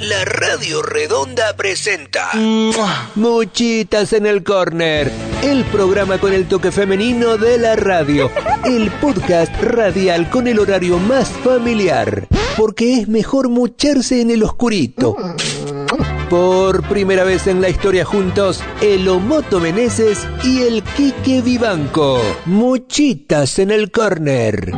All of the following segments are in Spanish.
La Radio Redonda presenta Muchitas en el Corner, el programa con el toque femenino de la radio, el podcast radial con el horario más familiar, porque es mejor mucharse en el oscurito. Por primera vez en la historia juntos, el Omoto Meneses y el Quique Vivanco. Muchitas en el Corner.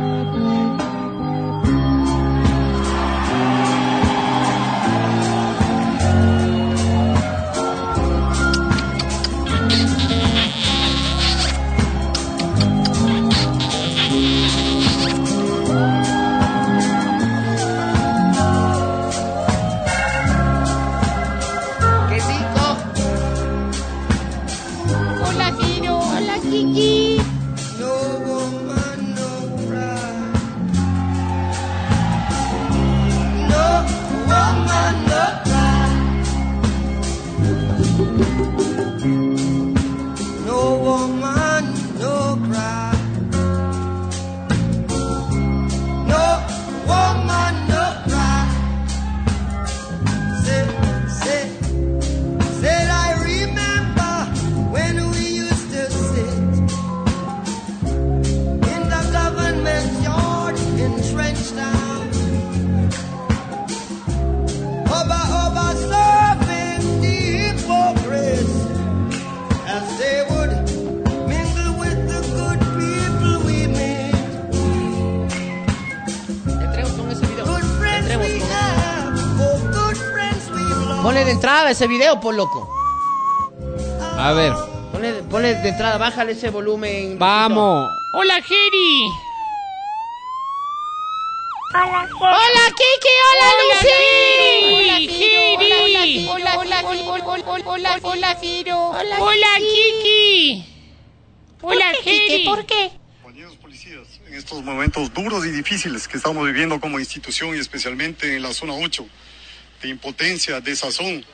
De entrada ese video, por loco. A ver, Ponle, ponle de entrada, bájale ese volumen. vamos. Hola, Geri. Hola Kiki, hola, Lucy. Hola, hola, hola, hola, hola. Hola, Hola, Kiki. Hola, Kiki, Geri. ¿por qué? Compañeros policías, en estos momentos duros y difíciles que estamos viviendo como institución y especialmente en la zona 8, de impotencia, de sazón,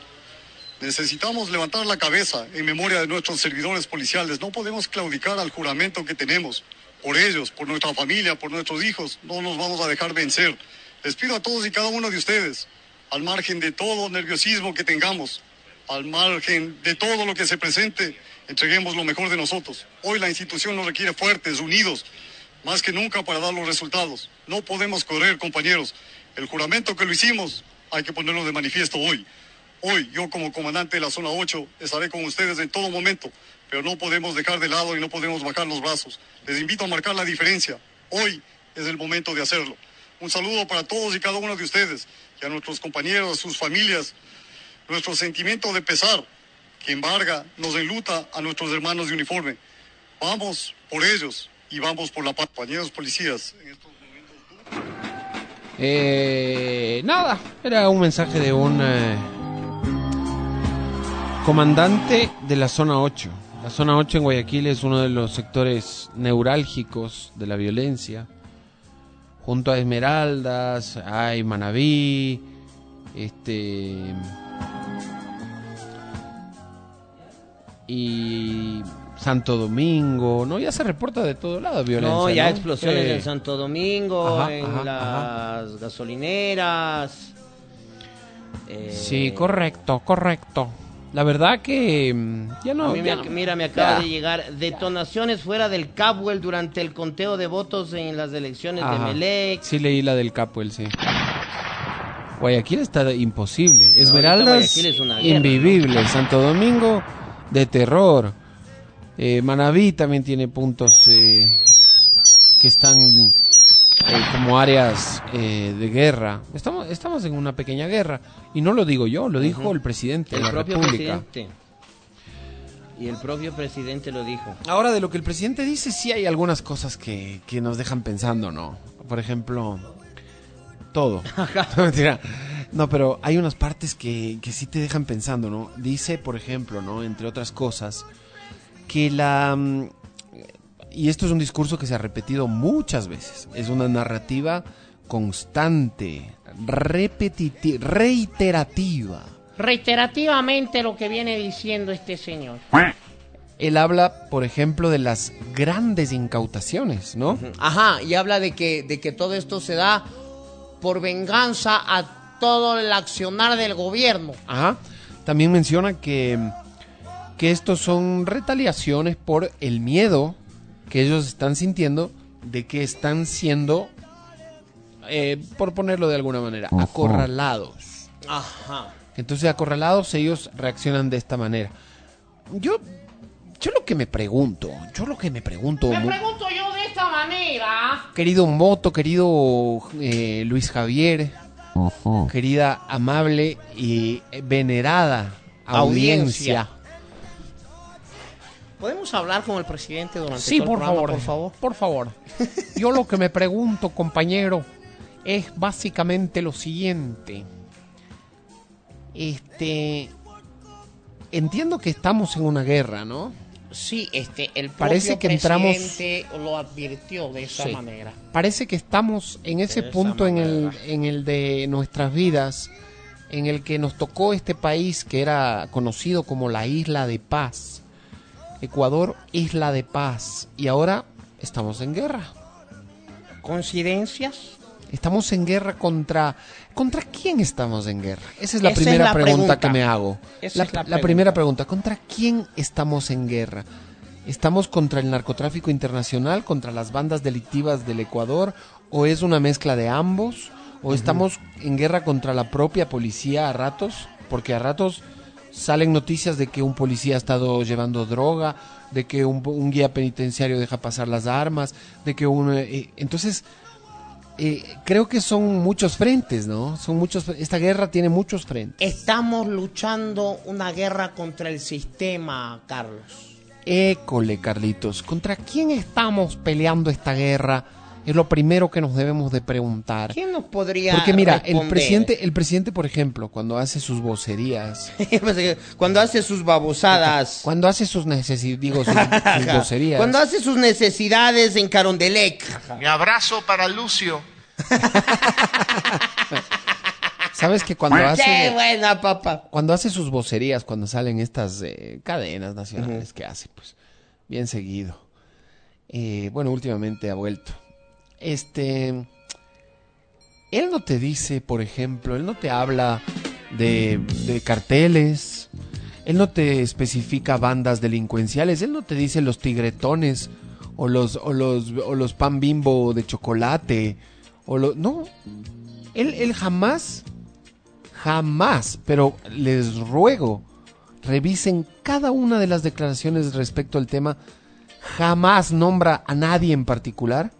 necesitamos levantar la cabeza en memoria de nuestros servidores policiales. No podemos claudicar al juramento que tenemos. Por ellos, por nuestra familia, por nuestros hijos, no nos vamos a dejar vencer. Les pido a todos y cada uno de ustedes, al margen de todo nerviosismo que tengamos, al margen de todo lo que se presente, entreguemos lo mejor de nosotros. Hoy la institución nos requiere fuertes, unidos, más que nunca para dar los resultados. No podemos correr, compañeros. El juramento que lo hicimos hay que ponerlo de manifiesto hoy. Hoy, yo como comandante de la zona 8, estaré con ustedes en todo momento, pero no podemos dejar de lado y no podemos bajar los brazos. Les invito a marcar la diferencia. Hoy es el momento de hacerlo. Un saludo para todos y cada uno de ustedes y a nuestros compañeros, a sus familias, nuestro sentimiento de pesar que embarga, nos enluta a nuestros hermanos de uniforme. Vamos por ellos y vamos por la paz. Compañeros policías, en estos Eh, nada, era un mensaje de un eh, comandante de la zona 8. La zona 8 en Guayaquil es uno de los sectores neurálgicos de la violencia. Junto a Esmeraldas, hay Manabí, este y Santo Domingo, ¿no? Ya se reporta de todo lado violencia. No, ya ¿no? explosiones Eh, en Santo Domingo, Ajá, en ajá, las gasolineras. Eh, Sí, correcto, correcto. La verdad que mm, ya no. A mí me ya ac- no- mira, me acaba ya. de llegar detonaciones fuera del Capwell durante el conteo de votos en las elecciones de. Melec. Sí leí la del Capuel, sí. Guayaquil está imposible. Esmeraldas, Guayaquil es una guerra, invivible. Santo Domingo, de terror. Eh, Manabí también tiene puntos eh, que están eh, como áreas eh, de guerra. Estamos, estamos en una pequeña guerra. Y no lo digo yo, lo dijo el presidente El de la propio República. presidente. Y el propio presidente lo dijo. Ahora, de lo que el presidente dice, sí hay algunas cosas que, que nos dejan pensando, ¿no? Por ejemplo, todo. no, mentira. No, pero hay unas partes que, que sí te dejan pensando, ¿no? Dice, por ejemplo, ¿no? Entre otras cosas, que la... mm, Y esto es un discurso que se ha repetido muchas veces. Es una narrativa constante, repetiti- reiterativa. Reiterativamente lo que viene diciendo este señor. Él habla, por ejemplo, de las grandes incautaciones, ¿no? Ajá, y habla de que, de que todo esto se da por venganza a todo el accionar del gobierno. Ajá. También menciona que, que estos son retaliaciones por el miedo que ellos están sintiendo de que están siendo, eh, por ponerlo de alguna manera, acorralados. Ajá. Entonces, acorralados, ellos reaccionan de esta manera. Yo, yo lo que me pregunto, yo lo que me pregunto, Me pregunto yo de esta manera. querido Moto, querido eh, Luis Javier, querida, amable y venerada audiencia. Audiencia. ¿Podemos hablar con el presidente durante Sí, todo el por programa, favor, por favor? Por favor. Yo lo que me pregunto, compañero, es básicamente lo siguiente. Este. Entiendo que estamos en una guerra, ¿no? Sí, este, el propio Parece que entramos- presidente lo advirtió de esa Sí. manera. Parece que estamos en ese De punto en el, manera. en el de nuestras vidas, en el que nos tocó este país que era conocido como la Isla de Paz. Ecuador, Isla de Paz. Y ahora estamos en guerra. ¿Coincidencias? Estamos en guerra contra... ¿Contra quién estamos en guerra? Esa es la Esa es primera la pregunta, pregunta. que me hago. Esa La, es la la pregunta. primera pregunta, ¿contra quién estamos en guerra? ¿Estamos contra el narcotráfico internacional, contra las bandas delictivas del Ecuador? ¿O es una mezcla de ambos? ¿O estamos en guerra contra la propia policía a ratos? Porque a ratos salen noticias de que un policía ha estado llevando droga, de que un, un guía penitenciario deja pasar las armas, de que un... eh, entonces, eh, creo que son muchos frentes, ¿no? Son muchos. Esta guerra tiene muchos frentes. Estamos luchando una guerra contra el sistema, Carlos. École, Carlitos. ¿Contra quién estamos peleando esta guerra? Es lo primero que nos debemos de preguntar. ¿Quién nos podría Porque mira, el presidente, el presidente, por ejemplo, cuando hace sus vocerías, Cuando hace sus babosadas. cuando hace sus necesidades, digo, sus, sus vocerías, Cuando hace sus necesidades en Carondelec. Mi abrazo para Lucio. sabes que cuando ¡Qué hace, buena, papá! cuando hace sus vocerías, cuando salen estas eh, cadenas nacionales que hace, pues, bien seguido. Eh, bueno, últimamente ha vuelto. Este, él no te dice, por ejemplo, él no te habla de, carteles, él no te especifica bandas delincuenciales, él no te dice los tigretones o los o los o los pan bimbo de chocolate o lo no, él él jamás jamás, pero les ruego revisen cada una de las declaraciones respecto al tema, jamás nombra a nadie en particular,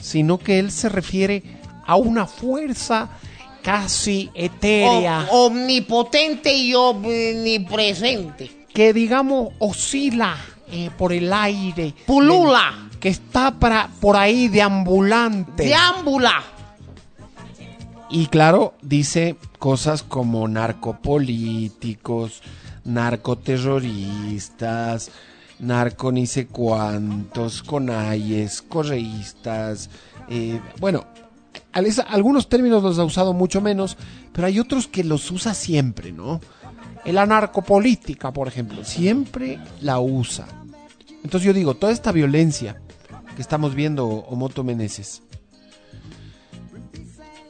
sino que él se refiere a una fuerza casi etérea Om- omnipotente y omnipresente. que digamos oscila eh, por el aire, Pulula. que está para por ahí deambulante. Deambula. Y claro, dice cosas como narcopolíticos, narcoterroristas, narco ni sé cuántos, conayes, correístas. eh, bueno, algunos términos los ha usado mucho menos, pero hay otros que los usa siempre, ¿no? En la narcopolítica, por ejemplo, siempre la usa. Entonces yo digo, toda esta violencia que estamos viendo, Omoto Meneses,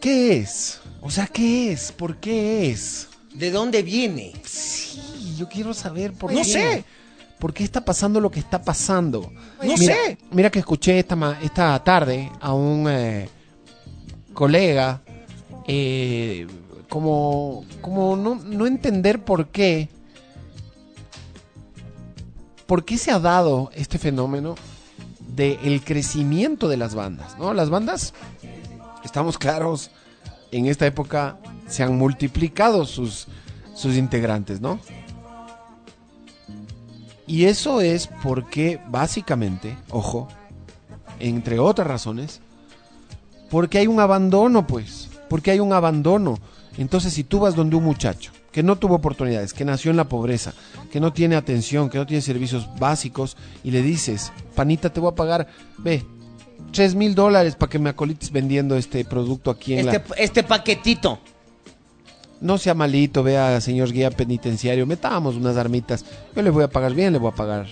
¿Qué es? O sea, ¿qué es? ¿Por qué es? ¿De dónde viene? Sí, yo quiero saber por No qué. sé. ¿Por qué está pasando lo que está pasando? No mira, sé. Mira que escuché esta, esta tarde a un eh, colega eh, como, como no, no entender por qué. ¿Por qué se ha dado este fenómeno del crecimiento de las bandas? ¿no? Las bandas, estamos claros, en esta época se han multiplicado sus, sus integrantes, ¿no? Y eso es porque básicamente, ojo, entre otras razones, porque hay un abandono, pues, porque hay un abandono. Entonces, si tú vas donde un muchacho que no tuvo oportunidades, que nació en la pobreza, que no tiene atención, que no tiene servicios básicos, y le dices, panita, te voy a pagar, ve, tres mil dólares para que me acolites vendiendo este producto aquí en la... Este, este paquetito. No sea malito, vea, señor guía penitenciario, metamos unas armitas. Yo le voy a pagar bien, le voy a pagar.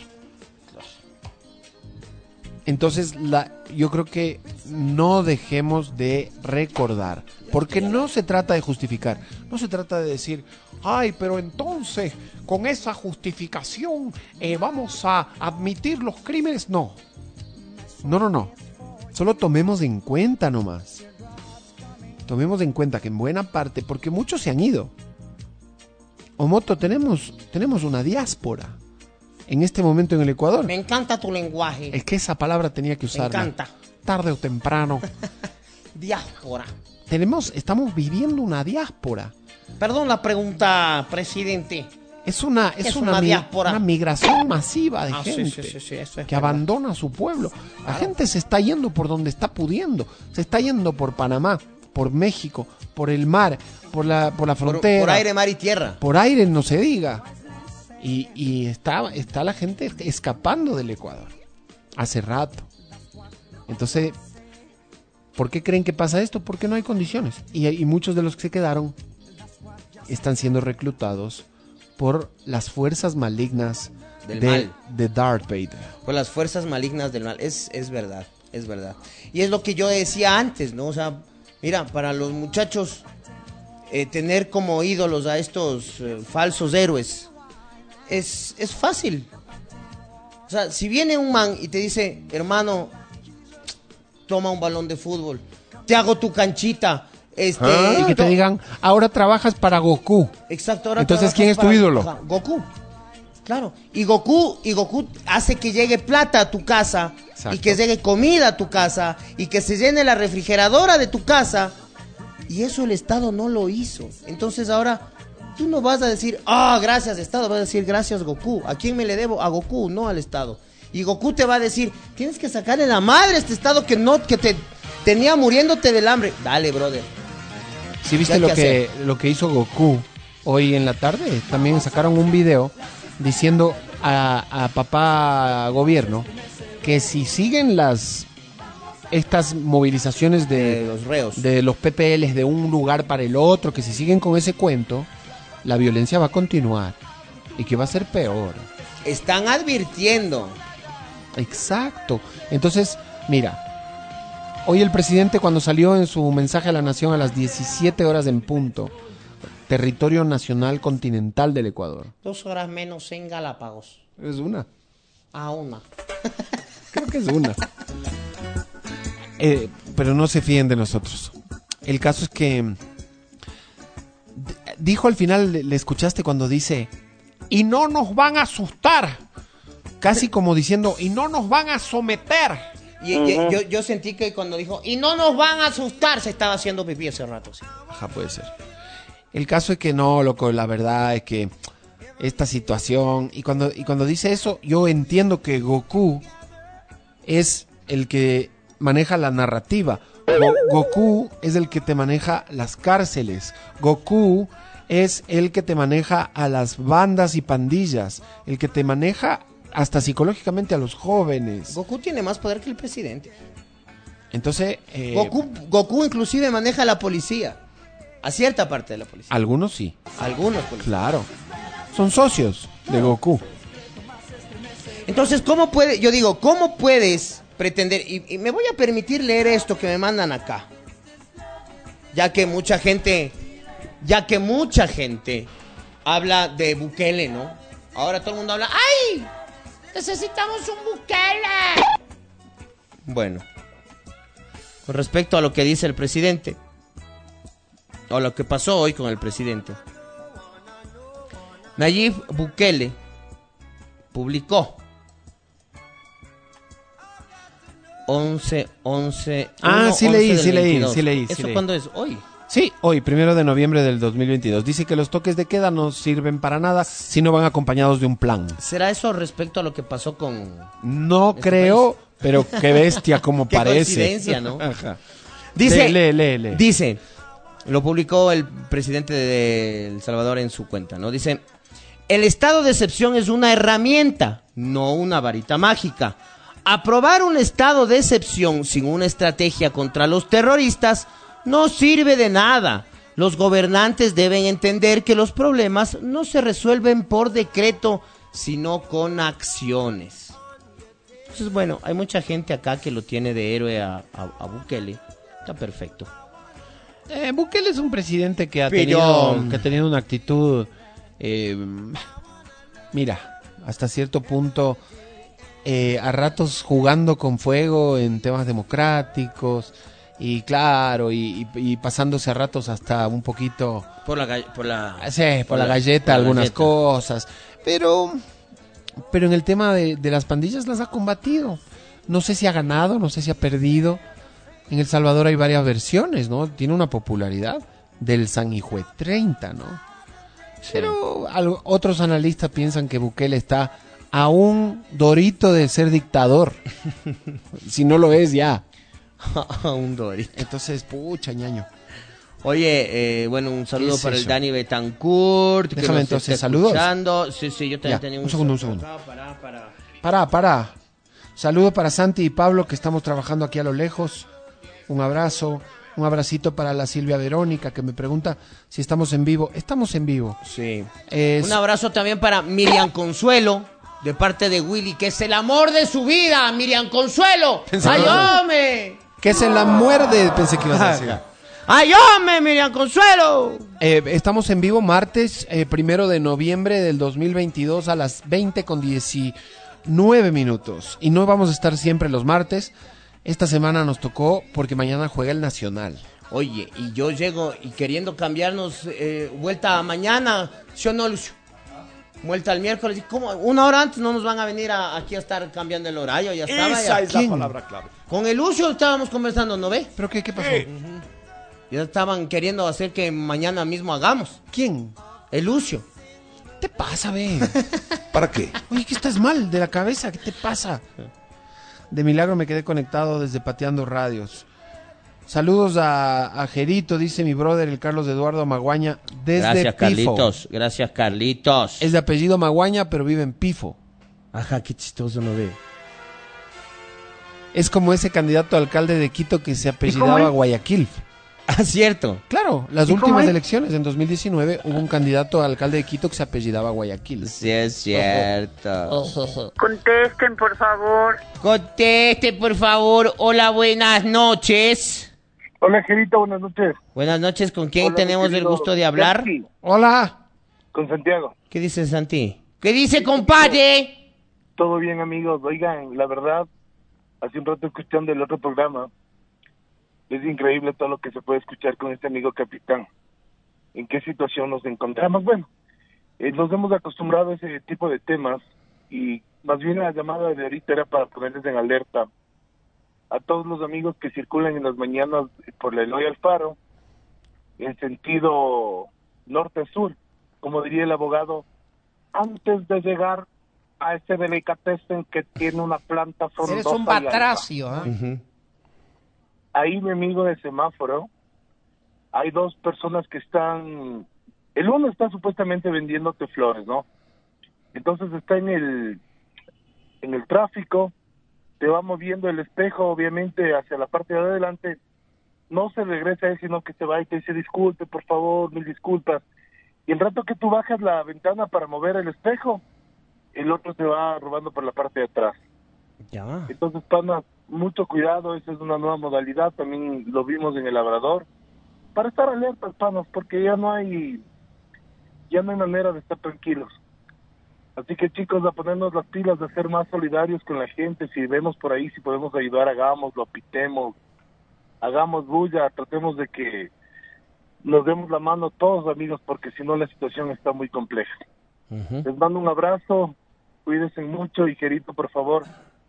Entonces, la, yo creo que no dejemos de recordar, porque no se trata de justificar, no se trata de decir, ay, pero entonces, con esa justificación, eh, vamos a admitir los crímenes. No, no, no, no. Solo tomemos en cuenta nomás. Tomemos en cuenta que en buena parte, porque muchos se han ido. Omoto, tenemos, tenemos una diáspora en este momento en el Ecuador. Me encanta tu lenguaje. Es que esa palabra tenía que Me usarla. encanta. Tarde o temprano. Diáspora. Tenemos, estamos viviendo una diáspora. Perdón la pregunta, presidente. Es una, es Es una, diáspora. una migración masiva de Ah, gente sí, sí, sí, eso es que verdad. abandona su pueblo. La gente se está yendo por donde está pudiendo. Se está yendo por Panamá, por México, por el mar, por la, por la Por, frontera. por aire, mar y tierra. por aire no se diga. Y, y está, está la gente escapando del Ecuador. Hace rato. Entonces, ¿por qué creen que pasa esto? Porque no hay condiciones. Y, y muchos de los que se quedaron están siendo reclutados por las fuerzas malignas Del de, mal. de Darth Vader. Por las fuerzas malignas del mal. Es, es verdad, es verdad. Y es lo que yo decía antes, ¿no? O sea, mira, para los muchachos, eh, tener como ídolos a estos eh, falsos héroes es, es fácil. O sea, si viene un man y te dice, hermano, toma un balón de fútbol, te hago tu canchita, este... Y que te digan, ahora trabajas para Goku. Exacto, ahora Entonces, ¿quién es tu ídolo? Goku. Claro. Y Goku, y Goku hace que llegue plata a tu casa, Exacto. y que llegue comida a tu casa, y que se llene la refrigeradora de tu casa. Y eso el Estado no lo hizo. Entonces ahora tú no vas a decir, ah, gracias Estado, vas a decir gracias Goku. ¿A quién me le debo? A Goku, no al Estado. Y Goku te va a decir, tienes que sacarle la madre a este Estado que no, que te tenía muriéndote del hambre. Dale, brother. Si viste lo que que, lo que hizo Goku hoy en la tarde, también sacaron un video diciendo a, a papá gobierno que si siguen las estas movilizaciones De de, los reos. de los PPLs de un lugar para el otro, que si siguen con ese cuento, la violencia va a continuar y que va a ser peor. Están advirtiendo. Exacto. Entonces, mira, hoy el presidente cuando salió en su mensaje a la nación a las 17 horas en punto, territorio nacional continental del Ecuador. Dos horas menos en Galápagos. Es una. A una. Creo que es una. Eh, pero no se fíen de nosotros. El caso es que d- dijo al final, le, escuchaste cuando dice, y no nos van a asustar. Casi como diciendo, y no nos van a someter. Y, yo, yo sentí que cuando dijo, y no nos van a asustar, se estaba haciendo pipí hace rato. sí. Ajá, puede ser. El caso es que no, loco, la verdad es que esta situación, y cuando, y cuando dice eso, yo entiendo que Goku es el que maneja la narrativa. Go- Goku es el que te maneja las cárceles. Goku es el que te maneja a las bandas y pandillas. El que te maneja hasta psicológicamente a los jóvenes. Goku tiene más poder que el presidente. Entonces, eh, Goku, Goku inclusive maneja a la policía. A cierta parte de la policía. algunos sí, Algunos policías. claro. Son socios de Goku. Entonces, ¿cómo puede, yo digo, cómo puedes pretender, y, y me voy a permitir leer esto que me mandan acá, ya que mucha gente, ya que mucha gente habla de Bukele, ¿no? Ahora todo el mundo habla, ¡ay! Necesitamos un Bukele. Bueno, con respecto a lo que dice el presidente, o lo que pasó hoy con el presidente, Nayib Bukele publicó 11, 11. Ah, 1, sí 11 leí, sí leí, 22. sí leí, sí ¿Eso leí. cuándo es? Hoy. Sí, hoy, primero de noviembre del 2022. Dice que los toques de queda no sirven para nada si no van acompañados de un plan. ¿Será eso respecto a lo que pasó con... No Este creo, pero qué bestia como Qué parece. coincidencia, ¿no? Ajá. Dice, lee, lee, lee. dice, lo publicó el presidente de El Salvador en su cuenta, ¿no? Dice, el estado de excepción es una herramienta, no una varita mágica. Aprobar un estado de excepción sin una estrategia contra los terroristas no sirve de nada. Los gobernantes deben entender que los problemas no se resuelven por decreto, sino con acciones. Entonces, bueno, hay mucha gente acá que lo tiene de héroe a, Bukele. Está perfecto. Eh, Bukele es un presidente que ha, Pero- tenido, que ha tenido una actitud, eh, mira, hasta cierto punto, eh, a ratos jugando con fuego en temas democráticos y claro, y, y- y pasándose a ratos hasta un poquito, Por la... Por la sí, por la galleta por la algunas galleta. cosas, pero, pero en el tema de, de las pandillas las ha combatido. No sé si ha ganado, no sé si ha perdido. En El Salvador hay varias versiones, ¿no? Tiene una popularidad del San Hijue 30, ¿no? Pero otros analistas piensan que Bukele está a un dorito de ser dictador. si no lo es ya. un dorito. Entonces, pucha, ñaño. Oye, eh, bueno, un saludo es para el? Dani Betancourt. que Déjame nos entonces, está saludos. escuchando. Sí, sí, yo también Ya, tenía un, un segundo, un segundo. acá, para, para. Para, para. Saludo para Santi y Pablo que estamos trabajando aquí a lo lejos. Un abrazo. Un abracito para la Silvia Verónica que me pregunta si estamos en vivo. Estamos en vivo. Sí. Es- Un abrazo también para Miriam Consuelo, de parte de Willy, que es el amor de su vida, Miriam Consuelo. ¡Ay, hombre! que se la muerde, pensé que ibas a decir. ¡Ay, hombre, Miriam Consuelo! Eh, estamos en vivo martes, eh, primero de noviembre del 2022 a las 20 con 19 minutos. Y no vamos a estar siempre los martes. Esta semana nos tocó porque mañana juega el Nacional. Oye, y yo llego y queriendo cambiarnos eh, vuelta a mañana, ¿sí o no, Lucio? Vuelta al miércoles. ¿y ¿Cómo? Una hora antes no nos van a venir a- aquí a estar cambiando el horario. Ya estaba. Esa ya. es la ¿Quién? palabra clave. Con el Lucio estábamos conversando, ¿no ve? ¿Pero qué, qué pasó? Ya estaban queriendo hacer que mañana mismo hagamos. ¿Quién? El Lucio. ¿Qué te pasa, ve? ¿Para qué? Oye, ¿qué estás mal de la cabeza? ¿Qué te pasa? De milagro me quedé conectado desde Pateando Radios. Saludos a, a Jerito, dice mi brother, el Carlos Eduardo Maguaña, desde Gracias, Pifo. Carlitos. Gracias, Carlitos. Es de apellido Maguaña, pero vive en Pifo. Ajá, qué chistoso no ve. Es como ese candidato a alcalde de Quito que se apellidaba Guayaquil. Ah, cierto. Claro, las últimas elecciones en 2019 hubo un candidato a alcalde de Quito que se apellidaba Guayaquil. Sí, es cierto. Contesten, por favor. Conteste, por favor. Hola, buenas noches. Hola, Gerito, buenas noches. Buenas noches, ¿con quién Hola, tenemos el gusto de hablar? Hola. Con Santiago. ¿Qué dice Santi? ¿Qué dice, compadre? Todo bien, amigos. Oigan, la verdad, hace un rato escuchando el otro programa, es increíble todo lo que se puede escuchar con este amigo capitán. ¿En qué situación nos encontramos? Bueno, eh, nos hemos acostumbrado a ese tipo de temas y más bien la llamada de ahorita era para ponerles en alerta a todos los amigos que circulan en las mañanas por la Eloy Alfaro en sentido norte-sur, como diría el abogado, antes de llegar a ese delicatessen que tiene una planta frondosa. Eres un batracio, ¿ah? Ahí, mi amigo de semáforo, hay dos personas que están... El uno está supuestamente vendiéndote flores, ¿no? Entonces está en el, en el tráfico, te va moviendo el espejo, obviamente, hacia la parte de adelante. No se regresa a él, sino que se va y te dice, disculpe, por favor, mil disculpas. Y el rato que tú bajas la ventana para mover el espejo, el otro se va robando por la parte de atrás. Ya. Entonces, pana, mucho cuidado, esa es una nueva modalidad, también lo vimos en el Labrador, para estar alertas, panas, porque ya no hay, ya no hay manera de estar tranquilos. Así que chicos, a ponernos las pilas, de ser más solidarios con la gente, si vemos por ahí, si podemos ayudar, hagámoslo, pitemos, hagamos bulla, tratemos de que nos demos la mano todos amigos, porque si no la situación está muy compleja. Les mando un abrazo, cuídense mucho y Gerito, por favor,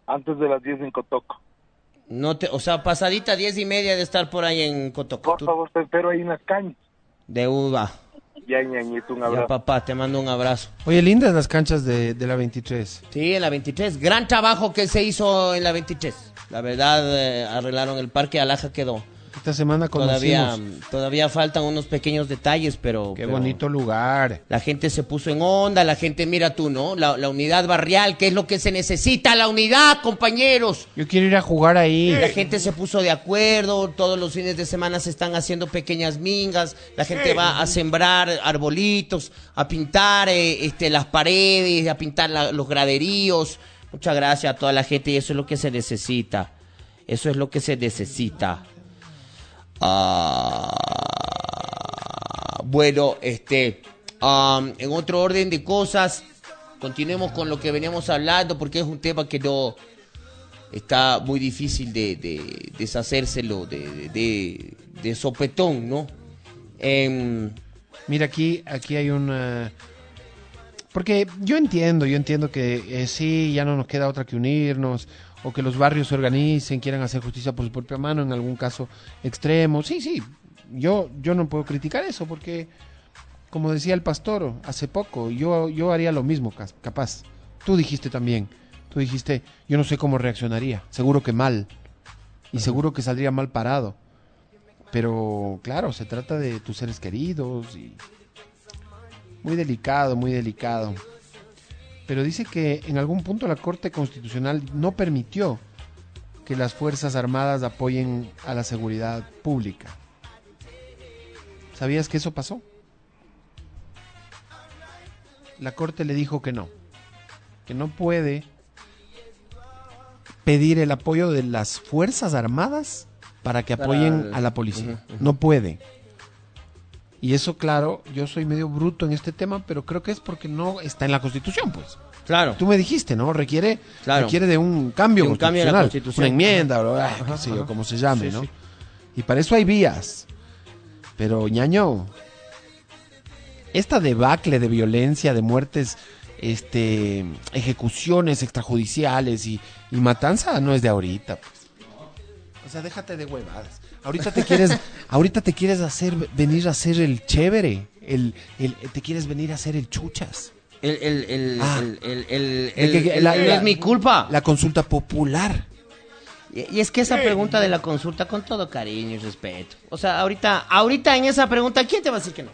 antes de las 10 en Cotoco. No te, o sea, pasadita diez y media de estar por ahí en Cotoco. Por favor, te espero ahí en las cañas. De uva. Ya, ñañito, un Ya, abrazo. papá, te mando un abrazo. Oye, lindas las canchas de, de la 23. Sí, en la 23. Gran trabajo que se hizo en la 23. La verdad, eh, arreglaron el parque, Alaja quedó. Esta semana conocimos. Todavía, todavía faltan unos pequeños detalles, pero... Qué pero bonito lugar. La gente se puso en onda, la gente, mira tú, ¿no? La, la unidad barrial, que es lo que se necesita, la unidad, compañeros. Yo quiero ir a jugar ahí. La gente se puso de acuerdo, todos los fines de semana se están haciendo pequeñas mingas, la gente va a sembrar arbolitos, a pintar eh, este, las paredes, a pintar la- los graderíos, Muchas gracias a toda la gente y eso es lo que se necesita. Eso es lo que se necesita. Ah, bueno, este, en otro orden de cosas, continuemos con lo que veníamos hablando porque es un tema que no está muy difícil de, de deshacérselo de, sopetón, ¿no? Em, Mira, aquí, aquí hay un... porque yo entiendo, yo entiendo que eh, sí, ya no nos queda otra que unirnos, o que los barrios se organicen, quieran hacer justicia por su propia mano, en algún caso extremo. Sí, sí, yo, yo no puedo criticar eso, porque, como decía el pastor hace poco, yo, yo haría lo mismo, capaz. Tú dijiste también, tú dijiste, yo no sé cómo reaccionaría, seguro que mal, y seguro que saldría mal parado. Pero claro, se trata de tus seres queridos y muy delicado, muy delicado. Pero dice que en algún punto la Corte Constitucional no permitió que las Fuerzas Armadas apoyen a la seguridad pública. ¿Sabías que eso pasó? La Corte le dijo que no, que no puede pedir el apoyo de las Fuerzas Armadas para que apoyen a la policía. No puede. Y eso, claro, yo soy medio bruto en este tema, pero creo que es porque no está en la Constitución, pues. claro. Tú me dijiste, ¿no? Requiere, Claro. requiere de un cambio De un cambio en la constitucional, Constitución. una enmienda, o ah, Ajá, qué sé yo, ajá. como se llame, Sí, ¿no? sí. Y para eso hay vías. Pero, ñaño, esta debacle de violencia, de muertes, este, ejecuciones extrajudiciales y, y matanza no es de ahorita. pues. O sea, déjate de huevadas. Ahorita te quieres, ahorita te quieres hacer venir a hacer el chévere, el, el- te quieres venir a hacer el chuchas. El, el, el, Ah. el, el, el, De que- el- que el- la- no la- es mi culpa. La consulta popular. Y y es que esa pregunta de la consulta, con todo cariño y respeto. O sea, ahorita, ahorita en esa pregunta, ¿quién te va a decir que no?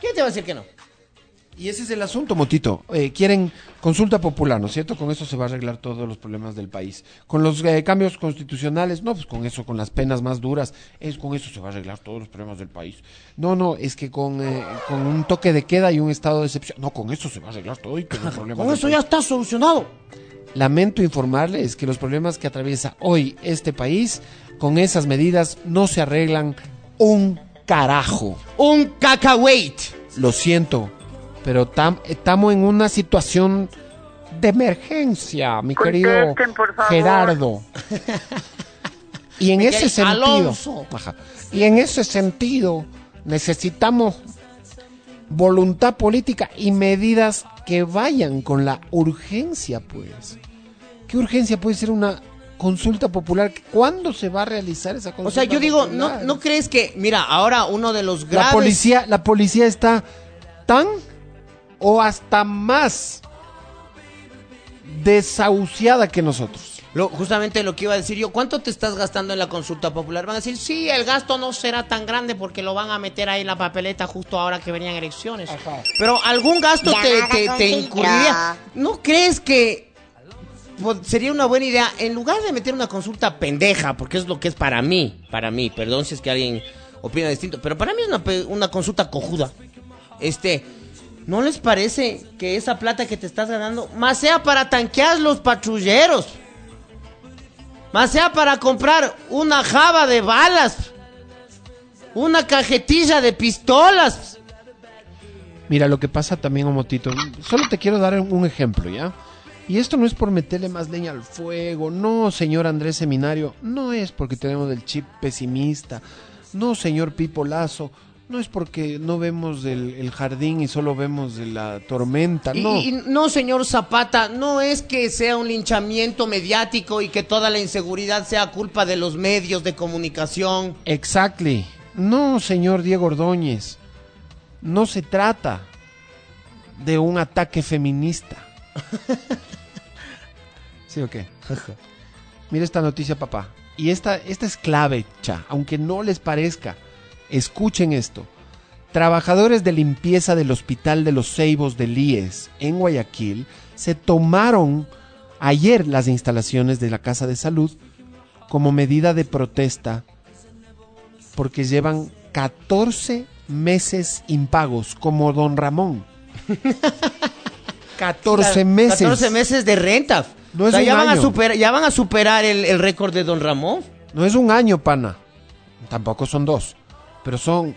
¿Quién te va a decir que no? Y ese es el asunto, Motito. Eh, quieren consulta popular, ¿no es cierto? Con eso se va a arreglar todos los problemas del país. Con los eh, cambios constitucionales, no, pues con eso, con las penas más duras, es con eso se va a arreglar todos los problemas del país. No, no, es que con, eh, con un toque de queda y un estado de excepción, no, con eso se va a arreglar todo y todos los problemas Con eso ya país. está solucionado. Lamento informarles que los problemas que atraviesa hoy este país, con esas medidas no se arreglan un carajo. Un cacahuete. Lo siento, pero estamos en una situación de emergencia, mi querido. Gerardo. Y en ese sentido. Ajá. y en ese sentido necesitamos voluntad política y medidas que vayan con la urgencia, pues. ¿Qué urgencia puede ser una consulta popular? ¿Cuándo se va a realizar esa consulta? O sea, yo digo, ¿no, popular? ¿no crees que, mira, ahora uno de los la graves... policía, la policía está tan o hasta más desahuciada que nosotros. Lo- justamente lo que iba a decir yo, ¿cuánto te estás gastando en la consulta popular? Van a decir, sí, el gasto no será tan grande porque lo van a meter ahí en la papeleta justo ahora que venían elecciones. Pero algún gasto te, te- te incurriría. ¿No crees que pues, sería una buena idea, en lugar de meter una consulta pendeja, porque es lo que es para mí, para mí, perdón si es que alguien opina distinto, pero para mí es una, una consulta cojuda. Este, ¿no les parece que esa plata que te estás ganando más sea para tanquear los patrulleros? Más sea para comprar una java de balas, una cajetilla de pistolas. Mira, lo que pasa también, Omotito, solo te quiero dar un ejemplo, ¿ya? Y esto no es por meterle más leña al fuego, no, señor Andrés Seminario, no es porque tenemos el chip pesimista, no, señor Pipo Lazo, no es porque no vemos el, el jardín y solo vemos de la tormenta, no. Y, no, señor Zapata, no es que sea un linchamiento mediático y que toda la inseguridad sea culpa de los medios de comunicación. Exactly. No, señor Diego Ordóñez. No se trata de un ataque feminista. ¿Sí o qué? Mira esta noticia, papá. Y esta, esta es clave, cha. Aunque no les parezca. Escuchen esto. Trabajadores de limpieza del Hospital de los Ceibos de Líes, en Guayaquil, se tomaron ayer las instalaciones de la Casa de Salud como medida de protesta porque llevan 14 meses impagos, como don Ramón. 14 Claro, meses. 14 meses de renta. No es O sea, ya, van a superar, ya van a superar el, el récord de Don Ramón. No es un año, pana. Tampoco son dos. Pero son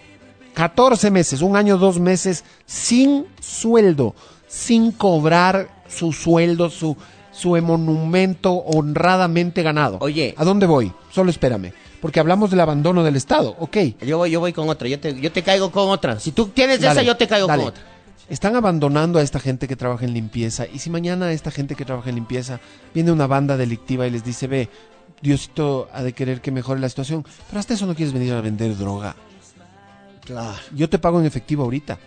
14 meses, un año, dos meses, sin sueldo, sin cobrar su sueldo, su, su monumento honradamente ganado. Oye. ¿A dónde voy? Solo espérame. Porque hablamos del abandono del Estado, ok. Yo voy, yo voy con otra, yo te, yo te caigo con otra. Si tú tienes de esa, Dale, yo te caigo dale. con otra. Están abandonando a esta gente que trabaja en limpieza. Y si mañana esta gente que trabaja en limpieza viene una banda delictiva y les dice, ve, Diosito ha de querer que mejore la situación, pero hasta eso no quieres venir a vender droga. Claro. Yo te pago en efectivo ahorita.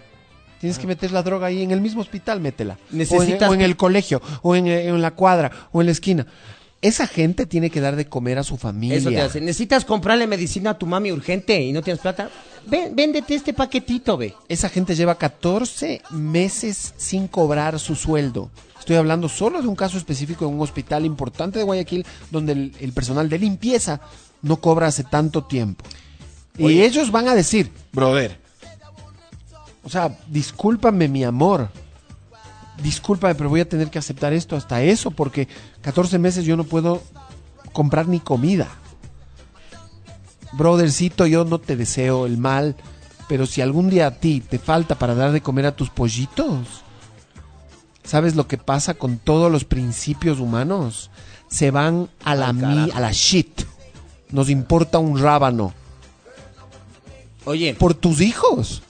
Tienes que meter la droga ahí en el mismo hospital, métela. Necesitas o, en, o en que- el colegio, o en, eh, en la cuadra, o en la esquina. Esa gente tiene que dar de comer a su familia. Eso te hace. Necesitas comprarle medicina a tu mami urgente y no tienes plata. Ven, véndete este paquetito, ve. Esa gente lleva 14 meses sin cobrar su sueldo. Estoy hablando solo de un caso específico en un hospital importante de Guayaquil donde el, el personal de limpieza no cobra hace tanto tiempo. Y ellos van a decir, brother, o sea, discúlpame mi amor, discúlpame, pero voy a tener que aceptar esto hasta eso porque 14 meses yo no puedo comprar ni comida. Brothercito, yo no te deseo el mal, pero si algún día a ti te falta para dar de comer a tus pollitos, ¿sabes lo que pasa con todos los principios humanos? Se van a la mi, a la shit. Nos importa un rábano Oye, por tus hijos.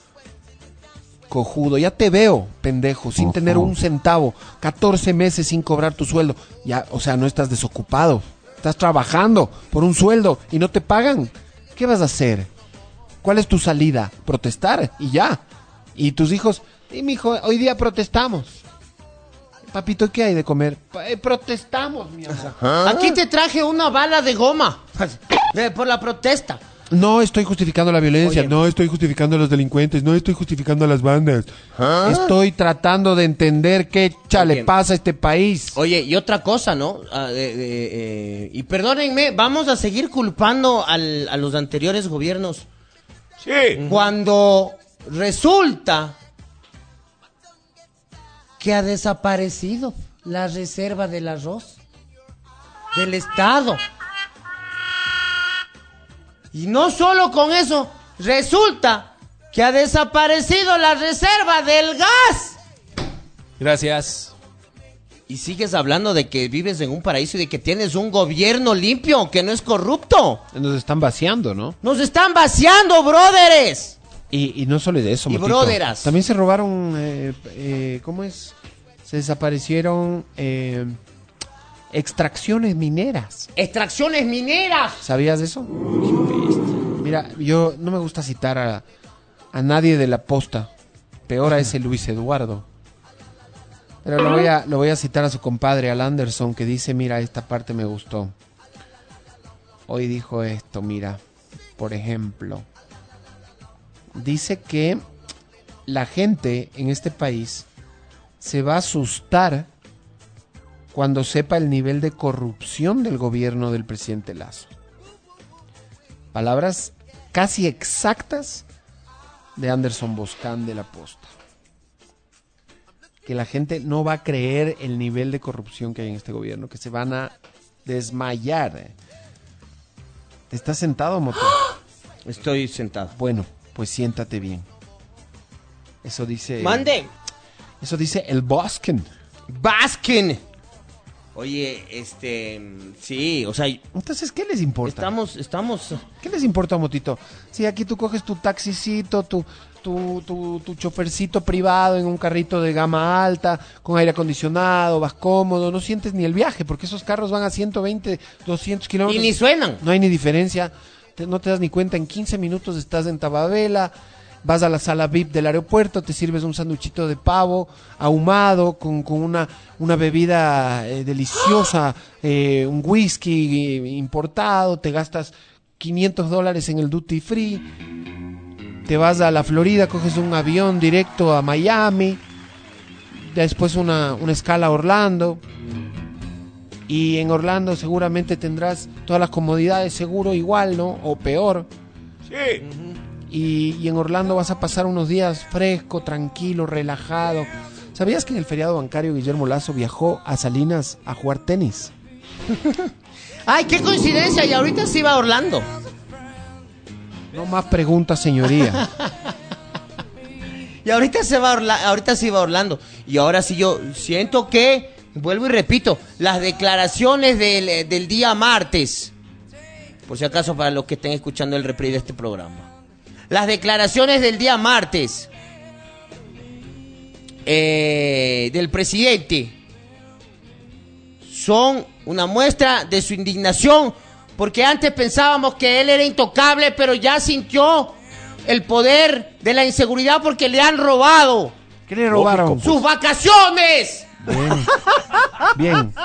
Cojudo, ya te veo, pendejo, sin tener un centavo, 14 meses sin cobrar tu sueldo. Ya, o sea, no estás desocupado. Estás trabajando por un sueldo y no te pagan. ¿Qué vas a hacer? ¿Cuál es tu salida? Protestar y ya. Y tus hijos, y mi hijo, hoy día protestamos. Papito, ¿qué hay de comer? "Pa- eh, protestamos, mi amor. aquí te traje una bala de goma. Eh, Por la protesta. No estoy justificando la violencia, Oye. no estoy justificando a los delincuentes, no estoy justificando a las bandas. Estoy tratando de entender qué chale Oye. pasa a este país. Oye, y otra cosa, ¿no? Ah, eh, eh, eh, y perdónenme, vamos a seguir culpando al- a los anteriores gobiernos. Sí. Cuando resulta que ha desaparecido la reserva del arroz del Estado. Y no solo con eso, resulta que ha desaparecido la reserva del gas. Gracias. Y sigues hablando de que vives en un paraíso y de que tienes un gobierno limpio, que no es corrupto. Nos están vaciando, ¿no? Nos están vaciando, brothers. Y, y no solo de eso, Y broderas. También se robaron, eh, eh, ¿cómo es? Se desaparecieron eh, extracciones mineras. Extracciones mineras. ¿Sabías de eso? Mira, yo no me gusta citar a, a nadie de la posta. Peor a ese Luis Eduardo. Pero lo voy, a, lo voy a citar a su compadre, al Anderson, que dice, mira, esta parte me gustó. Hoy dijo esto, mira, por ejemplo. Dice que la gente en este país se va a asustar cuando sepa el nivel de corrupción del gobierno del presidente Lazo. Palabras casi exactas de Anderson Boscan de la Posta. Que la gente no va a creer el nivel de corrupción que hay en este gobierno, que se van a desmayar. ¿Estás sentado, Moto? Estoy sentado. Bueno, pues siéntate bien. Eso dice. Mande. Eso dice el Boscan. Baskin. Oye, este, sí, o sea, Entonces, ¿qué les importa? estamos, estamos, ¿Qué les importa, Motito? Si aquí tú coges tu taxicito, tu, tu, tu, tu chofercito privado en un carrito de gama alta, con aire acondicionado, vas cómodo, no sientes ni el viaje, porque esos carros van a 120, 200 y kilómetros. ni suenan. No hay ni diferencia, te- no te das ni cuenta, en 15 minutos estás en Tababela, vas a la sala VIP del aeropuerto, te sirves un sanduchito de pavo ahumado con, con una, una bebida eh, deliciosa, eh, un whisky eh, importado, te gastas 500 dólares en el duty free, te vas a la Florida, coges un avión directo a Miami, después una, una escala a Orlando, y en Orlando seguramente tendrás todas las comodidades, seguro igual, ¿no? O peor. Sí. Y, y en Orlando vas a pasar unos días fresco, tranquilo, relajado. ¿Sabías que en el feriado bancario Guillermo Lazo viajó a Salinas a jugar tenis? Ay, qué coincidencia, y ahorita se iba a Orlando. No más preguntas, señoría. Y ahorita se va a Orla- ahorita se iba a Orlando. Y ahora sí yo siento que, vuelvo y repito, las declaraciones del, del día martes, por si acaso para los que estén escuchando el reprise de este programa, las declaraciones del día martes eh, del presidente son una muestra de su indignación, porque antes pensábamos que él era intocable, pero ya sintió el poder de la inseguridad porque le han robado ¿Qué le robaron? sus vacaciones. Bien. Bien.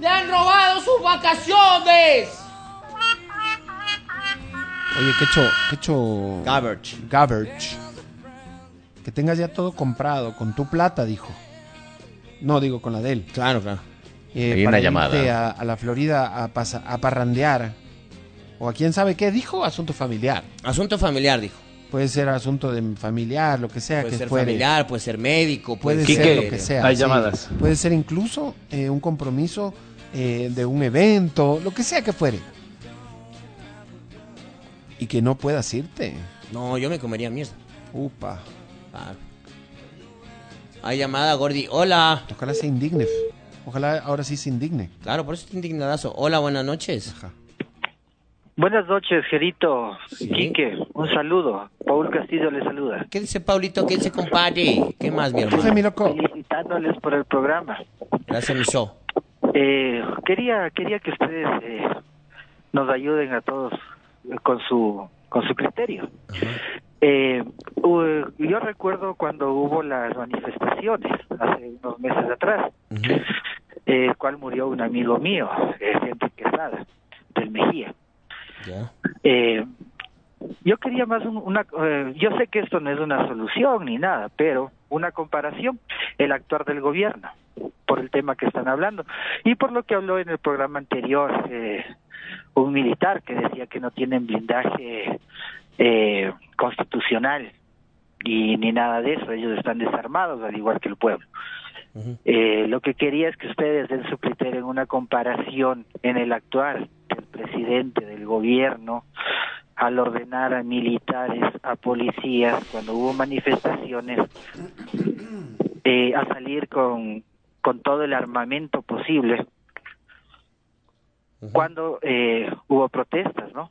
Le han robado sus vacaciones. Oye, qué hecho, qué hecho. Garbage. Garbage. Que tengas ya todo comprado con tu plata, dijo. No, digo con la de él. Claro, claro. Eh, Hay para una irte llamada. A, a la Florida a, pasa- a parrandear. O a quién sabe qué dijo, asunto familiar. Asunto familiar, dijo. Puede ser asunto de familiar, lo que sea Puede que ser fuere. familiar, puede ser médico, puede, Puede ser ser lo que sea. hay sí. llamadas. Puede ser incluso eh, un compromiso eh, de un evento, lo que sea que fuere. Y que no puedas irte. No, yo me comería mierda. Upa. Claro. Hay llamada, Gordi. Hola. Ojalá se indigne. Ojalá ahora sí se indigne. Claro, por eso estoy indignadazo. Hola, buenas noches. Ajá. Buenas noches, Gerito, Sí. Quique, un saludo. Paul Castillo le saluda. ¿Qué dice Paulito? ¿Qué dice compadre? ¿Qué más, mi hermano? Oye, mi loco. Felicitándoles por el programa. Gracias, mi show. Eh, quería quería que ustedes eh, nos ayuden a todos con su con su criterio. Eh, yo recuerdo cuando hubo las manifestaciones hace unos meses atrás, eh, el cual murió un amigo mío, eh, Henry Quesada, del Mejía. Eh, yo quería más un- una, eh, yo sé que esto no es una solución ni nada, pero una comparación, el actuar del gobierno, por el tema que están hablando, y por lo que habló en el programa anterior eh, un militar que decía que no tienen blindaje eh, constitucional y ni nada de eso, ellos están desarmados al igual que el pueblo. Eh, lo que quería es que ustedes den su criterio en una comparación en el actuar del presidente, del gobierno, al ordenar a militares, a policías, cuando hubo manifestaciones, eh, a salir con, con todo el armamento posible, cuando eh, hubo protestas, ¿no?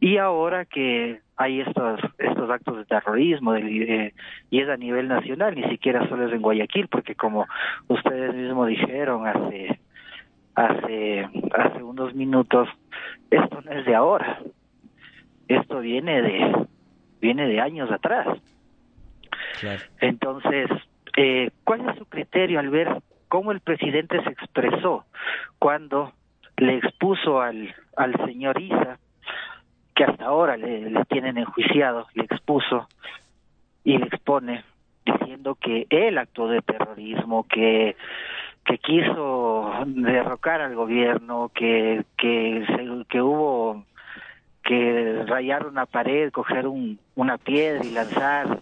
Y ahora que hay estos estos actos de terrorismo eh, y es a nivel nacional, ni siquiera solo es en Guayaquil, porque como ustedes mismos dijeron hace hace hace unos minutos, esto no es de ahora, esto viene de viene de años atrás. Claro. Entonces, eh, ¿cuál es su criterio al ver cómo el presidente se expresó cuando le expuso al, al señor Isa, que hasta ahora le, tienen enjuiciado, le expuso y le expone diciendo que él actuó de terrorismo, que que quiso derrocar al gobierno, que que que hubo que rayar una pared, coger un, una piedra y lanzar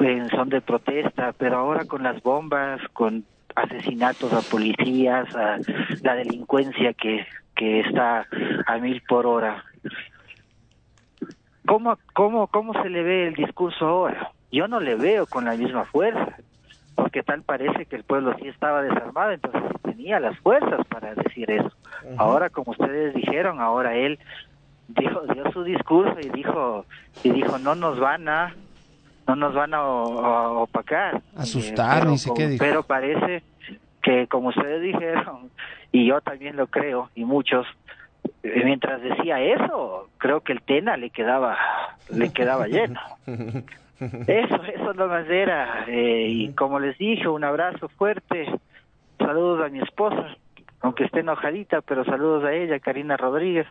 en son de protesta, pero ahora con las bombas, con asesinatos a policías, a la delincuencia que, que está a mil por hora. ¿Cómo, cómo, ¿Cómo se le ve el discurso ahora? Yo no le veo con la misma fuerza, porque tal parece que el pueblo sí estaba desarmado, entonces tenía las fuerzas para decir eso. Ahora, como ustedes dijeron, ahora él dijo, dio su discurso y dijo, y dijo, no nos van a no nos van a, opacar. Asustar, pero ni. Pero parece que, como ustedes dijeron, y yo también lo creo, y muchos, eh, mientras decía eso, creo que el Tena le quedaba, le quedaba lleno. Eso, eso nomás era. eh, y como les dije, un abrazo fuerte. Saludos a mi esposa, aunque esté enojadita, pero saludos a ella, Karina Rodríguez.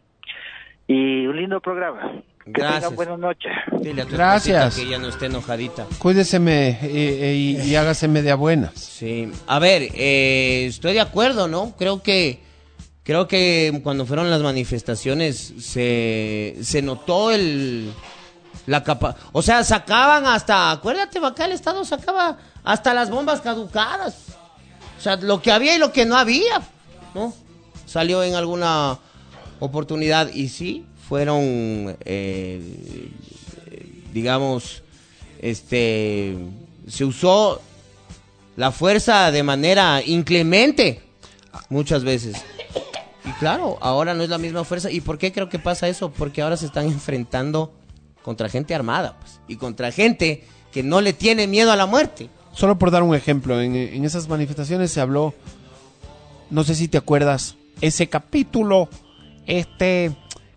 Y un lindo programa. Que Gracias. buenas noches. Dile a tu Gracias. que ella no esté enojadita. Cuídeseme eh, eh, y, y hágase media buenas. Sí. A ver, eh, estoy de acuerdo, ¿no? Creo que creo que cuando fueron las manifestaciones se, se notó el La capa o sea, sacaban hasta, acuérdate, acá el Estado sacaba hasta las bombas caducadas. O sea, lo que había y lo que no había, ¿no? Salió en alguna oportunidad y sí, fueron, eh, digamos, este, se usó la fuerza de manera inclemente muchas veces. Y claro, ahora no es la misma fuerza. ¿Y por qué creo que pasa eso? Porque ahora se están enfrentando contra gente armada pues, y contra gente que no le tiene miedo a la muerte. Solo por dar un ejemplo, en, en esas manifestaciones se habló, no sé si te acuerdas, ese capítulo este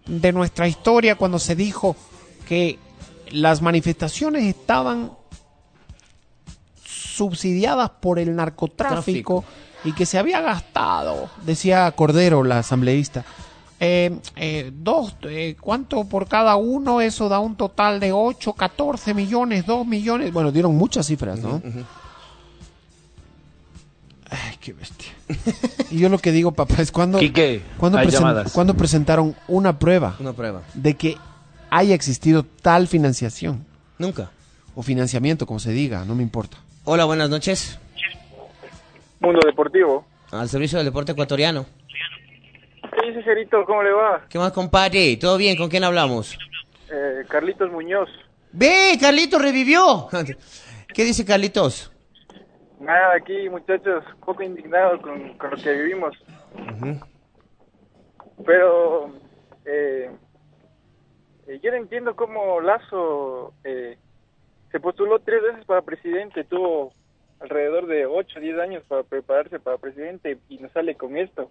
de nuestra historia cuando se dijo que las manifestaciones estaban subsidiadas por el narcotráfico y que se había gastado, decía Cordero, la asambleísta, eh, eh, dos, eh, ¿cuánto por cada uno? Eso da un total de 8, 14 millones, 2 millones. Bueno, dieron muchas cifras, ¿no? Ay, qué bestia. y yo lo que digo, papá, es cuando, Quique, cuando, hay presen- llamadas. cuando presentaron una prueba Una prueba. de que haya existido tal financiación Nunca. o financiamiento, como se diga, no me importa. Hola, buenas noches. Mundo Deportivo. Al servicio del deporte ecuatoriano. ¿Qué dice, Gerito? ¿Cómo le va? ¿Qué más, compadre? ¿Todo bien? ¿Con quién hablamos? Eh, Carlitos Muñoz. ¡Ve! ¡Carlitos revivió! ¿Qué dice Carlitos? Nada, aquí, muchachos, un poco indignado con, con lo que vivimos. Pero eh, eh, yo no entiendo cómo Lazo eh, se postuló tres veces para presidente, tuvo alrededor de 8 o 10 años para prepararse para presidente y no sale con esto.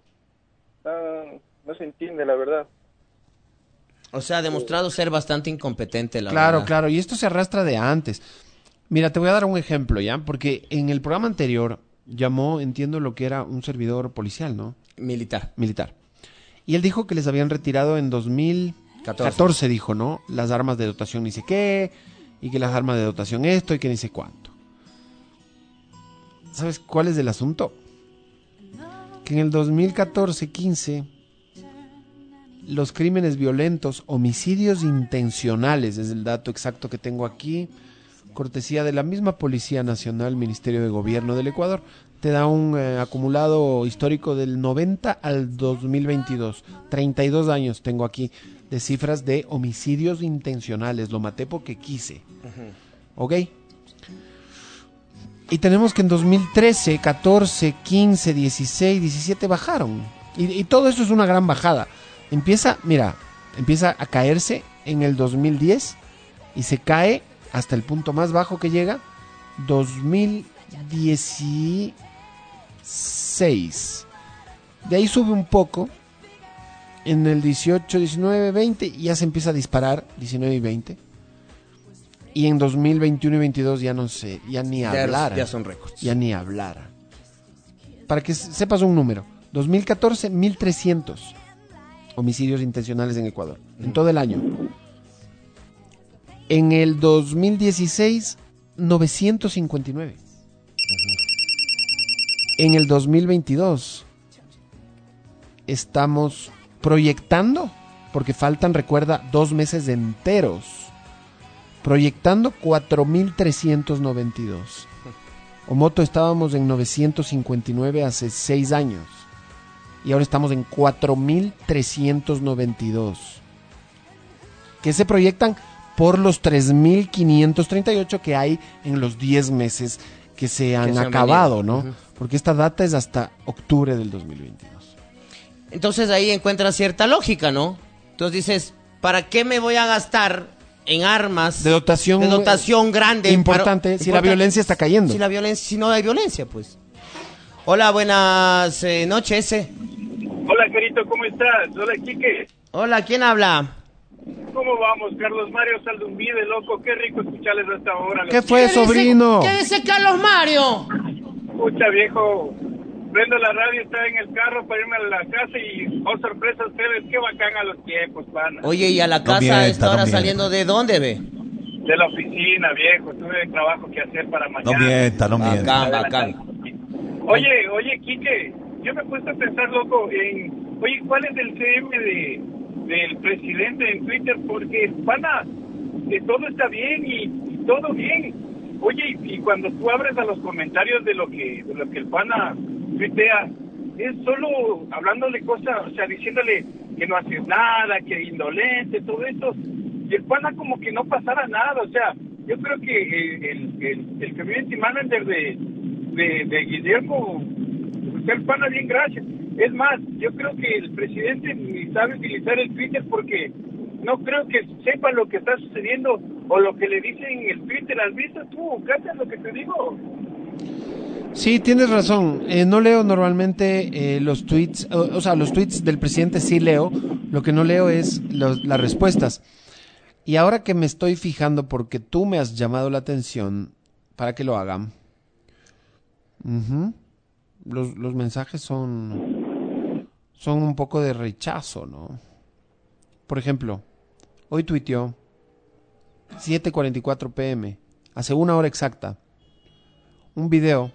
No, no se entiende, la verdad. O sea, ha demostrado ser bastante incompetente, la claro, verdad. claro, y esto se arrastra de antes. Mira, te voy a dar un ejemplo, ¿ya? Porque en el programa anterior llamó, entiendo lo que era un servidor policial, ¿no? Militar. Militar. Y él dijo que les habían retirado en 2014, dijo, ¿no? Las armas de dotación ni sé qué, y que las armas de dotación esto, y que ni sé cuánto. ¿Sabes cuál es el asunto? Que en el 2014-15 los crímenes violentos, homicidios intencionales, es el dato exacto que tengo aquí, cortesía de la misma Policía Nacional, Ministerio de Gobierno del Ecuador, te da un eh, acumulado histórico del 90 al 2022. 32 años tengo aquí de cifras de homicidios intencionales. Lo maté porque quise. ¿Ok? Y tenemos que en 2013, 14, 15, 16, 17 bajaron. Y, y todo eso es una gran bajada. Empieza, mira, empieza a caerse en el 2010 y se cae hasta el punto más bajo que llega 2016. De ahí sube un poco en el 18, 19, 20 y ya se empieza a disparar 19 y 20. Y en 2021 y 22 ya no sé, ya ni hablar. ya son récords. Ya ni hablar. Para que se- sepas un número. 2014, 1300 homicidios intencionales en Ecuador. En todo el año. En el 2016, 959. En el 2022, estamos proyectando, porque faltan, recuerda, dos meses enteros, proyectando 4.392. Omoto estábamos en 959 hace seis años y ahora estamos en 4.392. Que se proyectan por los 3.538 que hay en los 10 meses que se han se han acabado, venido. ¿no? Porque esta data es hasta octubre del 2022. Entonces ahí encuentras cierta lógica, ¿no? Entonces dices, ¿para qué me voy a gastar en armas De dotación, de dotación grande? importante, para- si la violencia está cayendo. Si la violencia, si no hay violencia, pues. Hola, buenas eh, noches. eh. Hola, Gerito, ¿cómo estás? Hola, Quique. Hola, ¿quién habla? ¿Cómo vamos? Carlos Mario Saldumbide, loco. Qué rico escucharles hasta ahora. ¿Qué fue, sobrino? ¿Qué dice Carlos Mario? Escucha, viejo. Prendo la radio, estaba en el carro para irme a la casa y, oh, sorpresa ustedes, qué bacán a los tiempos, pana. Oye, ¿y a la No casa mienta, no hora mienta. saliendo de dónde, ve? De la oficina, viejo. Tuve trabajo que hacer para mañana. mienta, no mienta. Bacán, bacán. Oye, oye, Quique, yo me he puesto a pensar, loco, en, oye, ¿cuál es el CM de, del presidente en Twitter? Porque, pana, que todo está bien y, y todo bien. Oye, y, y cuando tú abres a los comentarios de lo que de lo que el pana tuitea, es solo hablándole cosas, o sea, diciéndole que no haces nada, que indolente, todo eso. Y el pana como que no pasara nada, o sea, yo creo que el, el, el, el community manager de, de, de Guillermo, pues el pana bien gracias. Es más, yo creo que el presidente ni sabe utilizar el Twitter porque no creo que sepa lo que está sucediendo o lo que le dicen en el Twitter. ¿Has visto tú? ¿Cachas lo que te digo? Sí, tienes razón. Eh, no leo normalmente eh, los tweets, o, sea, los tweets del presidente sí leo. Lo que no leo es los- las respuestas. Y ahora que me estoy fijando porque tú me has llamado la atención para que lo hagan, los, los mensajes son, son un poco de rechazo, ¿no? Por ejemplo, hoy tuiteó 7:44 pm, hace una hora exacta, un video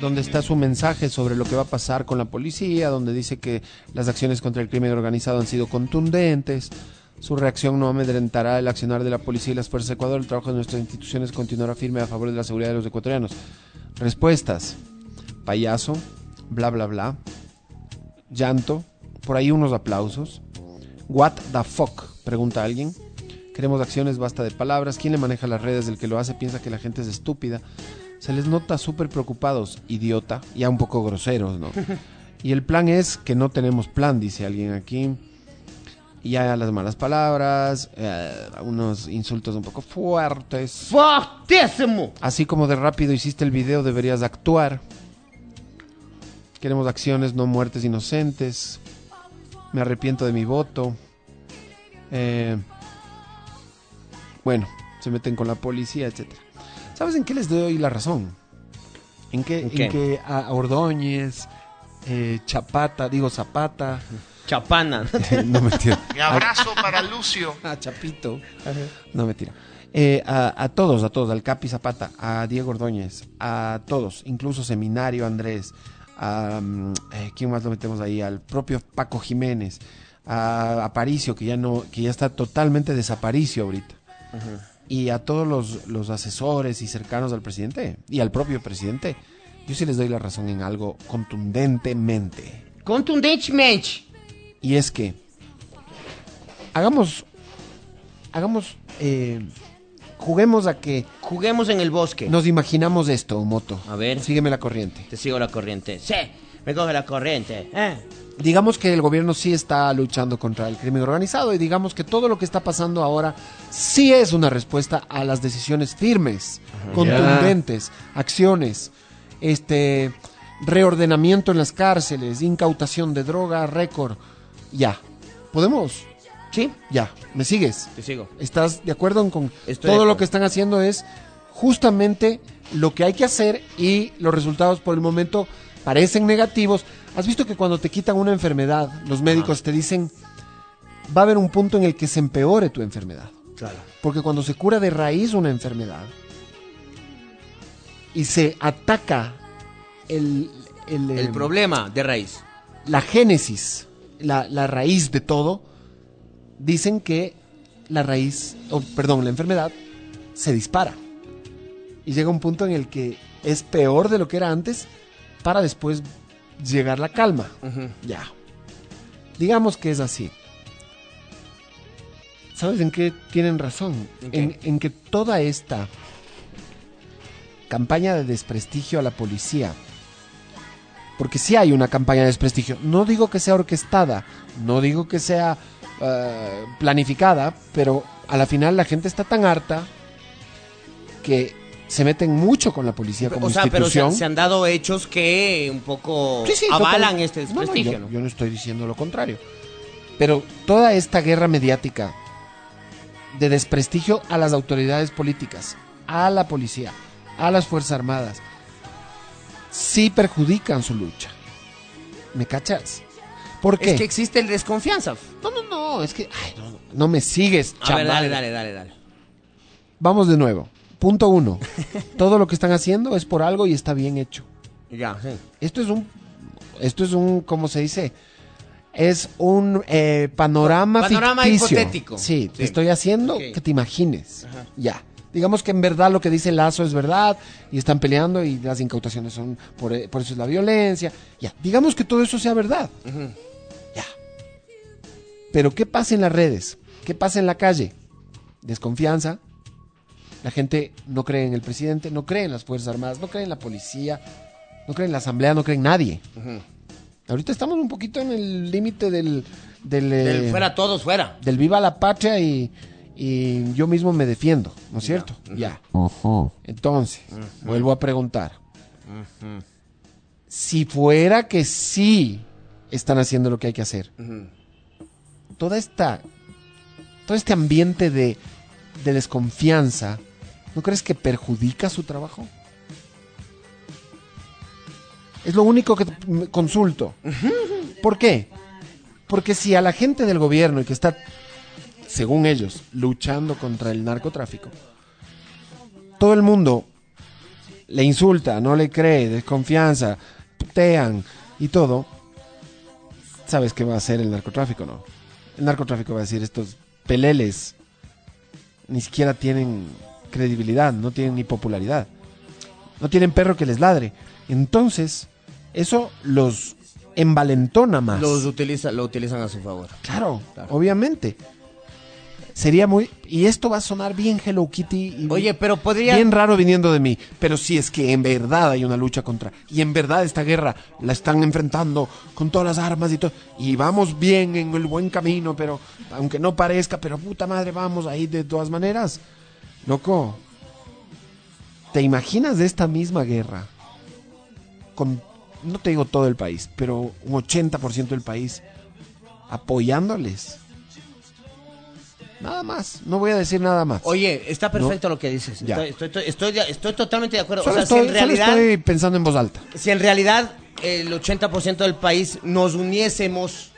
donde está su mensaje sobre lo que va a pasar con la policía, donde dice que las acciones contra el crimen organizado han sido contundentes, su reacción no amedrentará el accionar de la policía y las fuerzas de Ecuador, el trabajo de nuestras instituciones continuará firme a favor de la seguridad de los ecuatorianos. Respuestas, payaso, bla bla bla, llanto, por ahí unos aplausos, what the fuck, pregunta alguien. Queremos acciones, basta de palabras. ¿Quién le maneja las redes? El que lo hace piensa que la gente es estúpida. Se les nota súper preocupados, idiota, ya un poco groseros, ¿no? Y el plan es que no tenemos plan, dice alguien aquí. Y ya las malas palabras, eh, unos insultos un poco fuertes. ¡Fuertísimo! Así como de rápido hiciste el video, deberías actuar. Queremos acciones, no muertes inocentes. Me arrepiento de mi voto. Eh, bueno, se meten con la policía, etcétera. ¿Sabes en qué les doy la razón? En que, ¿En en qué? que a Ordóñez, eh, Chapata, digo Zapata. Chapana. no mentira. Mi abrazo para Lucio. A Chapito. No mentira. Eh, a, a todos, a todos, al Capi Zapata, a Diego Ordóñez, a todos, incluso Seminario Andrés, a mm, eh, quién más lo metemos ahí, al propio Paco Jiménez, a Aparicio, que ya no, que ya está totalmente desaparicio ahorita. Y a todos los, los asesores y cercanos al presidente y al propio presidente. Yo sí les doy la razón en algo contundentemente. Contundentemente. Y es que hagamos, hagamos, eh, juguemos a que Juguemos en el bosque. nos imaginamos esto, Moto. A ver. Sígueme la corriente. Te sigo la corriente. Sí, me coge la corriente. ¿eh? Digamos que el gobierno sí está luchando contra el crimen organizado y digamos que todo lo que está pasando ahora sí es una respuesta a las decisiones firmes, contundentes, acciones, este reordenamiento en las cárceles, incautación de droga, récord. Ya. ¿Podemos? Sí. Ya. ¿Me sigues? Te sigo. ¿Estás de acuerdo con Estoy todo acuerdo. lo que están haciendo es justamente lo que hay que hacer y los resultados por el momento parecen negativos? ¿Has visto que cuando te quitan una enfermedad, los médicos te dicen va a haber un punto en el que se empeore tu enfermedad? Claro. Porque cuando se cura de raíz una enfermedad y se ataca el, el, El em, problema de raíz. la génesis, la, la raíz de todo, dicen que la raíz, o perdón, la enfermedad se dispara. Y llega un punto en el que es peor de lo que era antes para después llegar la calma. Ya. Digamos que es así. ¿Sabes en qué tienen razón? ¿En en que toda esta campaña de desprestigio a la policía, porque sí hay una campaña de desprestigio, no digo que sea orquestada, no digo que sea eh, planificada, pero a la final la gente está tan harta que se meten mucho con la policía como O sea, pero se, institución. se han dado hechos que un poco Sí, sí, avalan total- este No, no, desprestigio, yo no estoy diciendo lo contrario. Pero toda esta guerra mediática de desprestigio a las autoridades políticas, a la policía, a las Fuerzas Armadas, sí perjudican su lucha. ¿Me cachas? ¿Por qué? Es que existe el desconfianza. No, no, no, es que... ay, no, no, no me sigues, A ver, dale, dale, dale, dale. Vamos de nuevo. Punto uno. Todo lo que están haciendo es por algo y está bien hecho. Ya, sí. Esto es un, esto es un, ¿cómo se dice? Es un eh, panorama, Panorama ficticio. hipotético. Sí, te estoy haciendo que te imagines. Ya. Digamos que en verdad lo que dice Lazo es verdad y están peleando y las incautaciones son por, por eso es la violencia. Ya. Digamos que todo eso sea verdad. Ya. Pero ¿qué pasa en las redes? ¿Qué pasa en la calle? Desconfianza. La gente no cree en el presidente, no cree en las Fuerzas Armadas, no cree en la policía, no cree en la Asamblea, no cree en nadie. Ahorita estamos un poquito en el límite del... Del, Del eh, fuera todos, fuera. del viva la patria y, y yo mismo me defiendo, ¿no es cierto? Ya. Entonces, vuelvo a preguntar. Si fuera que sí están haciendo lo que hay que hacer, toda esta, todo este ambiente de, de desconfianza, ¿no crees que perjudica su trabajo? Es lo único que consulto. ¿Por qué? Porque si a la gente del gobierno y que está, según ellos, luchando contra el narcotráfico, todo el mundo le insulta, no le cree, desconfianza, putean y todo, ¿sabes qué va a hacer el narcotráfico, no? El narcotráfico va a decir estos peleles ni siquiera tienen credibilidad, no tienen ni popularidad. No tienen perro que les ladre. Entonces, eso los envalentona más. Los utiliza, lo utilizan a su favor. Claro, obviamente. Sería muy... Y esto va a sonar bien Hello Kitty. Y Oye, pero podría... Bien raro viniendo de mí. Pero si es que en verdad hay una lucha contra... Y en verdad esta guerra la están enfrentando con todas las armas y todo. Y vamos bien en el buen camino, pero... Aunque no parezca, pero puta madre, vamos ahí de todas maneras. Loco. ¿Te imaginas de esta misma guerra? Con... No te digo todo el país, pero un 80% del país apoyándoles. Nada más, no voy a decir nada más. Oye, está perfecto No. lo que dices. Ya. Estoy, estoy, estoy, estoy totalmente de acuerdo. Solo, o sea, estoy, si en solo realidad, estoy pensando en voz alta. si en realidad el 80% del país nos uniésemos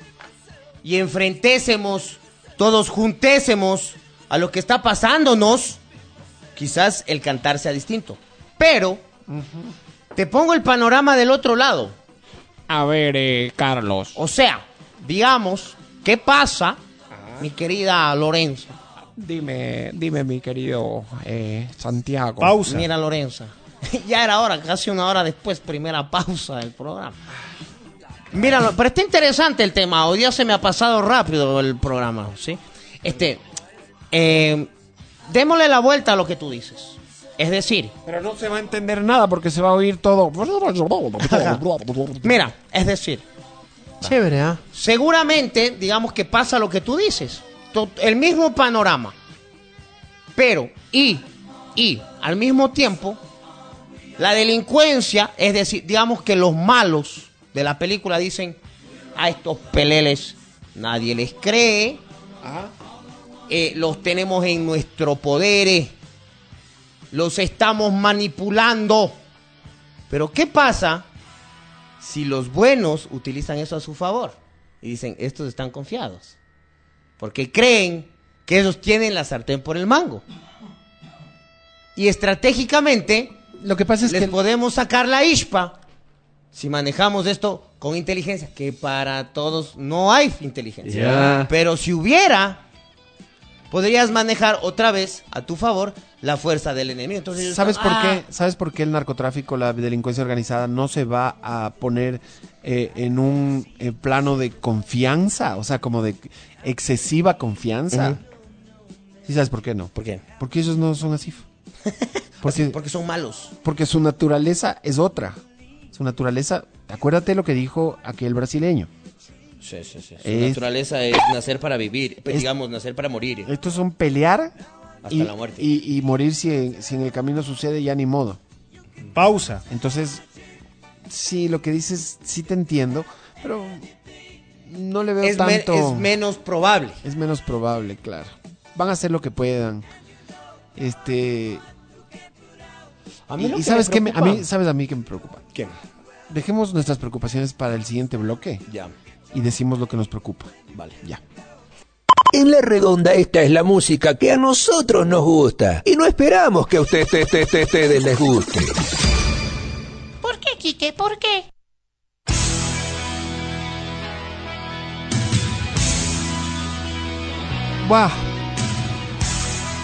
y enfrentésemos, todos juntésemos a lo que está pasándonos, quizás el cantar sea distinto. Pero te pongo el panorama del otro lado. A ver, eh, Carlos. O sea, digamos, ¿qué pasa, mi querida Lorenza? Dime, dime, mi querido eh, Santiago. Mira, Lorenza. ya era hora, casi una hora después, primera pausa del programa. Mira, lo- pero está interesante el tema. Hoy día se me ha pasado rápido el programa, ¿sí? Este, eh, démosle la vuelta a lo que tú dices. Es decir, Pero no se va a entender nada porque se va a oír todo. mira, es decir, Chévere, ¿ah? seguramente, digamos que pasa lo que tú dices. El mismo panorama. Pero, y, y, al mismo tiempo, la delincuencia, es decir, digamos que los malos de la película dicen, a estos peleles nadie les cree, eh, los tenemos en nuestro poder, eh, los estamos manipulando. Pero ¿qué pasa si los buenos utilizan eso a su favor? Y dicen, estos están confiados. Porque creen que ellos tienen la sartén por el mango. Y estratégicamente, lo que pasa es les que podemos sacar la ispa si manejamos esto con inteligencia, que para todos no hay inteligencia. Pero si hubiera, podrías manejar otra vez a tu favor la fuerza del enemigo. Entonces ¿Sabes están, por "Ah, qué? ¿Sabes por qué el narcotráfico, la delincuencia organizada no se va a poner eh, en un eh, plano de confianza, o sea, como de excesiva confianza? ¿Sí sabes por qué no? ¿Por qué? Porque ellos no son así. Porque, Porque son malos. porque su naturaleza es otra. Su naturaleza, acuérdate lo que dijo aquel brasileño. Sí, sí, sí. Su Es- naturaleza es nacer para vivir, Es- digamos, nacer para morir. Estos son pelear Hasta y, la muerte. y- y morir si, si en el camino sucede ya ni modo. Pausa. Entonces, sí, lo que dices, sí te entiendo, pero no le veo Es, me- tanto. es menos probable. Es menos probable, claro. Van a hacer lo que puedan. Este. A mí y, y que sabes me a preocupa- mí sabes a mí que me preocupa. ¿Qué? Dejemos nuestras preocupaciones para el siguiente bloque. Ya. Y decimos lo que nos preocupa. Vale. Ya. En la redonda esta es la música que a nosotros nos gusta y no esperamos que a ustedes te- te- te- ustedes les guste. ¿Por qué, Quique? ¿Por qué? Buah.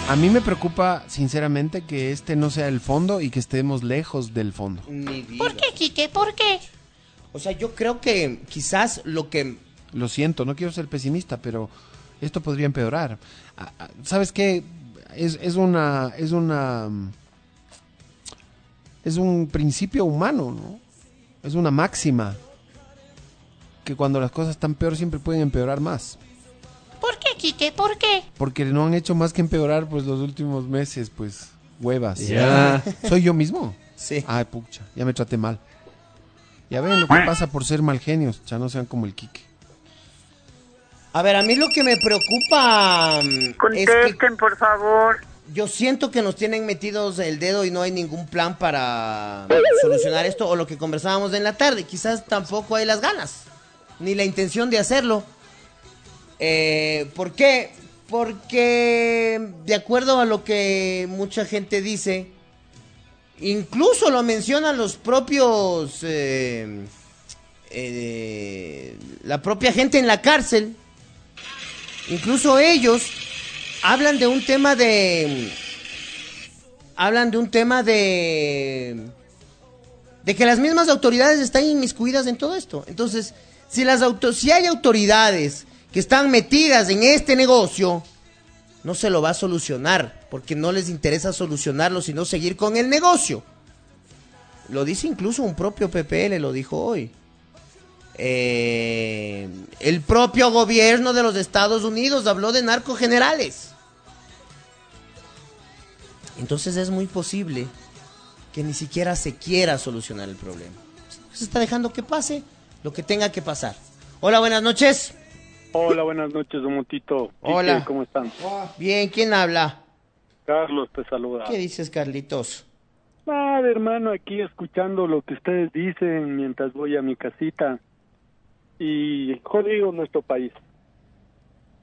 A mí me preocupa, sinceramente, que este no sea el fondo y que estemos lejos del fondo. ¿Por qué, Quique? ¿Por qué? O sea, yo creo que quizás lo que... Lo siento, no quiero ser pesimista, pero esto podría empeorar. Ah, ah, ¿Sabes qué? Es, es una... Es una... mm, Es un principio humano, ¿no? Es una máxima. Que cuando las cosas están peor siempre pueden empeorar más. ¿Por qué, Quique? ¿Por qué? Porque no han hecho más que empeorar pues los últimos meses, pues huevas. Ya. ¿Soy yo mismo? Sí. Ay, pucha, ya me traté mal. Ya ven lo que pasa por ser mal genios, ya no sean como el Quique. A ver, a mí lo que me preocupa mm, es que Contesten, por favor. yo siento que nos tienen metidos el dedo y no hay ningún plan para solucionar esto o lo que conversábamos en la tarde. Quizás tampoco hay las ganas ni la intención de hacerlo. Eh, ¿Por qué? Porque de acuerdo a lo que mucha gente dice, incluso lo mencionan los propios, eh, eh, la propia gente en la cárcel, incluso ellos hablan de un tema de, hablan de un tema de, de que las mismas autoridades están inmiscuidas en todo esto. Entonces, si las auto- si hay autoridades que están metidas en este negocio, no se lo va a solucionar, porque no les interesa solucionarlo, sino seguir con el negocio. Lo dice incluso un propio PPL, lo dijo hoy. Eh, el propio gobierno de los Estados Unidos habló de narcogenerales. Entonces es muy posible que ni siquiera se quiera solucionar el problema. Se está dejando que pase lo que tenga que pasar. Hola, buenas noches. Hola, buenas noches, Don Montito. Hola. ¿Cómo están? Bien, ¿quién habla? Carlos te saluda. ¿Qué dices, Carlitos? Nada, hermano, aquí escuchando lo que ustedes dicen mientras voy a mi casita. Y jodido nuestro país.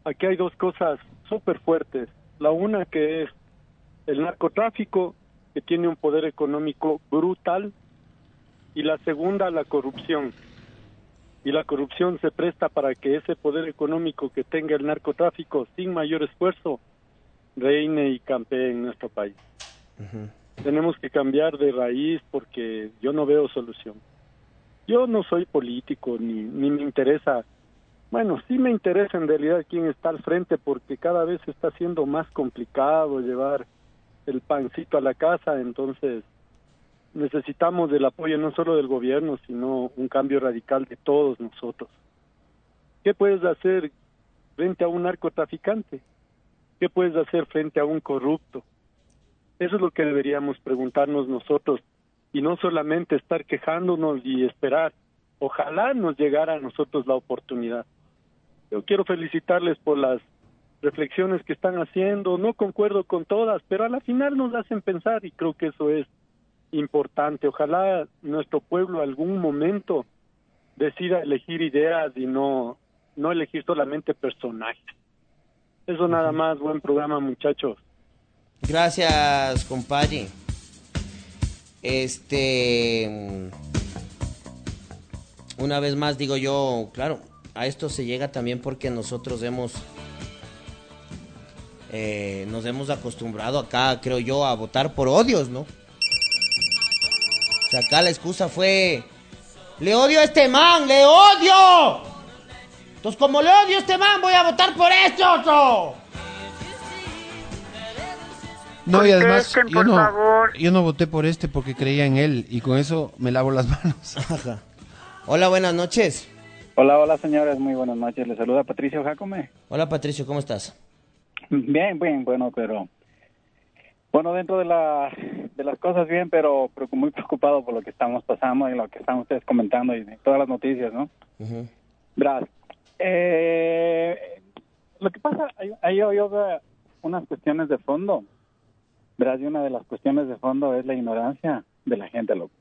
Aquí hay dos cosas súper fuertes. La una que es el narcotráfico, que tiene un poder económico brutal. Y la segunda, la corrupción. Y la corrupción se presta para que ese poder económico que tenga el narcotráfico sin mayor esfuerzo reine y campee en nuestro país. Tenemos que cambiar de raíz porque yo no veo solución. Yo no soy político ni, ni me interesa. Bueno, sí me interesa en realidad quién está al frente porque cada vez está siendo más complicado llevar el pancito a la casa, entonces necesitamos del apoyo no solo del gobierno, sino un cambio radical de todos nosotros. ¿Qué puedes hacer frente a un narcotraficante? ¿Qué puedes hacer frente a un corrupto? Eso es lo que deberíamos preguntarnos nosotros y no solamente estar quejándonos y esperar. Ojalá nos llegara a nosotros la oportunidad. Yo quiero felicitarles por las reflexiones que están haciendo. No concuerdo con todas, pero a la final nos hacen pensar y creo que eso es importante. Ojalá nuestro pueblo algún momento decida elegir ideas y no no elegir solamente personajes. Eso nada más, buen programa muchachos. Gracias, compadre. Este. Una vez más digo yo, claro, a esto se llega también porque nosotros hemos. eh, nos hemos acostumbrado acá, creo yo, a votar por odios, ¿no? O sea, acá la excusa fue. ¡Le odio a este man! ¡Le odio! Entonces, como le odio a este man, voy a votar por este otro. No, y además Contesten, yo por no, favor. yo no voté por este porque creía en él y con eso me lavo las manos. Hola, buenas noches. Hola, hola señores, muy buenas noches. Les saluda Patricio Jacome. Hola, Patricio, ¿cómo estás? Bien, bien, bueno, pero bueno, dentro de la de las cosas bien, pero, pero muy preocupado por lo que estamos pasando y lo que están ustedes comentando y todas las noticias, ¿no? Verás, eh, lo que pasa, hay, hay, hay otra- unas cuestiones de fondo, verás, y una de las cuestiones de fondo es la ignorancia de la gente, loco.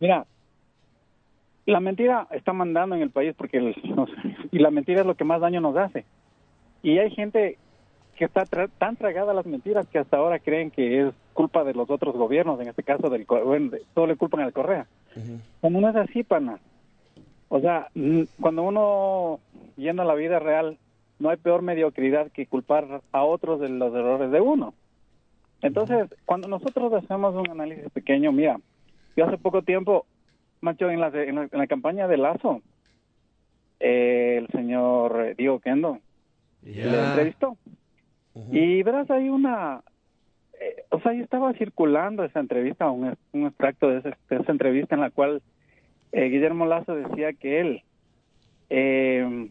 Mira, la mentira está mandando en el país porque el- no sé, y la mentira es lo que más daño nos hace. Y hay gente que está tra- tan tragada a las mentiras que hasta ahora creen que es culpa de los otros gobiernos, en este caso del co- bueno, de- todo le culpan al Correa. Cuando no es así, pana. O sea, cuando uno yendo a la vida real no hay peor mediocridad que culpar a otros de los errores de uno. Entonces, cuando nosotros hacemos un análisis pequeño, mira, yo hace poco tiempo, macho, en la, en la, en la campaña de Lazo, eh, el señor eh, Diego Kendo le entrevistó. Y verás, hay una... eh, o sea, yo estaba circulando esa entrevista, un, un extracto de, ese- de esa entrevista en la cual eh, Guillermo Lazo decía que él, eh,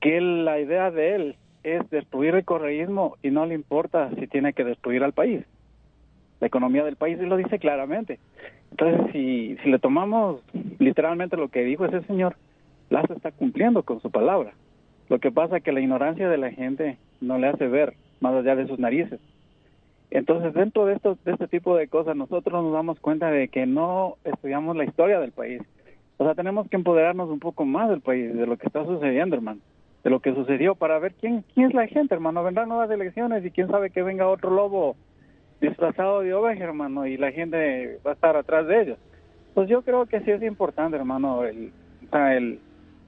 que la idea de él es destruir el correísmo y no le importa si tiene que destruir al país, la economía del país, y lo dice claramente. Entonces, si, si le tomamos literalmente lo que dijo ese señor, Lazo está cumpliendo con su palabra. Lo que pasa es que la ignorancia de la gente no le hace ver más allá de sus narices. Entonces, dentro de, estos, de este tipo de cosas, nosotros nos damos cuenta de que no estudiamos la historia del país. O sea, tenemos que empoderarnos un poco más del país, de lo que está sucediendo, hermano. De lo que sucedió para ver quién, quién es la gente, hermano. Vendrán nuevas elecciones y quién sabe que venga otro lobo disfrazado de oveja, hermano, y la gente va a estar atrás de ellos. Pues yo creo que sí es importante, hermano, el, el,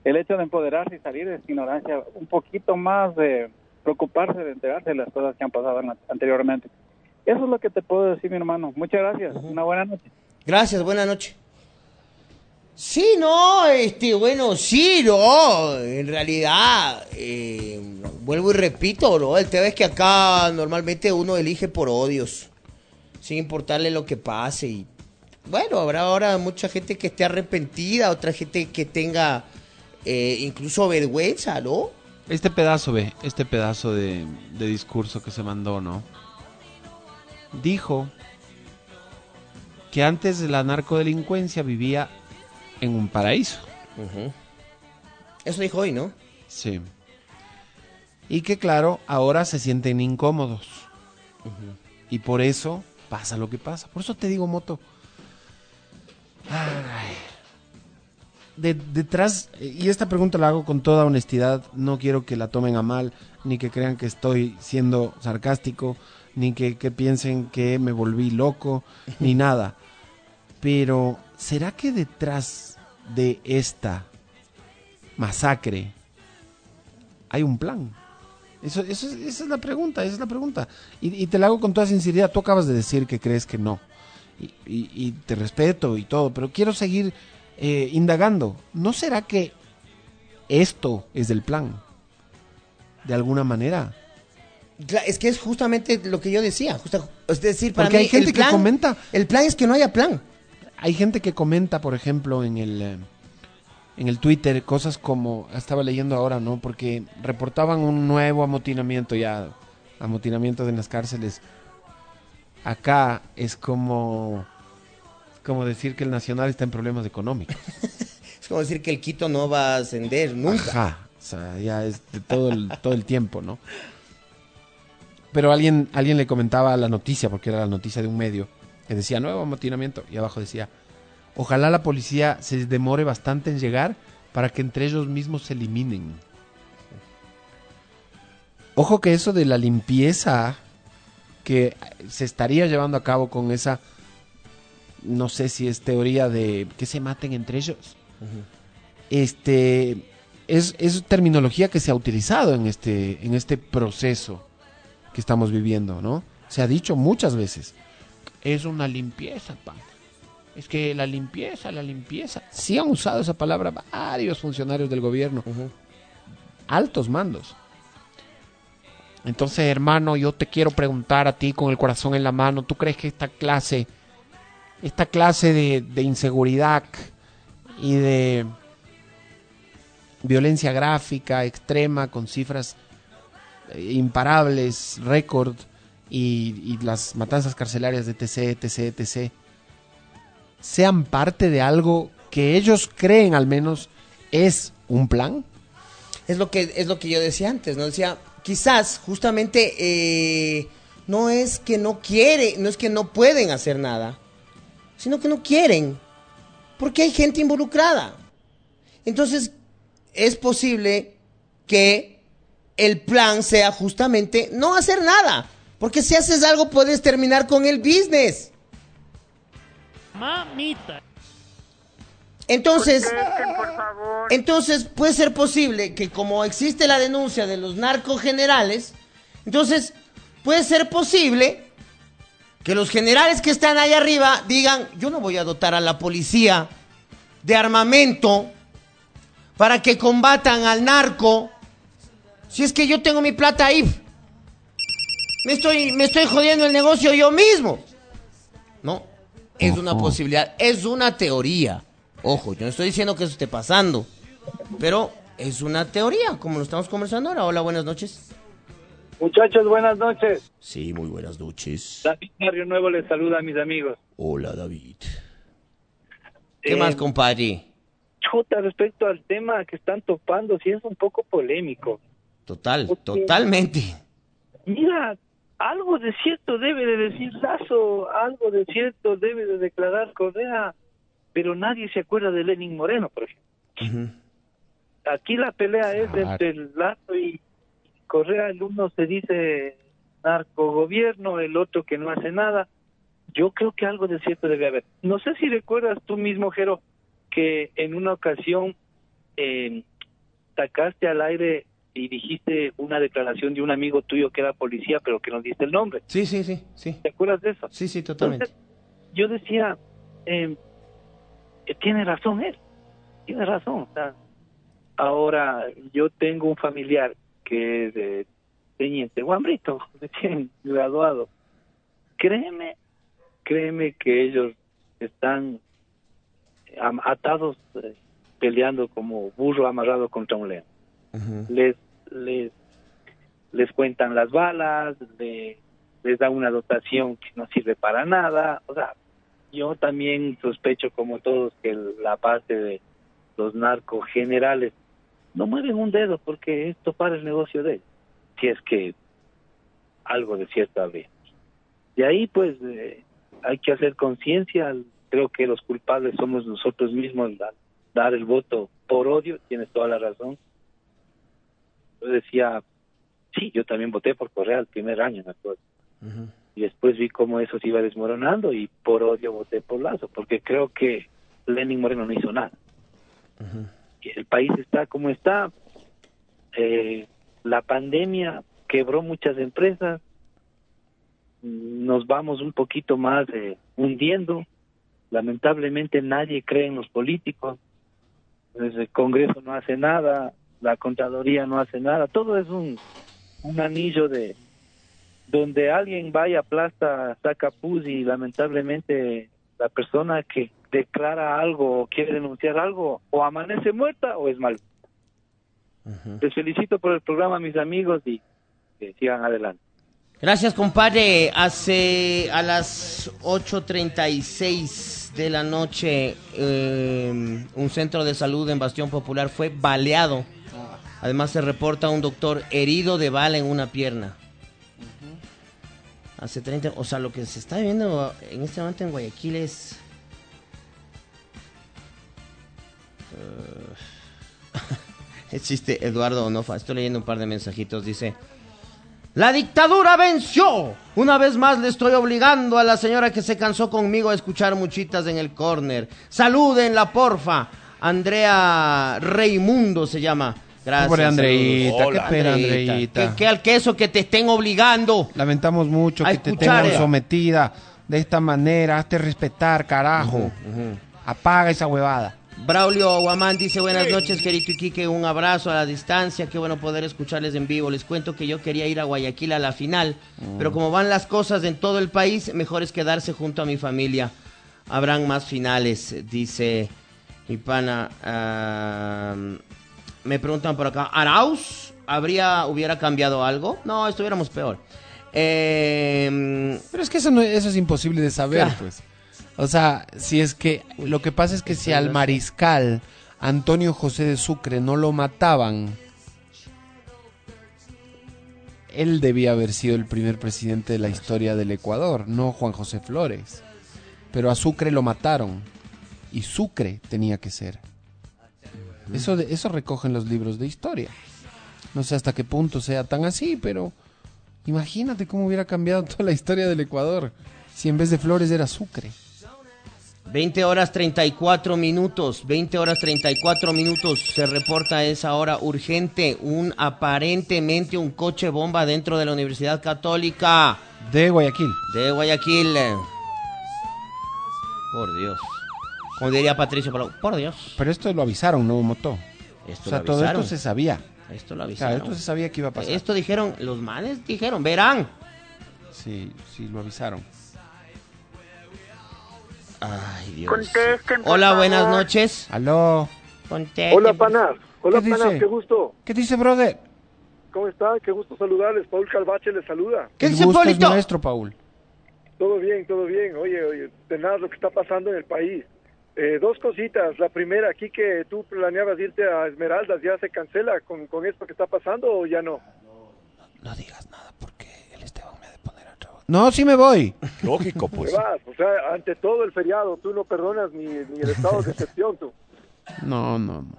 el hecho de empoderarse y salir de esa ignorancia, un poquito más de preocuparse de enterarse de las cosas que han pasado anteriormente. Eso es lo que te puedo decir, mi hermano. Muchas gracias. Una buena noche. Gracias, buena noche. Sí, no, este, bueno, sí, no, en realidad, eh, vuelvo y repito, ¿no? El tema es que acá normalmente uno elige por odios, sin importarle lo que pase y, bueno, habrá ahora mucha gente que esté arrepentida, otra gente que tenga eh, incluso vergüenza, ¿no? Este pedazo, ve, este pedazo de, de discurso que se mandó, ¿no? Dijo que antes de la narcodelincuencia vivía en un paraíso. Eso dijo hoy, ¿no? Sí. Y que claro, ahora se sienten incómodos. Y por eso pasa lo que pasa. Por eso te digo, Moto. Ay. De- detrás, y esta pregunta la hago con toda honestidad, no quiero que la tomen a mal, ni que crean que estoy siendo sarcástico, ni que, que piensen que me volví loco, ni nada. Pero, ¿será que detrás de esta masacre hay un plan? Eso, eso es- esa es la pregunta, esa es la pregunta. Y, y te la hago con toda sinceridad. Tú acabas de decir que crees que no. Y, y- y te respeto y todo, pero quiero seguir eh, indagando. ¿No será que esto es del plan? De alguna manera. Es que es justamente lo que yo decía, justa- es decir, para Porque mí hay gente el que plan- comenta. El plan es que no haya plan. Hay gente que comenta, por ejemplo, en el eh, en el Twitter cosas como estaba leyendo ahora, ¿no? Porque reportaban un nuevo amotinamiento ya, amotinamiento en las cárceles. Acá es como como decir que el Nacional está en problemas económicos. Es como decir que el Quito no va a ascender nunca. Ajá, o sea, ya es de todo el, todo el tiempo, ¿no? Pero alguien, alguien le comentaba la noticia, porque era la noticia de un medio, que decía nuevo amotinamiento, y abajo decía, ojalá la policía se demore bastante en llegar para que entre ellos mismos se eliminen. Ojo que eso de la limpieza que se estaría llevando a cabo con esa, no sé si es teoría de que se maten entre ellos. Este es, es terminología que se ha utilizado en este, en este proceso que estamos viviendo, ¿no? Se ha dicho muchas veces. Es una limpieza, pa. Es que la limpieza, la limpieza. Sí han usado esa palabra varios funcionarios del gobierno. Altos mandos. Entonces, hermano, yo te quiero preguntar a ti con el corazón en la mano, ¿tú crees que esta clase, esta clase de, de inseguridad y de violencia gráfica extrema con cifras imparables, récord y, las matanzas carcelarias de TC, TC, TC, sean parte de algo que ellos creen al menos es un plan? Es lo que es lo que yo decía antes, ¿no? Decía, quizás justamente eh, no es que no quieren, no es que no pueden hacer nada, sino que no quieren, porque hay gente involucrada. Entonces, es posible que el plan sea justamente no hacer nada, porque si haces algo puedes terminar con el business. Mamita. Entonces, entonces puede ser posible que como existe la denuncia de los narcogenerales, entonces puede ser posible que los generales que están ahí arriba digan, yo no voy a dotar a la policía de armamento para que combatan al narco, si es que yo tengo mi plata ahí. Me estoy, me estoy jodiendo el negocio yo mismo. No, es una posibilidad, es una teoría. Ojo, yo no estoy diciendo que eso esté pasando, pero es una teoría, como lo estamos conversando ahora. Hola, buenas noches. Muchachos, buenas noches. Sí, muy buenas noches. David Barrio Nuevo les saluda a mis amigos. Hola, David. ¿Qué Eh, más, compadre? Chuta, respecto al tema que están topando, sí es un poco polémico. Total, totalmente. Mira, algo de cierto debe de decir Lazo, algo de cierto debe de declarar Correa, pero nadie se acuerda de Lenin Moreno, por ejemplo. Aquí la pelea es entre el Lazo y Correa, el uno se dice narcogobierno, el otro que no hace nada. Yo creo que algo de cierto debe haber. No sé si recuerdas tú mismo, Jero, que en una ocasión eh, sacaste al aire y dijiste una declaración de un amigo tuyo que era policía, pero que no diste el nombre. Sí, sí, sí, sí. ¿Te acuerdas de eso? Sí, sí, totalmente. Entonces, yo decía, eh, eh, tiene razón él, tiene razón. o sea, ahora, yo tengo un familiar que es de teniente Guambrito, recién graduado. Créeme, créeme que ellos están atados, eh, peleando como burro amarrado contra un león. Les, les, les cuentan las balas, le- les da una dotación que no sirve para nada. O sea, yo también sospecho, como todos, que la parte de los narcos generales no mueven un dedo porque esto para el negocio de ellos. Si es que algo de cierto habría. De ahí, pues, eh, hay que hacer conciencia. Creo que los culpables somos nosotros mismos dar el voto por odio. Tienes toda la razón. Yo decía, sí, yo también voté por Correa el primer año, me acuerdo. Y después vi cómo eso se iba desmoronando y por odio voté por Lazo, porque creo que Lenin Moreno no hizo nada. El país está como está. Eh, la pandemia quebró muchas empresas. Nos vamos un poquito más eh, hundiendo. Lamentablemente nadie cree en los políticos. El Congreso no hace nada, la Contraloría no hace nada. Todo es un, un anillo de donde alguien vaya, aplasta, saca pus y lamentablemente la persona que declara algo o quiere denunciar algo o amanece muerta o es mal. Les felicito por el programa, mis amigos, y que sigan adelante. Gracias, compadre. Hace a las 8.36 de la noche, eh, un centro de salud en Bastión Popular fue baleado. Además, se reporta un doctor herido de bala en una pierna. Hace 30, o sea, lo que se está viendo en este momento en Guayaquil es... Eh, es chiste, Eduardo Onofa. Estoy leyendo un par de mensajitos. Dice: La dictadura venció. Una vez más le estoy obligando a la señora que se cansó conmigo a escuchar muchitas en el corner. Salúdenla, porfa. Andrea Reimundo se llama. Gracias. Pobre Andreita, saludos. qué pena, Andreita. Que, que al queso que te estén obligando. Lamentamos mucho que te tengan sometida de esta manera. Hazte respetar, carajo. Apaga esa huevada. Braulio Guamán dice buenas noches, querido Iquique, un abrazo a la distancia, qué bueno poder escucharles en vivo. Les cuento que yo quería ir a Guayaquil a la final, pero como van las cosas en todo el país, mejor es quedarse junto a mi familia. Habrán más finales, dice mi pana. Me preguntan por acá, ¿Arauz habría, hubiera cambiado algo? No, estuviéramos peor. Eh, Pero es que eso, no, eso es imposible de saber, Claro. pues. O sea, si es que lo que pasa es que si al mariscal Antonio José de Sucre no lo mataban, él debía haber sido el primer presidente de la historia del Ecuador, no Juan José Flores. Pero a Sucre lo mataron y Sucre tenía que ser. Eso, de- eso recogen los libros de historia. No sé hasta qué punto sea tan así, pero imagínate cómo hubiera cambiado toda la historia del Ecuador si en vez de Flores era Sucre. 20 horas 34 minutos, 20 horas 34 minutos, se reporta a esa hora urgente un aparentemente un coche bomba dentro de la Universidad Católica De Guayaquil. de Guayaquil. Por Dios. Como diría Patricio Palau, por Dios. Pero esto lo avisaron, no Moto. Esto o sea, lo todo esto se sabía. Esto lo avisaron. esto se sabía que iba a pasar. Esto dijeron, los manes dijeron, verán. Sí, sí, lo avisaron. Ay, Dios. Contesten, por Hola, buenas favor. noches. Aló. Contesten. Hola, panas. Hola, ¿Qué panas. dice? Qué gusto. ¿Qué dice, brother? ¿Cómo están? Qué gusto saludarles. Paul Calvache les saluda. ¿Qué El dice gusto es nuestro, Paul. Todo bien, todo bien. Oye, oye, de nada lo que está pasando en el país. Eh, dos cositas. La primera, aquí que tú planeabas irte a Esmeraldas, ¿ya se cancela con, con esto que está pasando o ya no? No digas nada porque el Esteban me ha de poner a trabajar. No, sí me voy. Lógico, Te pues. vas. O sea, ante todo el feriado, tú no perdonas ni, ni el estado de excepción, tú. No, no, no.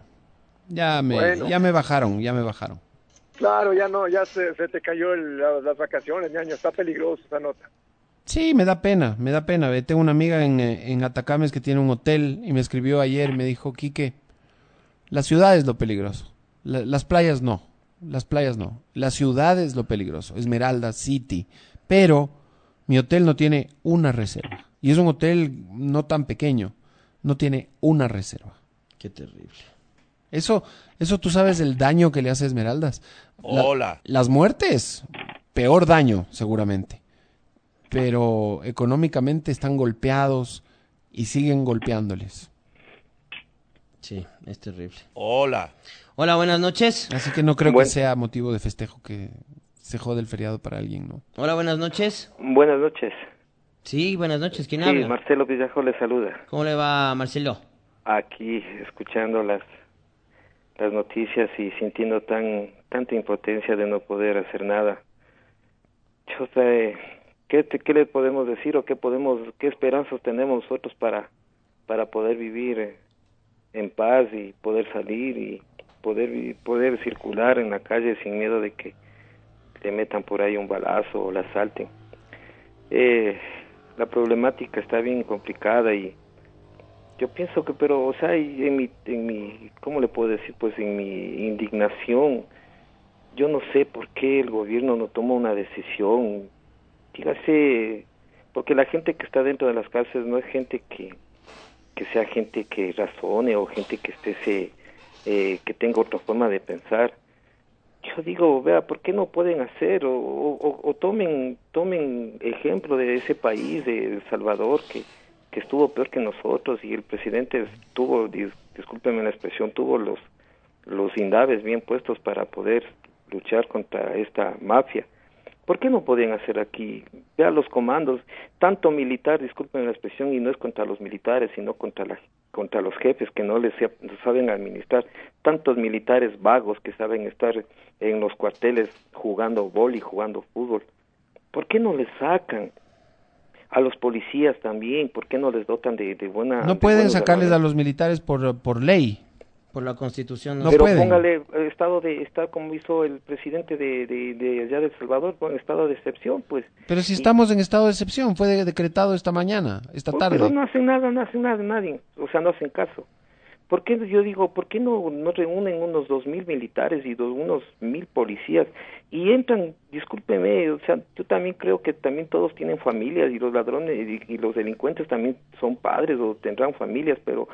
Ya me, Bueno. ya me bajaron, ya me bajaron. Claro, ya no, ya se, se te cayó el- la- las vacaciones, ñaño. Está peligroso esa nota. Sí, me da pena, me da pena. Ve, Tengo una amiga en, eh, en Atacames que tiene un hotel y me escribió ayer y me dijo, Quique, la ciudad es lo peligroso. La- las playas no, las playas no. La ciudad es lo peligroso, Esmeralda City. Pero mi hotel no tiene una reserva. Y es un hotel no tan pequeño, no tiene una reserva. Qué terrible. Eso, eso tú sabes el daño que le hace a Esmeraldas. La- Hola. las muertes, peor daño, seguramente. Pero económicamente están golpeados y siguen golpeándoles. Sí, es terrible. Hola. Hola, buenas noches. Así que no creo Buen- que sea motivo de festejo que se jode el feriado para alguien, ¿no? Hola, buenas noches. Buenas noches. Sí, buenas noches. ¿Quién Sí, habla? Marcelo Villajo le saluda. ¿Cómo le va, Marcelo? Aquí escuchando las las noticias y sintiendo tan tanta impotencia de no poder hacer nada. Yo sé, ¿qué, te- ¿qué le podemos decir o qué podemos qué esperanzas tenemos nosotros para para poder vivir eh, en paz y poder salir y poder poder circular en la calle sin miedo de que le metan por ahí un balazo o la asalten? Eh, la problemática está bien complicada y yo pienso que pero o sea en mi en mi cómo le puedo decir pues en mi indignación yo no sé por qué el gobierno no toma una decisión dígase porque la gente que está dentro de las cárceles no es gente que que sea gente que razone o gente que esté se, eh, que tenga otra forma de pensar yo digo, vea, ¿por qué no pueden hacer o, o- tomen tomen ejemplo de ese país, de El Salvador, que, que estuvo peor que nosotros y el presidente tuvo, dis- discúlpeme la expresión, tuvo los, los indaves bien puestos para poder luchar contra esta mafia. ¿Por qué no pueden hacer aquí? Vea los comandos, tanto militar, disculpen la expresión, y no es contra los militares, sino contra la, contra los jefes que no les saben administrar, tantos militares vagos que saben estar en los cuarteles jugando boli, jugando fútbol. ¿Por qué no les sacan? A los policías también, ¿por qué no les dotan de, de buena... No de pueden sacarles a los militares por, por ley. Por la constitución. No pero póngale eh, estado de estar como hizo el presidente de, de, de allá de El Salvador con estado de excepción pues Pero si estamos en estado de excepción, fue de- decretado esta mañana, esta Pues, tarde. pero no hacen nada no hacen nada nadie o sea no hacen caso ¿Por qué yo digo, por qué no, no reúnen unos dos mil militares y dos, unos mil policías y entran, discúlpeme, o sea, yo también creo que también todos tienen familias y los ladrones y, y los delincuentes también son padres o tendrán familias, pero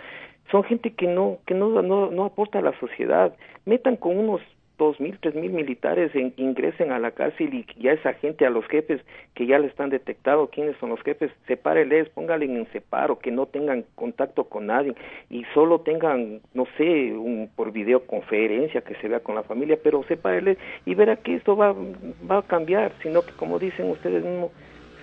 son gente que no que no no, no aporta a la sociedad. Metan con unos dos mil, tres mil militares en, ingresen a la cárcel y ya esa gente, a los jefes que ya le están detectado quiénes son los jefes, sepáreles, póngale en separo, que no tengan contacto con nadie y solo tengan, no sé, un, por videoconferencia que se vea con la familia, pero sepáreles y verá que esto va, va a cambiar, sino que como dicen ustedes mismos,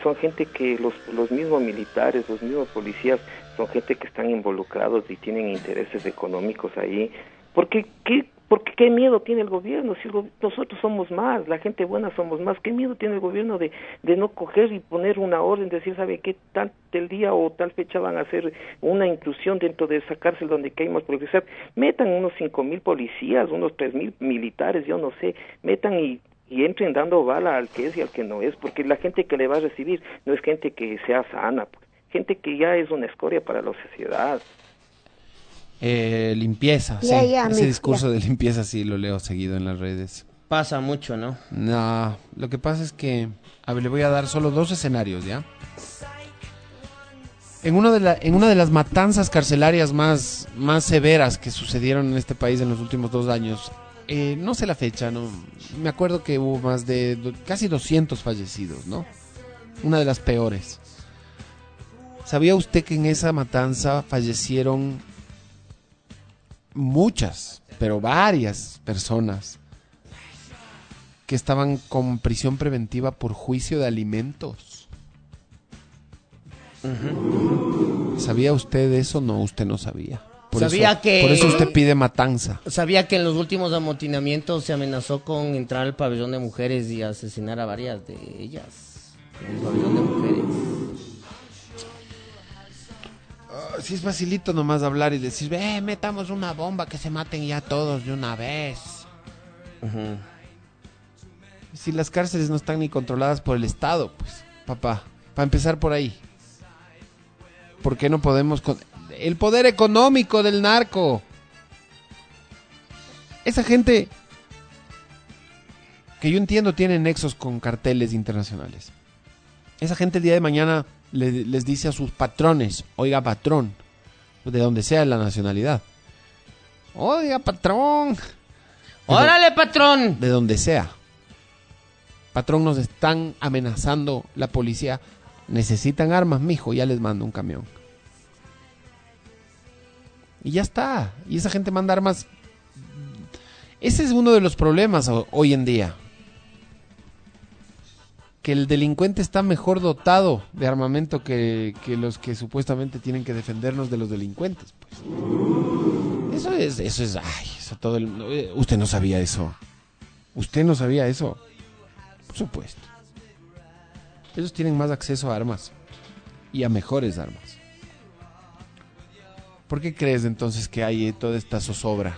son gente que los, los mismos militares, los mismos policías, son gente que están involucrados y tienen intereses económicos ahí. Porque qué, porque qué miedo tiene el gobierno, si el nosotros somos más, la gente buena somos más, qué miedo tiene el gobierno de, de no coger y poner una orden, decir, ¿sabe qué tal del día o tal fecha van a hacer una inclusión dentro de esa cárcel donde caímos progresar? Metan unos cinco mil policías, unos tres mil militares, yo no sé, metan y y entren dando bala al que es y al que no es, porque la gente que le va a recibir no es gente que sea sana, gente que ya es una escoria para la sociedad. Eh, limpieza, Ya, sí. ya, Ese mi- discurso ya. de limpieza sí lo leo seguido en las redes. Pasa mucho, ¿no? No, lo que pasa es que, a ver, le voy a dar solo dos escenarios, ¿ya? En, uno de la- en una de las matanzas carcelarias más, más severas que sucedieron en este país en los últimos dos años, eh, no sé la fecha, no, me acuerdo que hubo más de do- casi 200 fallecidos, ¿no? Una de las peores. ¿Sabía usted que en esa matanza fallecieron muchas, pero varias personas que estaban con prisión preventiva por juicio de alimentos? ¿Sabía usted eso? No, usted no sabía. Por Sabía eso- que- Por eso usted pide matanza. Sabía que en los últimos amotinamientos se amenazó con entrar al pabellón de mujeres y asesinar a varias de ellas. En el pabellón de mujeres. Ah, Si es facilito nomás hablar y decir, ve, metamos una bomba que se maten ya todos de una vez. Si las cárceles no están ni controladas por el Estado, pues, papá, para empezar por ahí. ¿Por qué no podemos... con- El poder económico del narco. Esa gente que yo entiendo tiene nexos con carteles internacionales. Esa gente el día de mañana le- les dice a sus patrones, oiga patrón, de donde sea la nacionalidad. Oiga patrón. ¡Órale, patrón! De donde sea. Patrón, nos están amenazando la policía. Necesitan armas, mijo, ya les mando un camión. Y ya está. Y esa gente manda armas. Ese es uno de los problemas ho- hoy en día. Que el delincuente está mejor dotado de armamento que, que los que supuestamente tienen que defendernos de los delincuentes. Pues. Eso es, eso es, ay, todo el, eh, usted no sabía eso. Usted no sabía eso. Por supuesto. Ellos tienen más acceso a armas y a mejores armas. ¿Por qué crees entonces que hay toda esta zozobra?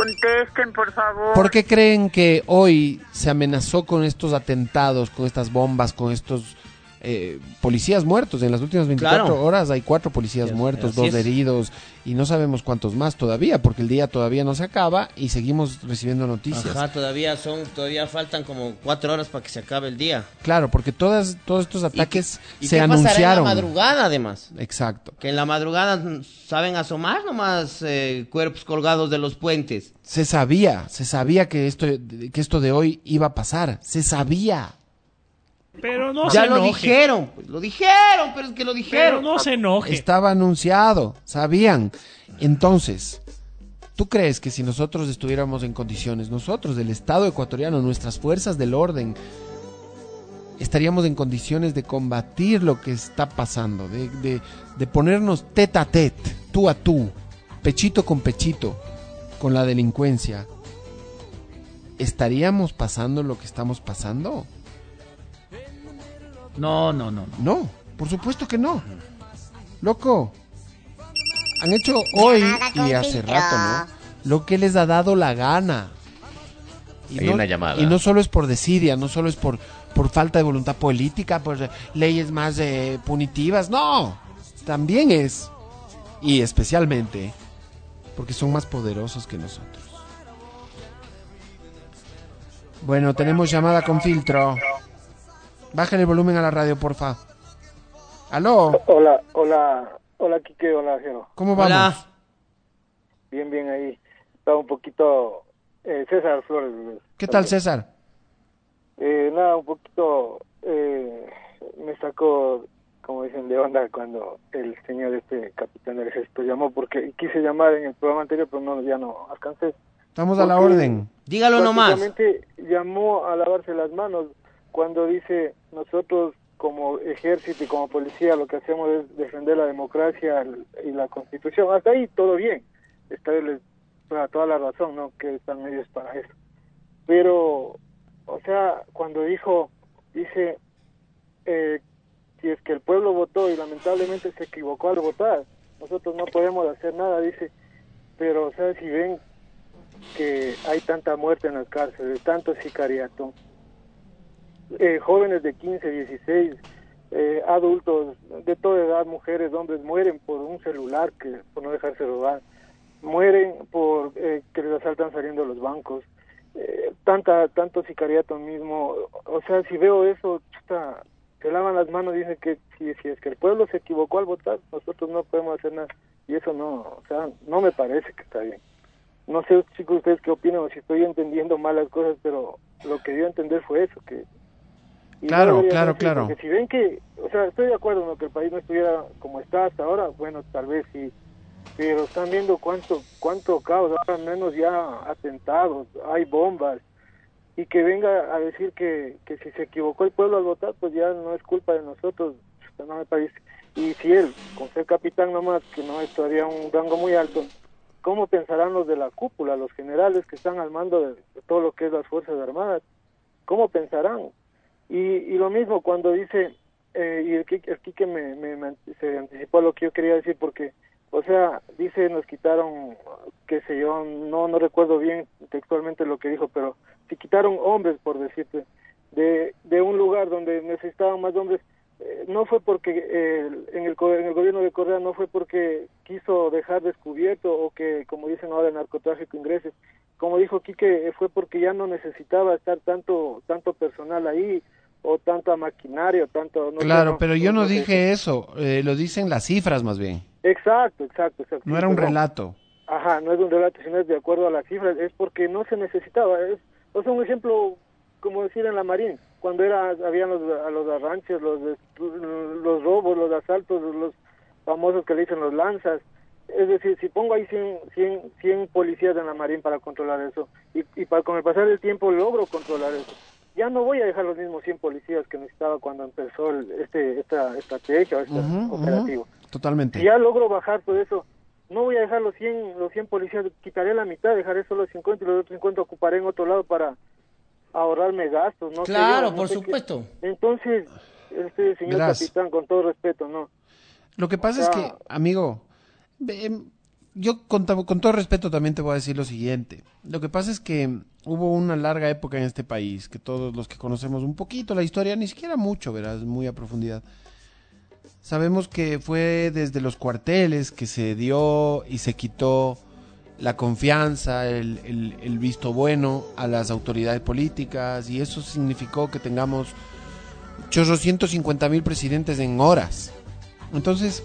Contesten, por favor. ¿Por qué creen que hoy se amenazó con estos atentados, con estas bombas, con estos eh, policías muertos? En las últimas 24 Claro. horas hay cuatro policías muertos, dos es. heridos y no sabemos cuántos más todavía, porque el día todavía no se acaba y seguimos recibiendo noticias. Ajá, todavía son, todavía faltan como cuatro horas para que se acabe el día. Claro, porque todas, todos estos ataques ¿Y se qué pasará anunciaron. en la madrugada, además? Exacto. Que en la madrugada saben asomar nomás eh, cuerpos colgados de los puentes. Se sabía, se sabía que esto, que esto de hoy iba a pasar. Se sabía. Pero no ya se lo enoje. dijeron, pues, lo dijeron, pero es que lo dijeron. Pero no se enoje. Estaba anunciado, sabían. Entonces, ¿tú crees que si nosotros estuviéramos en condiciones, nosotros del Estado ecuatoriano, nuestras fuerzas del orden, estaríamos en condiciones de combatir lo que está pasando, de, de- de ponernos tete a tete, tú a tú, pechito con pechito, con la delincuencia? ¿Estaríamos pasando lo que estamos pasando? No, no, no. No, por supuesto que no. Loco, han hecho hoy y hace rato, ¿no? Lo que les ha dado la gana. Y Hay no, una llamada. Y no solo es por desidia, no solo es por, por falta de voluntad política, por leyes más eh, punitivas, no. También es, y especialmente, porque son más poderosos que nosotros. Bueno, tenemos llamada con filtro. Bájale el volumen a la radio, porfa. ¿Aló? Hola, hola, hola Quique, hola Jero. ¿Cómo vamos? Bien, bien ahí. Estaba un poquito... eh, César Flores. ¿Qué tal, César? Eh, nada, un poquito... eh, me sacó, como dicen, de onda cuando el señor este capitán del ejército llamó, porque quise llamar en el programa anterior, pero no, ya no alcancé. Estamos a la orden. Dígalo nomás. Llamó a lavarse las manos cuando dice nosotros como ejército y como policía lo que hacemos es defender la democracia y la constitución. Hasta ahí todo bien. Está toda, toda la razón, ¿no? Que están medios para eso. Pero, o sea, cuando dijo, dice, eh, si es que el pueblo votó y lamentablemente se equivocó al votar, nosotros no podemos hacer nada, dice, pero, o sea, si ven que hay tanta muerte en las cárceles, tanto sicariato, eh, jóvenes de 15, 16 eh, adultos de toda edad, mujeres, hombres, mueren por un celular que por no dejarse robar, mueren por eh, que les asaltan saliendo de los bancos, eh, tanta tanto sicariato mismo, o sea, si veo eso, chuta, se lavan las manos, dicen que si, si es que el pueblo se equivocó al votar, nosotros no podemos hacer nada, y eso no, o sea, no me parece que está bien. No sé, chicos, ustedes qué opinan o si estoy entendiendo mal las cosas, pero lo que dio a entender fue eso, que... y Claro, claro, claro. Porque si ven que, o sea, estoy de acuerdo en que el país no estuviera como está hasta ahora, bueno, tal vez sí, pero están viendo cuánto cuánto caos, ahora menos ya atentados, hay bombas, y que venga a decir que, que si se equivocó el pueblo al votar, pues ya no es culpa de nosotros, no me parece. Y si él, con ser capitán nomás, que no es todavía un rango muy alto, ¿cómo pensarán los de la cúpula, los generales que están al mando de, de todo lo que es las Fuerzas Armadas? ¿Cómo pensarán? Y, y lo mismo cuando dice, eh, y el, Quique- me, me- me se anticipó lo que yo quería decir, porque, o sea, dice, nos quitaron, qué sé yo, no, no recuerdo bien textualmente lo que dijo, pero si quitaron hombres, por decirte, de, de un lugar donde necesitaban más hombres, eh, no fue porque eh, en, el, en el gobierno de Correa no fue porque quiso dejar descubierto o que, como dicen ahora, el narcotráfico ingrese. Como dijo Quique, fue porque ya no necesitaba estar tanto tanto personal ahí o tanta maquinaria o tanto... no sé, Claro, no- pero yo no dije eso, eh, lo dicen las cifras más bien. Exacto, exacto, exacto. No era un relato. Ajá, no es un relato, sino es de acuerdo a las cifras, es porque no se necesitaba. Es, o sea, un ejemplo, como decir en la Marín, cuando era, habían los, a los arranches, los, los robos, los asaltos, los famosos que le dicen los lanzas. Es decir, si pongo ahí 100, 100, 100 policías en la Marín para controlar eso, y, y para, con el pasar del tiempo logro controlar eso, ya no voy a dejar los mismos 100 policías que necesitaba cuando empezó el- este, esta estrategia o este Ujú, ujú. operativo. Totalmente. Si ya logro bajar todo eso, no voy a dejar los 100, los 100 policías, quitaré la mitad, dejaré solo 50 y los otros 50 ocuparé en otro lado para ahorrarme gastos, ¿no? Claro, yo, no por qué. supuesto. Entonces, este señor Verás. capitán, con todo respeto, ¿no? Lo que pasa O es sea- que, amigo, em, yo con, con todo respeto también te voy a decir lo siguiente. Lo que pasa es que hubo una larga época en este país, que todos los que conocemos un poquito la historia, ni siquiera mucho, verás, muy a profundidad. Sabemos que fue desde los cuarteles que se dio y se quitó la confianza, el, el- el visto bueno a las autoridades políticas y eso significó que tengamos 850 mil presidentes en horas. Entonces,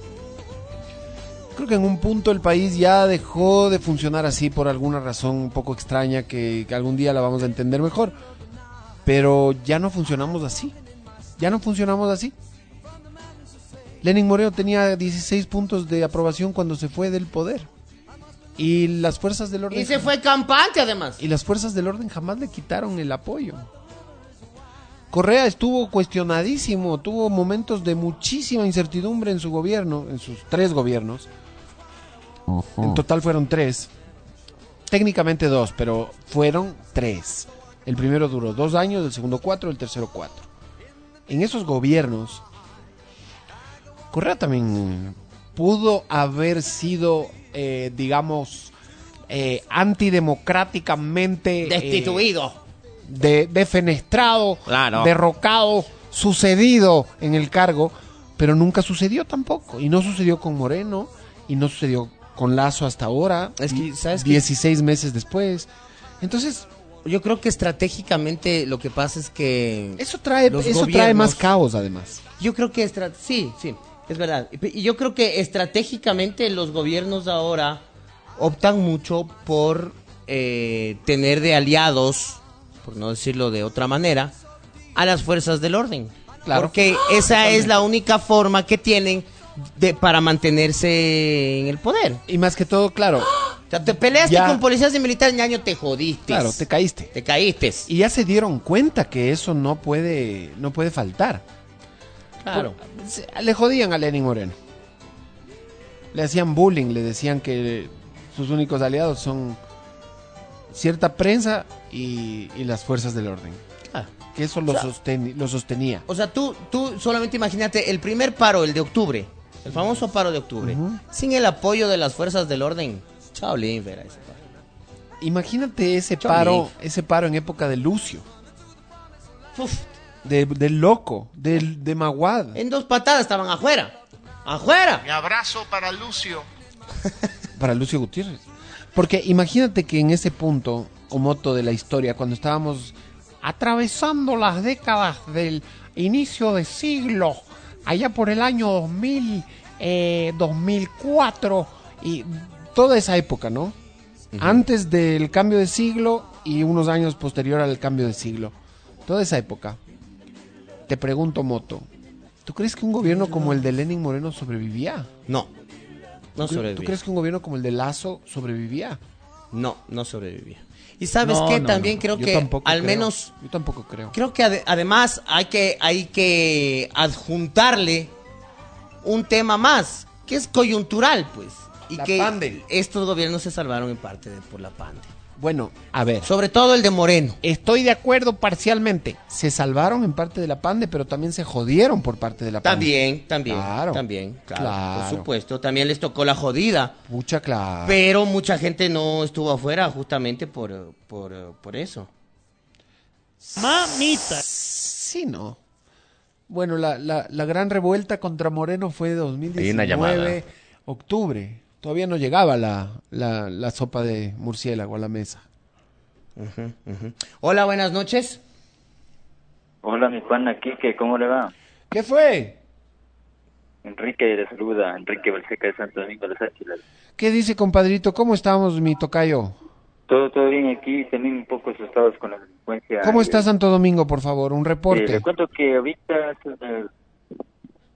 creo que en un punto el país ya dejó de funcionar así por alguna razón un poco extraña que, que algún día la vamos a entender mejor. Pero ya no funcionamos así. Ya no funcionamos así. Lenin Moreno tenía 16 puntos de aprobación cuando se fue del poder. Y las fuerzas del orden Y se fue campante además. y las fuerzas del orden jamás le quitaron el apoyo. Correa estuvo cuestionadísimo, tuvo momentos de muchísima incertidumbre en su gobierno, en sus tres gobiernos. En total fueron tres. Técnicamente dos, pero fueron tres. El primero duró dos años, el segundo cuatro, el tercero cuatro. En esos gobiernos, Correa también pudo haber sido, eh, digamos, eh, antidemocráticamente eh, Destituido. de, defenestrado, Claro. derrocado, sucedido en el cargo, pero nunca sucedió tampoco. Y no sucedió con Moreno, y no sucedió con Lazo hasta ahora, Es que, ¿sabes qué? 16 meses después. Entonces, Yo creo que estratégicamente lo que pasa es que... eso trae, eso trae más caos además. Yo creo que estra- sí, sí, es verdad. Y yo creo que estratégicamente los gobiernos ahora optan mucho por eh, tener de aliados, por no decirlo de otra manera, a las fuerzas del orden. Claro. Porque esa es la única forma que tienen de, para mantenerse en el poder. Y más que todo, claro, O sea, te peleaste Ya. con policías y militares, ñaño, te jodiste. claro, te caíste. Te caíste. Y ya se dieron cuenta que eso no puede, no puede faltar. Claro. Se- Le jodían a Lenin Moreno. Le hacían bullying, le decían que sus únicos aliados son cierta prensa y, y las fuerzas del orden. Claro. Que eso lo, O sea- sosten- lo sostenía. O sea, tú, tú solamente imagínate el primer paro, el de octubre, el famoso paro de octubre, sin el apoyo de las fuerzas del orden. Chao, Linfer, a ese paro. Imagínate ese Chole. paro, ese paro en época de Lucio. Uf, de, del loco, del, de Maguad. En dos patadas estaban afuera. ¡Afuera! Mi abrazo para Lucio. Para Lucio Gutiérrez. Porque imagínate que en ese punto, o moto de la historia, cuando estábamos Atravesando las décadas del inicio de siglo, allá por el año 2000, eh, 2004, y toda esa época, ¿no? Antes del cambio de siglo y unos años posterior al cambio de siglo. Toda esa época. Te pregunto, Moto, ¿tú crees que un gobierno como el de Lenin Moreno sobrevivía? No. No ¿Tú- sobrevivía. ¿Tú crees que un gobierno como el de Lazo sobrevivía? No, no sobrevivía. Y sabes No, qué, no, también no. creo Yo que al creo. menos Yo tampoco creo. creo que ade- además hay que hay que adjuntarle un tema más, que es coyuntural, pues, y La que pande. estos gobiernos se salvaron en parte de- por la pande. Bueno, a ver. Sobre todo el de Moreno. Estoy de acuerdo parcialmente. Se salvaron en parte de la pande, pero también se jodieron por parte de la pande. También, también, Claro, también, claro, claro. por supuesto, también les tocó la jodida. Mucha claro. Pero mucha gente no estuvo afuera justamente por, por, por eso. Mamita. Sí, no. Bueno, la, la, la gran revuelta contra Moreno fue de Hay una 2019, llamada. octubre. Todavía no llegaba la, la, la sopa de murciélago a la mesa. Hola, buenas noches. Hola, mi pana Quique, ¿cómo le va? ¿Qué fue? Enrique le saluda, Enrique Balseca de Santo Domingo de las Áchilas. ¿Qué dice, compadrito? ¿Cómo estamos, mi tocayo? Todo, todo bien aquí, también un poco asustados con la delincuencia. ¿Cómo está Santo Domingo, por favor? Un eh, reporte. le cuento que ahorita hace una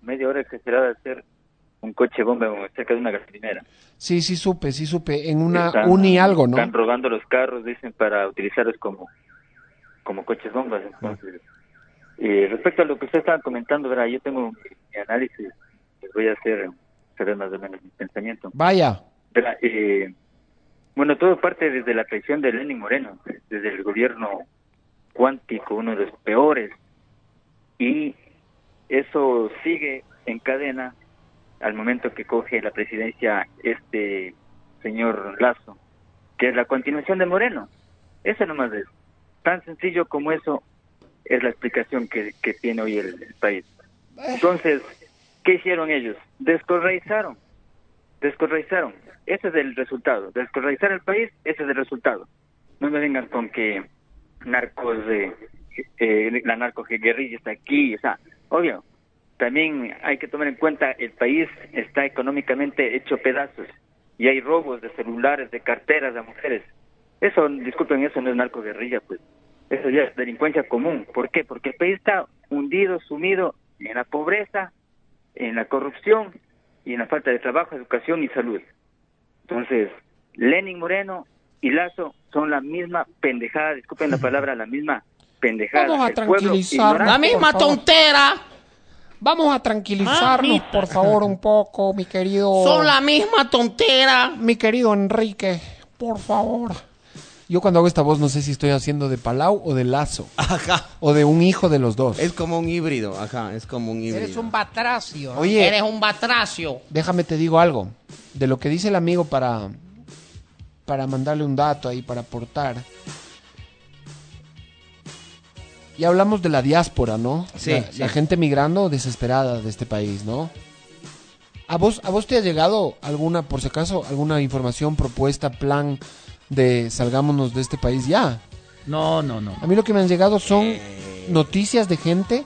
media hora exagerada de hacer un coche bomba cerca de una gasolinera. Sí, sí supe, sí supe. En una Están- uni algo, ¿no? Están robando los carros, dicen, para utilizarlos como, como coches bombas. Entonces, eh, respecto a lo que usted estaba comentando, ¿verdad? yo tengo mi análisis, les voy a hacer saber más o menos mi pensamiento. Vaya. Eh, bueno, todo parte desde la traición de Lenin Moreno, desde el gobierno cuántico, uno de los peores, y eso sigue en cadena al momento que coge la presidencia este señor Lazo, que es la continuación de Moreno. Eso nomás es. Tan sencillo como eso es la explicación que, que tiene hoy el, país. Entonces, ¿qué hicieron ellos? Descorraizaron. Descorraizaron. Ese es el resultado. Descorraizar el país, ese es el resultado. No me vengan con que narcos, de eh, la narco guerrilla está aquí, o sea, obvio. También hay que tomar en cuenta el país está económicamente hecho pedazos y hay robos de celulares, de carteras de mujeres. Eso, disculpen, eso no es narcoguerrilla, pues. Eso ya es delincuencia común. ¿Por qué? Porque el país está hundido, sumido en la pobreza, en la corrupción y en la falta de trabajo, educación y salud. Entonces, Lenin Moreno y Lazo son la misma pendejada, disculpen la palabra, la misma pendejada. Vamos a ignorante. La misma Misma tontera. Vamos a tranquilizarnos, por favor, un poco, mi querido. Son la misma tontera. Mi querido Enrique, por favor. Yo cuando hago esta voz no sé si estoy haciendo de Palau o de Lazo. Ajá. O de un hijo de los dos. Es como un híbrido, ajá, es como un híbrido. Eres un batracio. ¿no? Oye. Eres un batracio. Déjame te digo algo. De lo que dice el amigo para, para mandarle un dato ahí, para aportar. Y hablamos de la diáspora, ¿no? Sí, la, sí. la gente migrando desesperada de este país, ¿no? ¿A vos, ¿A vos te ha llegado alguna, por si acaso, alguna información, propuesta, plan de salgámonos de este país ya? No, no, no. A mí lo que me han llegado son Eh. noticias de gente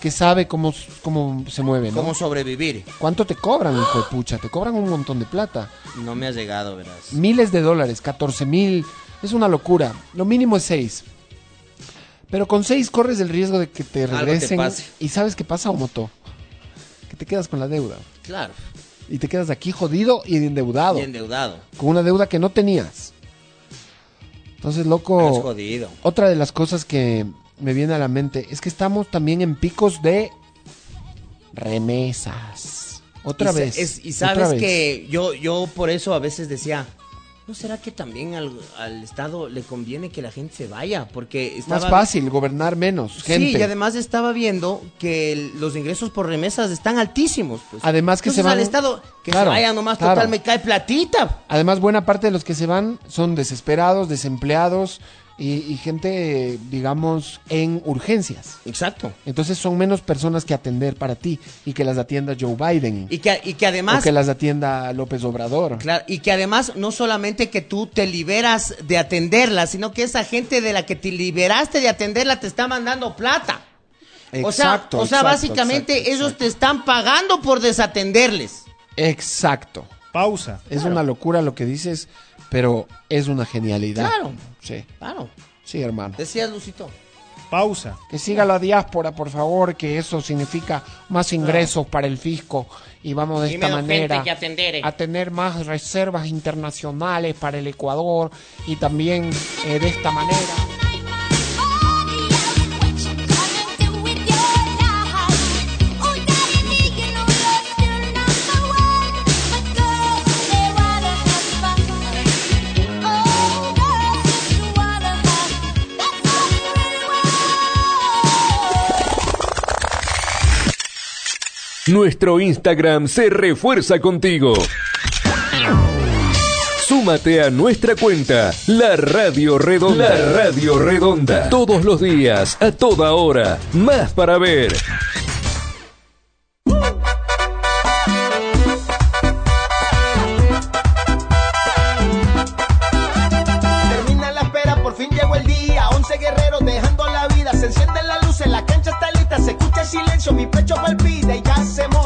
que sabe cómo, cómo se mueve, ¿no? ¿Cómo sobrevivir? ¿Cuánto te cobran, hijo de pucha? Te cobran un montón de plata. No me ha llegado, verás. Miles de dólares, 14 mil. Es una locura. Lo mínimo es 6. Pero con 6 corres el riesgo de que te Algo te regresen. pase. ¿Y sabes qué pasa, Omoto? Que te quedas con la deuda. Claro. Y te quedas aquí jodido y endeudado. Y endeudado. Con una deuda que no tenías. Entonces, loco. Es jodido. Otra de las cosas que me viene a la mente es que estamos también en picos de remesas. Otra Y vez. es- y sabes que yo, yo por eso a veces decía, ¿no será que también al, al Estado le conviene que la gente se vaya? Porque estaba... Más fácil, gobernar menos gente. Sí, y además estaba viendo que el- los ingresos por remesas están altísimos. Pues. Además que se Entonces, van- al Estado, que Claro, se vaya nomás, claro. total, me cae platita. Además, buena parte de los que se van son desesperados, desempleados, y, y gente, digamos, en urgencias. Exacto. Entonces son menos personas que atender para ti y que las atienda Joe Biden. Y que, y que además... o que las atienda López Obrador. Claro, y que además no solamente que tú te liberas de atenderla, sino que esa gente de la que te liberaste de atenderla te está mandando plata. o sea, Exacto, o sea exacto, básicamente exacto, ellos te están pagando por desatenderles. Exacto. Pausa. Es una locura lo que dices, pero es una genialidad. Claro. Sí. Claro. Sí, hermano. Decías, Lucito. Pausa. Que siga la diáspora, por favor, que eso significa más ingresos para el fisco y vamos de Y esta manera atender. a tener más reservas internacionales para el Ecuador y también eh, de esta manera. Nuestro Instagram se refuerza contigo. Súmate a nuestra cuenta, La Radio Redonda. La Radio Redonda. Todos los días, a toda hora. Más para ver. Termina la espera, por fin llegó el día. Once guerreros dejando la vida. Se encienden las luces, la cancha está lista. Se escucha el silencio, mi pecho palpita. Ya se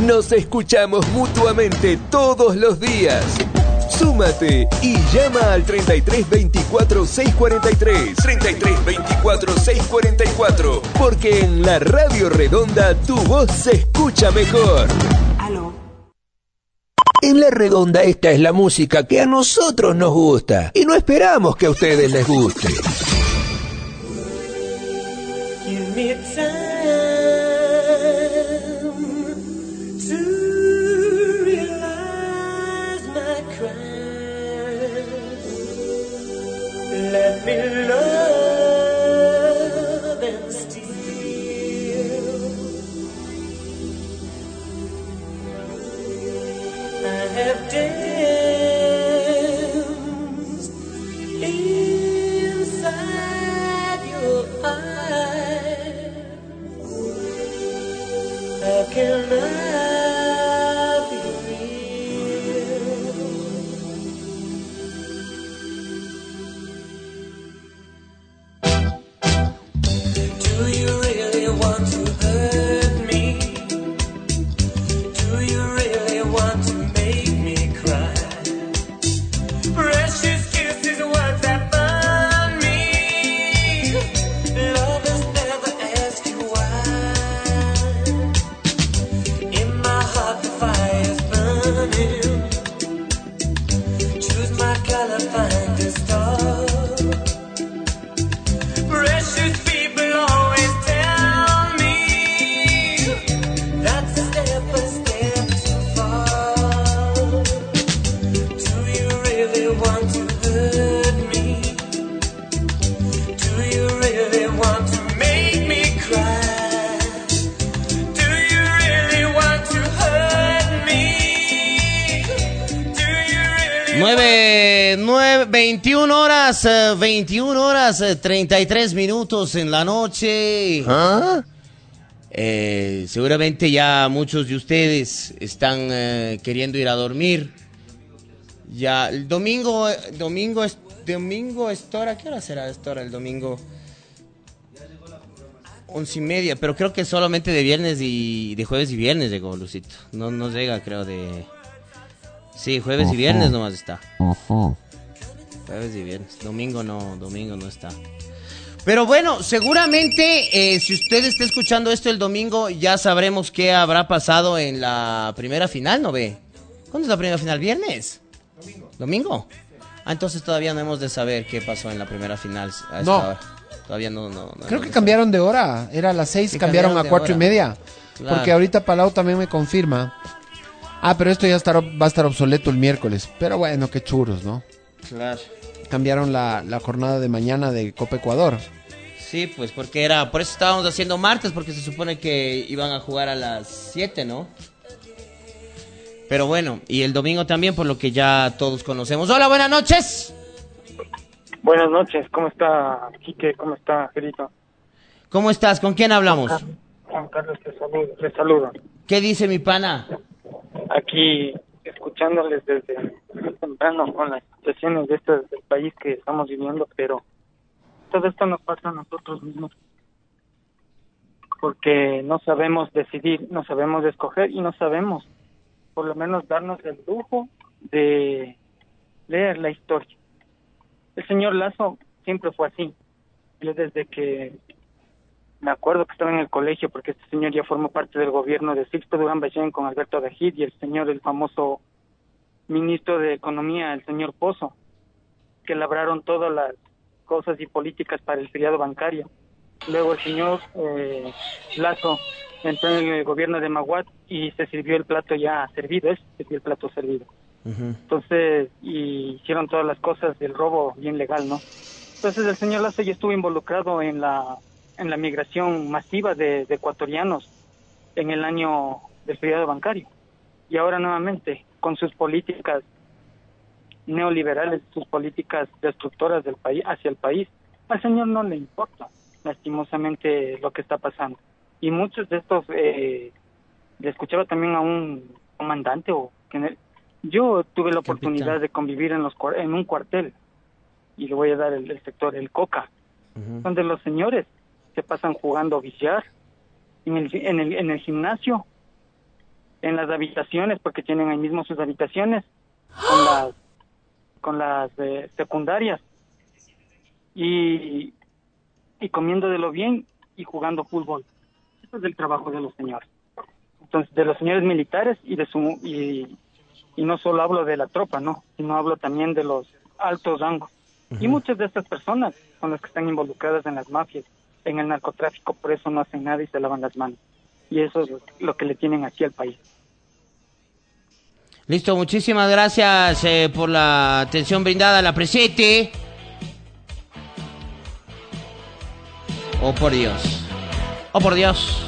Nos escuchamos mutuamente todos los días. Súmate y llama al 33 24 643. 33 24 644. Porque en la Radio Redonda tu voz se escucha mejor. En la Redonda esta es la música que a nosotros nos gusta. Y no esperamos que a ustedes les guste. 21 horas, eh, 33 minutos en la noche. Eh, seguramente ya muchos de ustedes están eh, queriendo ir a dormir. Ya, el domingo, eh, domingo es, domingo es hora, ¿qué hora será esta hora el domingo? Once y media, pero creo que solamente de viernes y de jueves y viernes llegó Lucito. No, no llega, creo, de... Sí, jueves y viernes nomás está. Jueves y viernes. Domingo no, domingo no está. Pero bueno, seguramente eh, si usted está escuchando esto el domingo, ya sabremos qué habrá pasado en la primera final, ¿no ve? ¿Cuándo es la primera final? ¿Viernes? Domingo. Ah, entonces todavía no hemos de saber qué pasó en la primera final. a esta No. hora. Todavía no, no, no Creo que cambiaron de hora. Era a las seis Sí, cambiaron, cambiaron a cuatro y media. Claro. Porque ahorita Palau también me confirma. Ah, pero esto ya estará- va a estar obsoleto el miércoles. Pero bueno, qué churros, ¿no? Claro. Cambiaron la, la jornada de mañana de Copa Ecuador. Sí, pues porque era, por eso estábamos haciendo martes, porque se supone que iban a jugar a las 7, ¿no? Pero bueno, y el domingo también, por lo que ya todos conocemos. Hola, buenas noches. Buenas noches, ¿cómo está Quique? ¿Cómo está, Gerito? ¿Cómo estás? ¿Con quién hablamos? Juan Carlos, te saludo. Les saludo. ¿Qué dice mi pana? Aquí escuchándoles desde muy temprano con las situaciones de este del país que estamos viviendo, pero todo esto nos pasa a nosotros mismos. Porque no sabemos decidir, no sabemos escoger y no sabemos por lo menos darnos el lujo de leer la historia. El señor Lazo siempre fue así. Yo desde que me acuerdo que estaba en el colegio, porque este señor ya formó parte del gobierno de Sixto Durán Ballén con Alberto Dajid y el señor, el famoso ministro de Economía, el señor Pozo, que labraron todas las cosas y políticas para el feriado bancario. Luego el señor eh, Lazo entró en el gobierno de Maguat y se sirvió el plato ya servido, es el plato servido. Entonces, y hicieron todas las cosas del robo bien legal, ¿no? Entonces el señor Lazo ya estuvo involucrado en la en la migración masiva de, de ecuatorianos en el año del feriado bancario. Y ahora nuevamente, con sus políticas neoliberales, sus políticas destructoras del país, hacia el país, al señor no le importa, lastimosamente, lo que está pasando. Y muchos de estos, eh, le escuchaba también a un comandante o que yo tuve la oportunidad de convivir en los en un cuartel y le voy a dar el, el sector el Coca, donde los señores se pasan jugando billar en el, en el en el gimnasio, en las habitaciones porque tienen ahí mismo sus habitaciones con las con las eh, secundarias y y comiendo de lo bien y jugando fútbol. Eso es el trabajo de los señores. Entonces, de los señores militares y de su y, y no solo hablo de la tropa, no, sino hablo también de los altos rangos. Y muchas de estas personas son las que están involucradas en las mafias, en el narcotráfico, por eso no hacen nada y se lavan las manos. Y eso es lo que le tienen aquí al país. Listo, muchísimas gracias eh, por la atención brindada a la presente. Oh, por Dios. Oh, por Dios.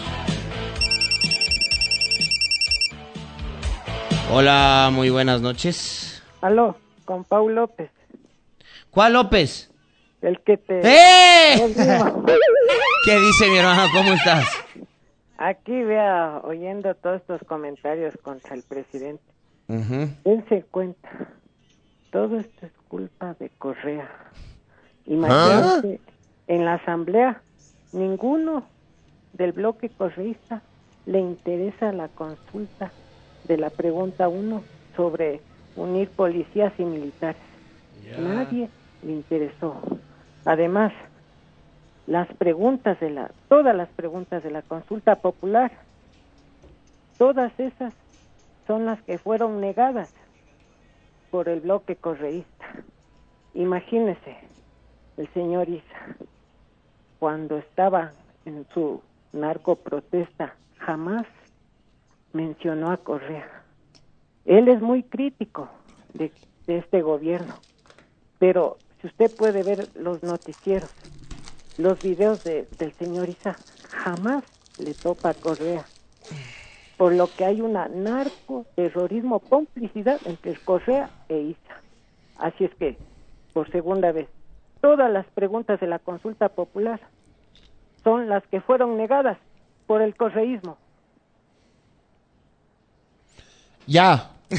Hola, muy buenas noches. Aló, con Paul López, ¿Cuál López? el que te... ¡Eh! el. ¿Qué dice mi hermano? ¿Cómo estás? Aquí vea, oyendo todos estos comentarios contra el presidente, Ujú. dense cuenta, todo esto es culpa de Correa. Imagínate, en la asamblea, ninguno del bloque correísta le interesa la consulta de la pregunta 1 sobre unir policías y militares. Nadie le interesó. Además, las preguntas de la, todas las preguntas de la consulta popular, todas esas son las que fueron negadas por el bloque correísta. Imagínese, el señor Isa, cuando estaba en su narcoprotesta, jamás mencionó a Correa. Él es muy crítico de, de este gobierno, pero si usted puede ver los noticieros, los videos de- del señor Isa, jamás le topa a Correa. Por lo que hay una narco, terrorismo, complicidad entre Correa e Isa. Así es que, por segunda vez, todas las preguntas de la consulta popular son las que fueron negadas por el correísmo. Ya.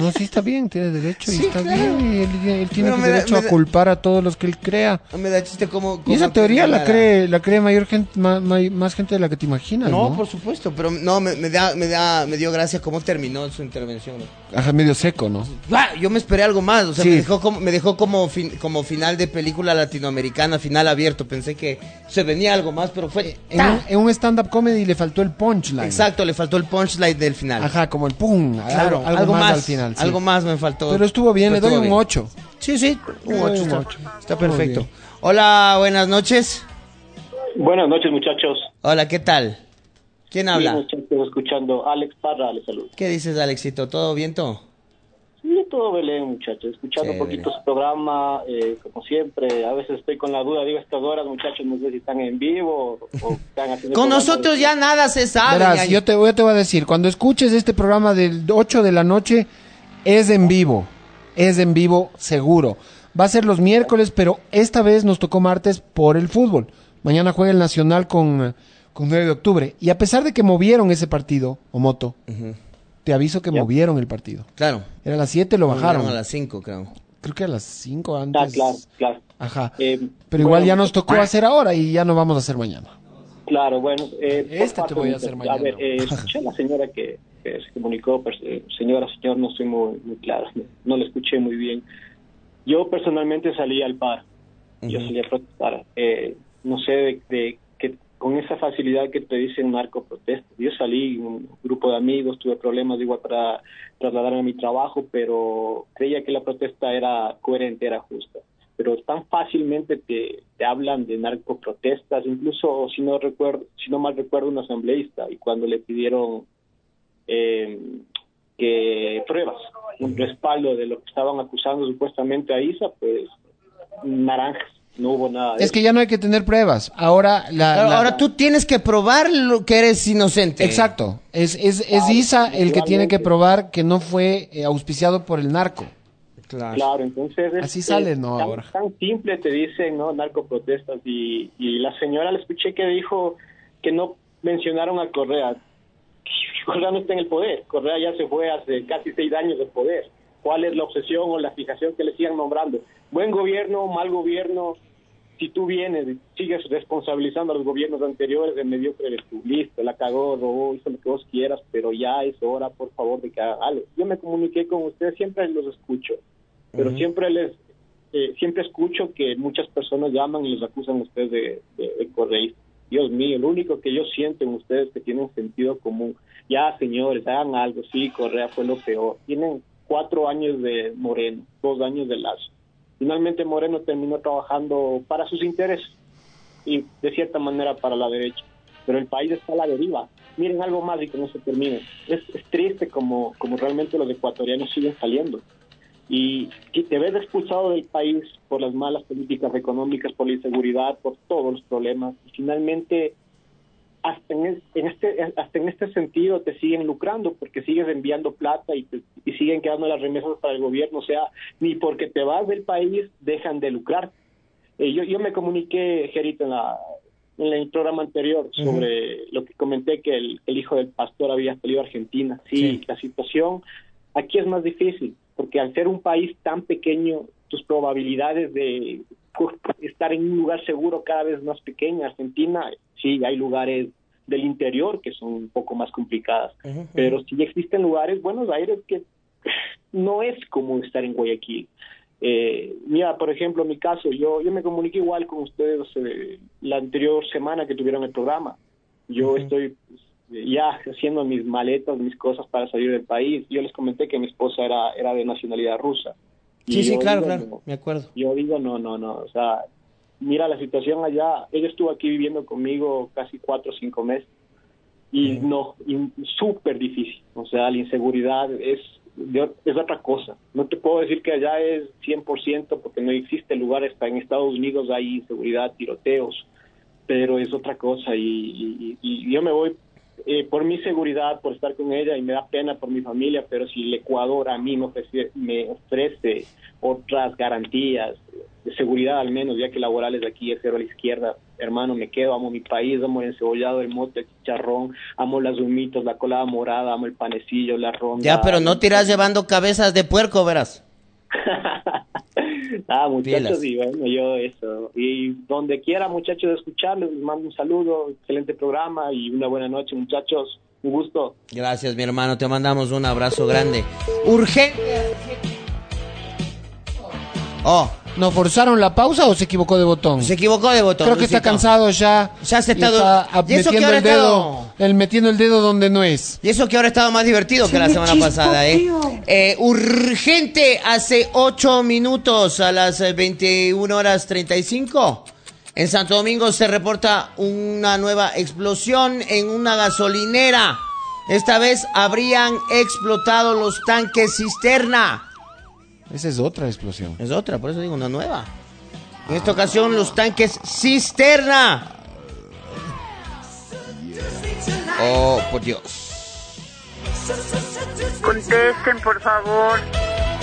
No, sí está bien, tiene derecho y está claro. bien. Y él, él tiene da- derecho a da- culpar a todos los que él crea. Me da chiste como... Y esa teoría la cree, la cree mayor gente, ma- ma- más, gente de la que te imaginas, No, ¿no? por supuesto, pero no, me, me da, me da, me dio gracia cómo terminó su intervención. Ajá, medio seco, ¿no? Ah, yo me esperé algo más, o sea, Sí. me dejó como, me dejó como, fin- como final de película latinoamericana, final abierto. Pensé que se venía algo más, pero fue. En un, en un stand-up comedy le faltó el punchline. Exacto, le faltó el punchline del final. Ajá, como el pum, Claro, algo, algo más, al final. sí. Algo más me faltó. Pero estuvo bien, le Pero doy estuvo un bien. 8. Sí, sí, un Le 8 doy un está, ocho. está perfecto. Hola, buenas noches. Buenas noches, muchachos. Hola, ¿qué tal? ¿Quién habla? Sí, muchachos, escuchando. Alex Parra, les saludo. ¿Qué dices, Alexito? ¿Todo bien, Sí, todo Belén, muchachos. Escuchando un poquito su programa, eh, como siempre. A veces estoy con la duda, digo, estas horas, muchachos, no sé si están en vivo o están haciendo... Con nosotros de- ya nada se sabe. Verás, yo te, yo te voy a decir, cuando escuches este programa del 8 de la noche, es en vivo. Es en vivo, seguro. Va a ser los miércoles, pero esta vez nos tocó martes por el fútbol. Mañana juega el Nacional con, con 9 de octubre. Y a pesar de que movieron ese partido, Omoto, Ujú. Te aviso que movieron el partido. Claro. Era a las 7, lo bajaron. Movieron a las 5, creo. Creo que a las 5 Ah, antes. claro, claro. Ajá. Eh, Pero igual bueno, ya nos tocó hacer ahora y ya no vamos a hacer mañana. Claro, bueno. Eh, Este te voy a hacer mañana. A ver, eh, escuché a la señora que, que se comunicó, pero, eh, señora, señor, no estoy muy, muy claro, no, no le escuché muy bien. Yo personalmente salí al par, yo salí a protestar. Eh, no sé de, de con esa facilidad que te dicen narcoprotestas. Yo salí, un grupo de amigos, tuve problemas igual para trasladarme a mi trabajo, pero creía que la protesta era coherente, era justa. Pero tan fácilmente te, te hablan de narcoprotestas, incluso si no recuerdo, si no mal recuerdo, un asambleísta, y cuando le pidieron eh, que pruebas, un respaldo de lo que estaban acusando supuestamente a Isa, pues naranjas, no hubo nada. de Es que ya no hay que tener pruebas. Ahora la, Claro, la- ahora tú tienes que probar lo que eres inocente. Exacto. Es, es, es Isa el que tiene que probar que no fue eh, auspiciado por el narco. Claro, entonces es, Así sale, es ¿no? tan, Ahora. tan simple te dicen, ¿no? Narcoprotestas y, y la señora le escuché que dijo que no mencionaron a Correa. Correa no está en el poder, Correa ya se fue hace casi seis años del poder. ¿Cuál es la obsesión o la fijación que le sigan nombrando? Buen gobierno, mal gobierno, si tú vienes sigues responsabilizando a los gobiernos anteriores de mediocre eres tú, listo, la cagó, robó, hizo lo que vos quieras, pero ya es hora, por favor, de que hagan algo. Yo me comuniqué con ustedes, siempre los escucho, pero siempre les eh, siempre escucho que muchas personas llaman y los acusan a ustedes de, de, de correístas. Dios mío, lo único que yo siento en ustedes es que tienen sentido común. Ya, señores, hagan algo. Sí, Correa fue lo peor. Tienen cuatro años de Moreno, dos años de Lazo. Finalmente Moreno terminó trabajando para sus intereses y de cierta manera para la derecha. Pero el país está a la deriva. Miren algo más y que no se termine. Es, triste como, como realmente los ecuatorianos siguen saliendo. Y que te ves expulsado del país por las malas políticas económicas, por la inseguridad, por todos los problemas. Y finalmente, hasta en, es- en este, hasta en este sentido te siguen lucrando porque sigues enviando plata y, te- y siguen quedando las remesas para el gobierno. O sea, ni porque te vas del país dejan de lucrar. Eh, yo, yo me comuniqué, Gerito, en, la, en el programa anterior sobre lo que comenté que el, el hijo del pastor había salido a Argentina. Sí, la situación aquí es más difícil porque al ser un país tan pequeño, tus probabilidades de estar en un lugar seguro cada vez más pequeña. Argentina, sí, hay lugares del interior que son un poco más complicadas, pero sí existen lugares, Buenos Aires, que no es como estar en Guayaquil. Eh, mira, por ejemplo, en mi caso, yo, yo me comuniqué igual con ustedes eh, la anterior semana que tuvieron el programa. Yo estoy pues, ya haciendo mis maletas, mis cosas para salir del país. Yo les comenté que mi esposa era, era de nacionalidad rusa. Y Sí, sí, claro, digo, claro, no, me acuerdo. yo digo, no, no, no, o sea, mira la situación allá, ella estuvo aquí viviendo conmigo casi cuatro o cinco meses y no, y súper difícil, o sea, la inseguridad es, de- es otra cosa, no te puedo decir que allá es 100% porque no existe lugar, hasta en Estados Unidos hay inseguridad, tiroteos, pero es otra cosa y- y yo me voy eh, por mi seguridad, por estar con ella y me da pena por mi familia, pero si el Ecuador a mí me ofrece, me ofrece otras garantías de seguridad al menos, ya que laborales de aquí es cero a la izquierda, hermano, me quedo, amo mi país, amo el encebollado, el mote, el chicharrón, amo las humitos, la colada morada, amo el panecillo, la ronda. Ya, pero no tiras llevando cabezas de puerco, verás. Ah, muchachos, y bueno, yo eso. Y donde quiera, muchachos, escucharles, les mando un saludo, excelente programa y una buena noche, muchachos. Un gusto. Gracias, mi hermano. Te mandamos un abrazo grande. Urgente. Oh, ¿No forzaron la pausa o se equivocó de botón? Se equivocó de botón. Creo que está cansado ya. Ya se y está- está y eso que metiendo ahora el dedo, estado- el metiendo el dedo donde no es. Y eso que ahora ha estado más divertido que la semana pasada, ¿eh? Eh, Urgente, hace 8 minutos a las eh, 21 horas 35. En Santo Domingo se reporta una nueva explosión en una gasolinera. Esta vez habrían explotado los tanques cisterna. Esa es otra explosión. Es otra, por eso digo una nueva. En esta ocasión los tanques cisterna. Oh, por Dios. Contesten, por favor.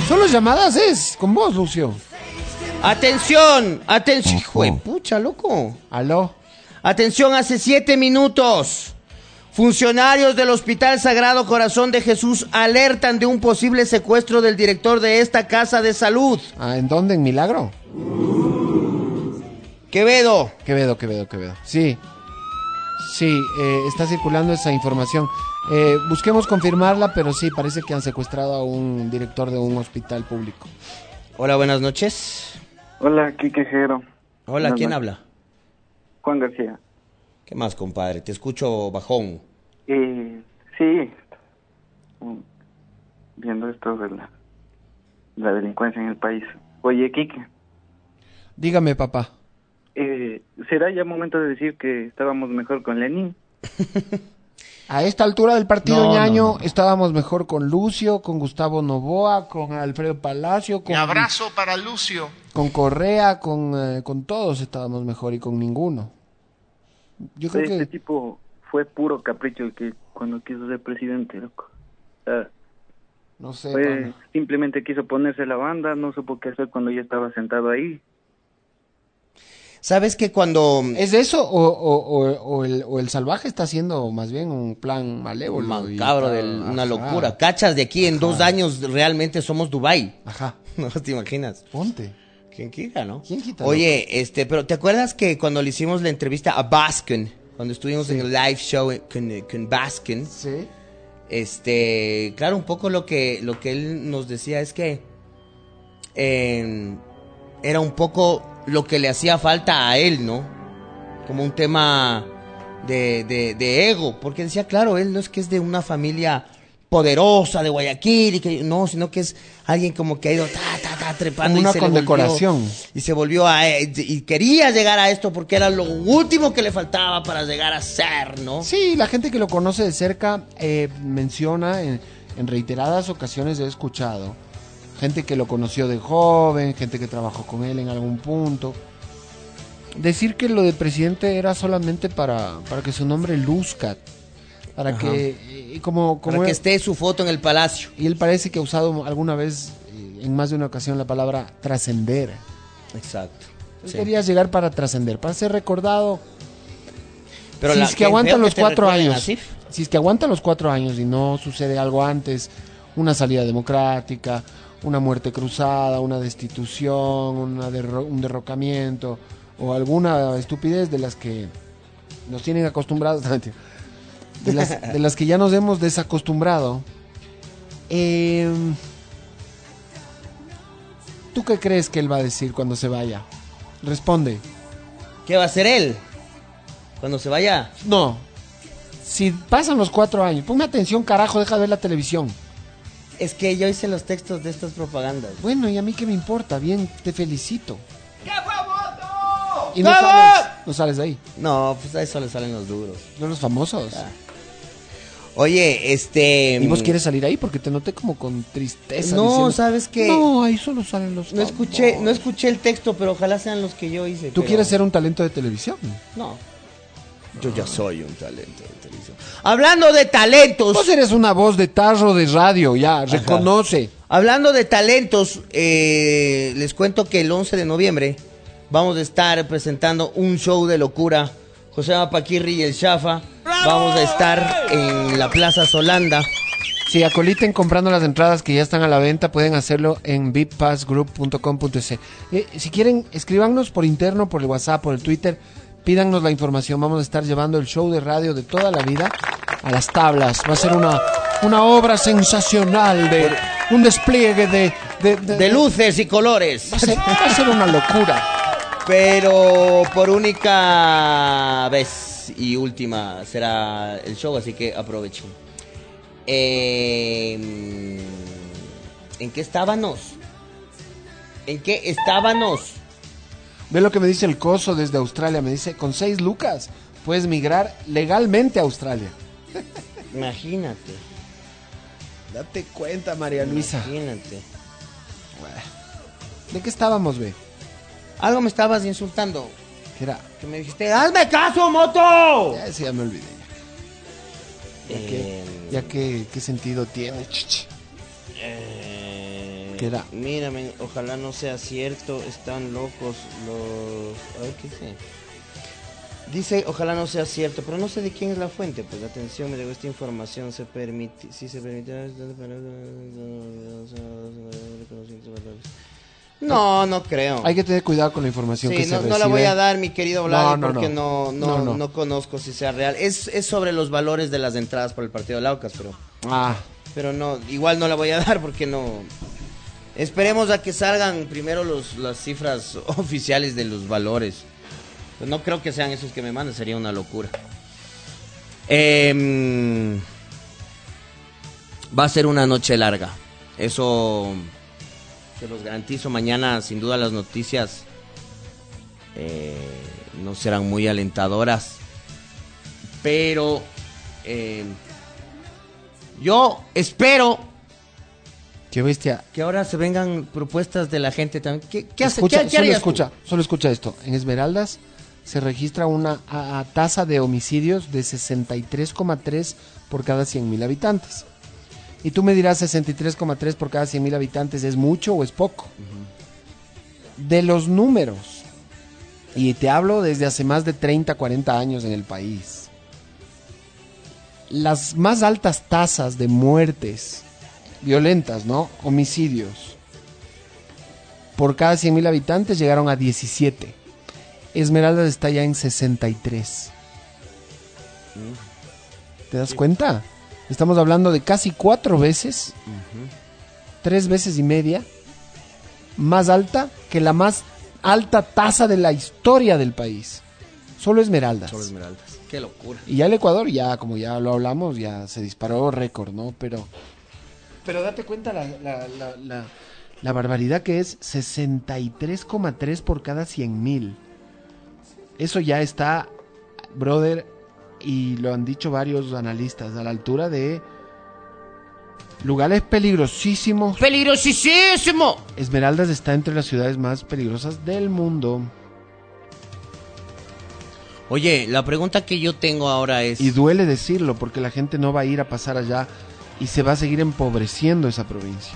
Solo llamadas es, con vos, Lucio. Atención, atención. Hijo de pucha, loco. Aló. Atención, hace siete minutos. Funcionarios del Hospital Sagrado Corazón de Jesús alertan de un posible secuestro del director de esta casa de salud. Ah, ¿En dónde? ¿En Milagro? Quevedo. Quevedo, Quevedo, Quevedo. Sí. Sí, eh, está circulando esa información. Eh, busquemos confirmarla, pero sí, parece que han secuestrado a un director de un hospital público. Hola, buenas noches. Hola, Quique Jero. Hola, Buenas ¿quién noches. habla? Juan García. ¿Qué más, compadre? Te escucho bajón. Eh, sí, mm, viendo esto de la, la delincuencia en el país. Oye, Quique, Dígame, papá. eh, ¿será ya momento de decir que estábamos mejor con Lenin? A esta altura del partido No, ñaño estábamos mejor con Lucio, con Gustavo Novoa, con Alfredo Palacio, con, Un abrazo para Lucio. con Correa, con, eh, con todos estábamos mejor y con ninguno. Yo creo este que tipo fue puro capricho el que cuando quiso ser presidente, loco. O sea, no sé. fue- simplemente quiso ponerse la banda, no supo qué hacer cuando ya estaba sentado ahí. ¿Sabes que cuando... ¿Es eso o, o- o- o el, o el salvaje está haciendo más bien un plan malévolo? Macabro de una ajá. locura. Cachas de aquí en dos años realmente somos Dubai. Ajá. No te imaginas. Ponte. ¿Quién quita, no? ¿Quién quita? Oye, este, pero ¿te acuerdas que cuando le hicimos la entrevista a Baskin, cuando estuvimos en el live show con, con Baskin, Sí. este, claro, un poco lo que, lo que él nos decía es que eh, era un poco lo que le hacía falta a él, ¿no? Como un tema de, de, de ego, porque decía, claro, él no es que es de una familia poderosa de Guayaquil y que no, sino que es alguien como que ha ido ta, ta, ta, trepando Como y una se condecoración. volvió- y se volvió a y quería llegar a esto porque era lo último que le faltaba para llegar a ser, ¿no? Sí, la gente que lo conoce de cerca eh, menciona en, en reiteradas ocasiones he escuchado gente que lo conoció de joven, gente que trabajó con él en algún punto. Decir que lo de presidente era solamente para, para que su nombre luzca, para Ajá. que como, como Para que esté su foto en el palacio. y él parece que ha usado alguna vez eh, en más de una ocasión la palabra trascender. Exacto. Él Sí. quería llegar para trascender, para ser recordado. Pero si la- es que qué aguanta feo que los cuatro años, si es que aguanta los cuatro años y no sucede algo antes, una salida democrática, una muerte cruzada, una destitución, una derro- un derrocamiento o alguna estupidez de las que nos tienen acostumbrados. de las, de las que ya nos hemos desacostumbrado. Eh, ¿Tú qué crees que él va a decir cuando se vaya? Responde. ¿Qué va a hacer él? Cuando se vaya. No. Si pasan los cuatro años, ponme atención, carajo, deja de ver la televisión. Es que yo hice los textos de estas propagandas. Bueno, y a mí qué me importa, bien, te felicito. Y no sales, no sales de ahí. No, pues a eso le salen los duros. No los famosos. Oye, este. ¿Y vos quieres salir ahí? Porque te noté como con tristeza. No, diciendo, ¿sabes qué? No, ahí solo salen los No escuché, no escuché el texto, pero ojalá sean los que yo hice. ¿Tú pero- quieres ser un talento de televisión? No. Yo ya soy un talento de televisión. Hablando de talentos. Vos eres una voz de tarro de radio, ya, reconoce. Hablando de talentos, eh, les cuento que el 11 de noviembre vamos a estar presentando un show de locura. José Paquirri y el Shafa. Vamos a estar en la Plaza Solanda. Si acoliten comprando las entradas que ya están a la venta, pueden hacerlo en vippassgroup.com.es. Eh, si quieren, escríbanos por interno, por el WhatsApp, por el Twitter, pídanos la información. Vamos a estar llevando el show de radio de toda la vida a las tablas. Va a ser una, una obra sensacional de un despliegue de de, luces y colores. Va a ser, va a ser una locura. Pero por única vez y última será el show, así que aprovechen. Eh, ¿En qué estábamos? ¿En qué estábamos? Ve lo que me dice el coso desde Australia. Me dice, con seis lucas puedes migrar legalmente a Australia. Imagínate. Date cuenta, María Luisa. Imagínate. ¿De qué estábamos, ve? Algo me estabas insultando. ¿Qué era? Que me dijiste, ¡hazme caso, moto! Ya, ese ya me olvidé. Ya, ya que, ya que, ¿qué sentido tiene, chichi? Eh, ¿Qué era? Mírame, ojalá no sea cierto, están locos los... A ver, ¿qué dice? Dice, ojalá no sea cierto, pero no sé de quién es la fuente. Pues atención, me llegó esta información, se permite, si se permite... No, no creo. Hay que tener cuidado con la información Sí, que no, se no recibe. la voy a dar, mi querido Vlad, No, no, porque no, no. no, No, no, no. conozco si sea real. Es, es sobre los valores de las entradas por el partido de Laucas, pero... Ah, Pero no, igual no la voy a dar porque no... Esperemos a que salgan primero los, las cifras oficiales de los valores. Pues no creo que sean esos que me mandan, sería una locura. Em, va a ser una noche larga. Eso se los garantizo. Mañana, sin duda, las noticias eh, no serán muy alentadoras. Pero eh, yo espero qué bestia. que ahora se vengan propuestas de la gente también. ¿Qué, qué hace? escucha, ¿Qué- qué solo tú? escucha, solo escucha esto. En Esmeraldas se registra una a- a tasa de homicidios de 63,3 por cada 100.000 habitantes. Y tú me dirás 63,3 por cada 100.000 habitantes, ¿es mucho o es poco? De los números, y te hablo desde hace más de 30, 40 años en el país, las más altas tasas de muertes violentas, ¿no? Homicidios por cada 100.000 habitantes llegaron a 17. Esmeraldas está ya en 63. ¿Te das cuenta? Estamos hablando de casi cuatro veces, tres veces y media, más alta que la más alta tasa de la historia del país. Solo Esmeraldas. Solo Esmeraldas. Qué locura. Y ya el Ecuador, ya como ya lo hablamos, ya se disparó récord, ¿no? Pero, pero date cuenta la, la, la, la, la barbaridad que es 63,3 por cada 100 mil. Eso ya está, brother, y lo han dicho varios analistas, a la altura de lugares peligrosísimos. ¡Peligrosísimo! Esmeraldas está entre las ciudades más peligrosas del mundo. Oye, la pregunta que yo tengo ahora es... Y duele decirlo porque la gente no va a ir a pasar allá y se va a seguir empobreciendo esa provincia.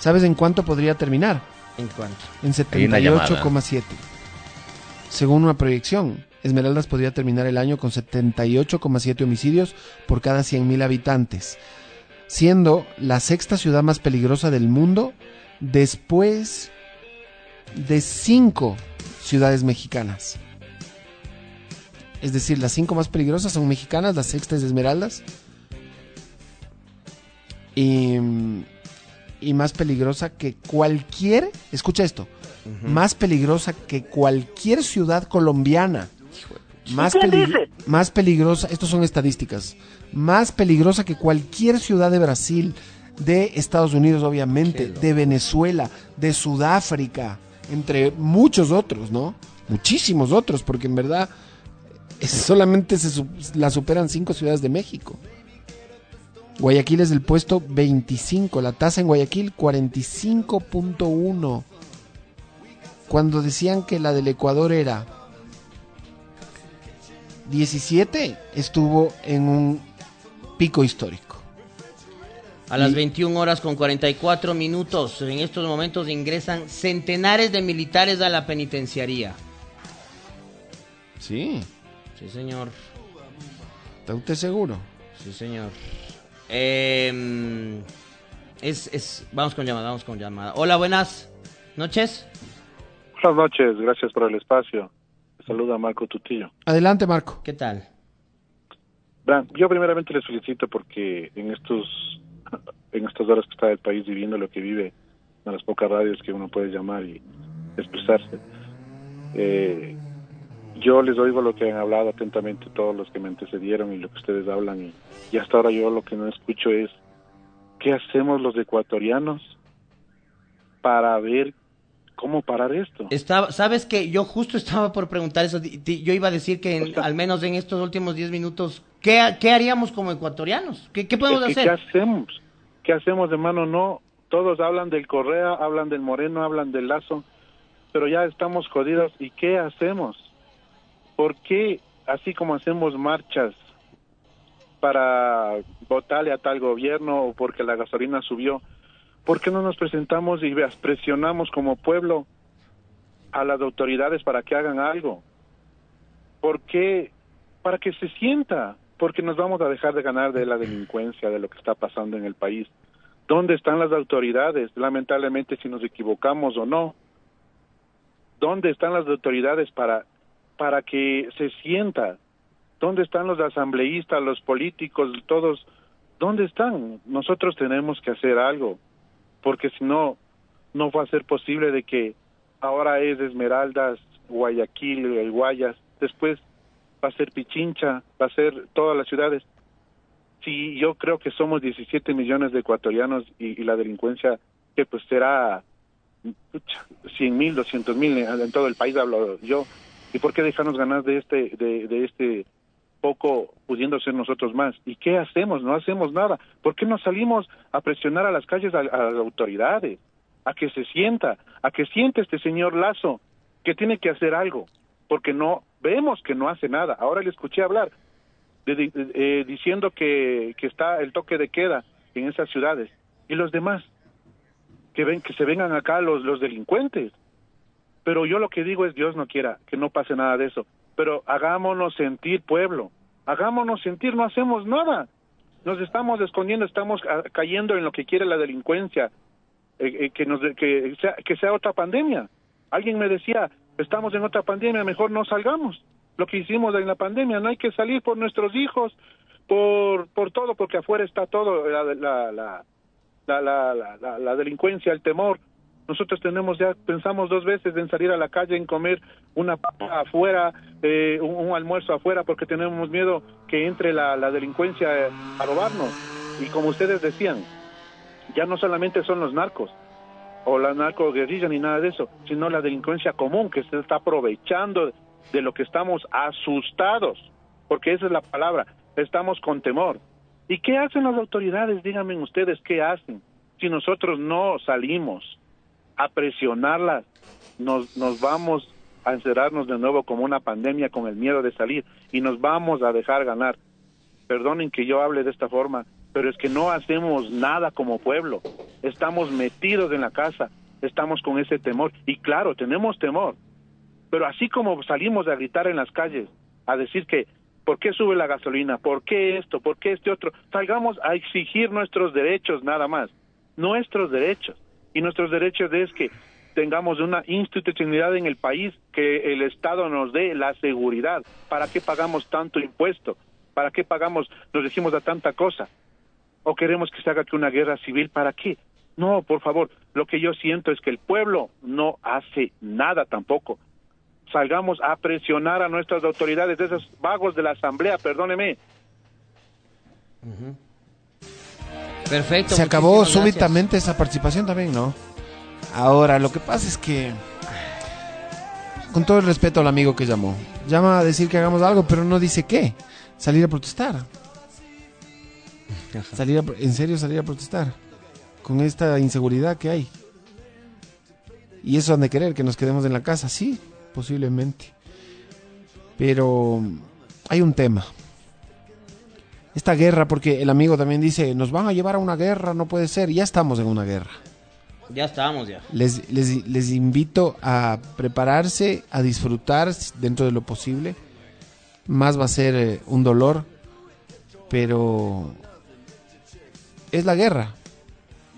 ¿Sabes en cuánto podría terminar? ¿En cuánto? En Hay una llamada. 78,7. Según una proyección, Esmeraldas podría terminar el año con 78,7 homicidios por cada 100.000 habitantes, siendo la sexta ciudad más peligrosa del mundo después de cinco ciudades mexicanas. Es decir, las cinco más peligrosas son mexicanas, la sexta es Esmeraldas. Y, y más peligrosa que cualquier, escucha esto, más peligrosa que cualquier ciudad colombiana. Más, ¿Quién peli- dice? más peligrosa, estos son estadísticas, más peligrosa que cualquier ciudad de Brasil, de Estados Unidos obviamente, de Venezuela, de Sudáfrica, entre muchos otros, ¿no? Muchísimos otros, porque en verdad es- solamente se la superan cinco ciudades de México. Guayaquil es del puesto 25, la tasa en Guayaquil 45.1. Cuando decían que la del Ecuador era 17, estuvo en un pico histórico. A las Y- 21 horas con 44 minutos, en estos momentos ingresan centenares de militares a la penitenciaría. Sí. Sí, señor. ¿Está usted seguro? Sí, señor. Eh, es, es, vamos con llamada, vamos con llamada. Hola, buenas noches. Buenas noches, gracias por el espacio. Saluda Marco Tutillo. Adelante, Marco. ¿Qué tal? Yo primeramente les felicito porque en estos en estas horas que está el país viviendo lo que vive en las pocas radios que uno puede llamar y expresarse. Eh, yo les oigo lo que han hablado atentamente todos los que me antecedieron y lo que ustedes hablan y, y hasta ahora yo lo que no escucho es qué hacemos los ecuatorianos para ver cómo parar esto. Estaba, Sabes que yo justo estaba por preguntar eso. Yo iba a decir que en- al menos en estos últimos 10 minutos, ¿qué, qué haríamos como ecuatorianos? ¿Qué, qué podemos hacer? ¿Qué hacemos? ¿Qué hacemos, hermano? No, todos hablan del Correa, hablan del Moreno, hablan del Lazo, pero ya estamos jodidos. ¿Y qué hacemos? ¿Por qué, así como hacemos marchas para votarle a tal gobierno o porque la gasolina subió, ¿por qué no nos presentamos y presionamos como pueblo a las autoridades para que hagan algo? ¿Por qué? Para que se sienta, porque nos vamos a dejar de ganar de la delincuencia, de lo que está pasando en el país. ¿Dónde están las autoridades? Lamentablemente, si nos equivocamos o no. ¿Dónde están las autoridades para, para que se sienta? ¿Dónde están los asambleístas, los políticos, todos? ¿Dónde están? Nosotros tenemos que hacer algo, porque si no, no va a ser posible de que ahora es Esmeraldas, Guayaquil, el Guayas, después va a ser Pichincha, va a ser todas las ciudades. Sí, yo creo que somos 17 millones de ecuatorianos y, la delincuencia que pues será pucha, 100 mil, 200 mil en, en todo el país, hablo yo. ¿Y por qué dejarnos ganar de este, de, de este poco pudiendo ser nosotros más? ¿Y qué hacemos? No hacemos nada. ¿Por qué no salimos a presionar a las calles a, las autoridades? A que se sienta, a que siente este señor Lazo que tiene que hacer algo, porque no vemos que no hace nada. Ahora le escuché hablar de- de- eh, diciendo que, que está el toque de queda en esas ciudades y los demás que ven que se vengan acá los los delincuentes. Pero yo lo que digo es Dios no quiera que no pase nada de eso. Pero hagámonos sentir pueblo, hagámonos sentir, no hacemos nada. Nos estamos escondiendo, estamos ah, cayendo en lo que quiere la delincuencia, eh, eh, que nos que sea, que sea otra pandemia. Alguien me decía, estamos en otra pandemia, mejor no salgamos. Lo que hicimos en la pandemia, no hay que salir por nuestros hijos, por por todo, porque afuera está todo la la la la, la, la, la- la delincuencia, el temor. Nosotros tenemos ya, pensamos dos veces en salir a la calle, en comer una papa afuera, eh, un, almuerzo afuera, porque tenemos miedo que entre la, la delincuencia eh, a robarnos. Y como ustedes decían, ya no solamente son los narcos o la narcoguerrilla ni nada de eso, sino la delincuencia común que se está aprovechando de lo que estamos asustados, porque esa es la palabra, estamos con temor. ¿Y qué hacen las autoridades? Díganme ustedes qué hacen. Si nosotros no salimos a presionarlas, nos, nos vamos a encerrarnos de nuevo como una pandemia con el miedo de salir y nos vamos a dejar ganar. Perdonen que yo hable de esta forma, pero es que no hacemos nada como pueblo. Estamos metidos en la casa, estamos con ese temor. Y claro, tenemos temor. Pero así como salimos a gritar en las calles, a decir que, ¿por qué sube la gasolina? ¿Por qué esto? ¿Por qué este otro? Salgamos a exigir nuestros derechos nada más. Nuestros derechos. Y nuestros derechos es que tengamos una institucionalidad en el país, que el Estado nos dé la seguridad. ¿Para qué pagamos tanto impuesto? ¿Para qué pagamos, nos decimos a tanta cosa? ¿O queremos que se haga que una guerra civil? ¿Para qué? No, por favor, lo que yo siento es que el pueblo no hace nada tampoco. Salgamos a presionar a nuestras autoridades, de esos vagos de la asamblea, perdóneme. Perfecto. Se acabó gracias. súbitamente esa participación también, ¿no? Ahora, lo que pasa es que, con todo el respeto al amigo que llamó, llama a decir que hagamos algo, pero no dice qué. Salir a protestar. Salir a en serio, salir a protestar. Con esta inseguridad que hay. Y eso han de querer, que nos quedemos en la casa, sí, posiblemente. Pero hay un tema. Esta guerra, porque el amigo también dice, nos van a llevar a una guerra, no puede ser, ya estamos en una guerra. Ya estamos, ya. Les, les, les invito a prepararse, a disfrutar dentro de lo posible. Más va a ser eh, un dolor, pero es la guerra.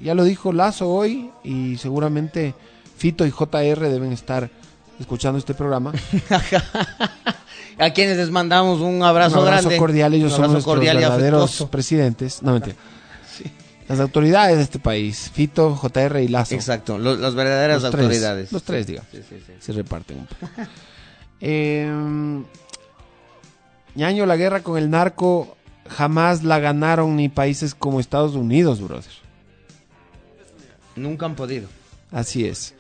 Ya lo dijo Lazo hoy y seguramente Fito y JR deben estar escuchando este programa. A quienes les mandamos un abrazo, un abrazo grande. cordial, ellos Un son abrazo nuestros cordial verdaderos afectuoso. presidentes. No, mentira. Las autoridades de este país, Fito, JR y Lazo. Exacto, las verdaderas Los tres, autoridades. los tres, digamos. Sí, sí, sí. Se reparten un poco. Eh, ñaño, la guerra con el narco jamás la ganaron ni países como Estados Unidos, brother. Nunca han podido. Así es.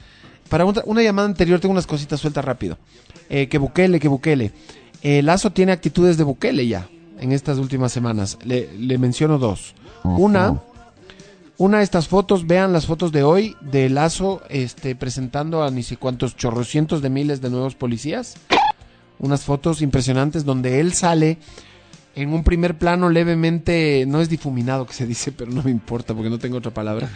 Para una, una llamada anterior tengo unas cositas sueltas rápido. Eh, que Bukele, que Bukele. Eh, Lazo tiene actitudes de Bukele ya en estas últimas semanas. Le, le menciono dos. Una, una de estas fotos, vean las fotos de hoy de Lazo este, presentando a ni sé cuántos chorrocientos de miles de nuevos policías. Unas fotos impresionantes donde él sale en un primer plano levemente, no es difuminado que se dice, pero no me importa porque no tengo otra palabra.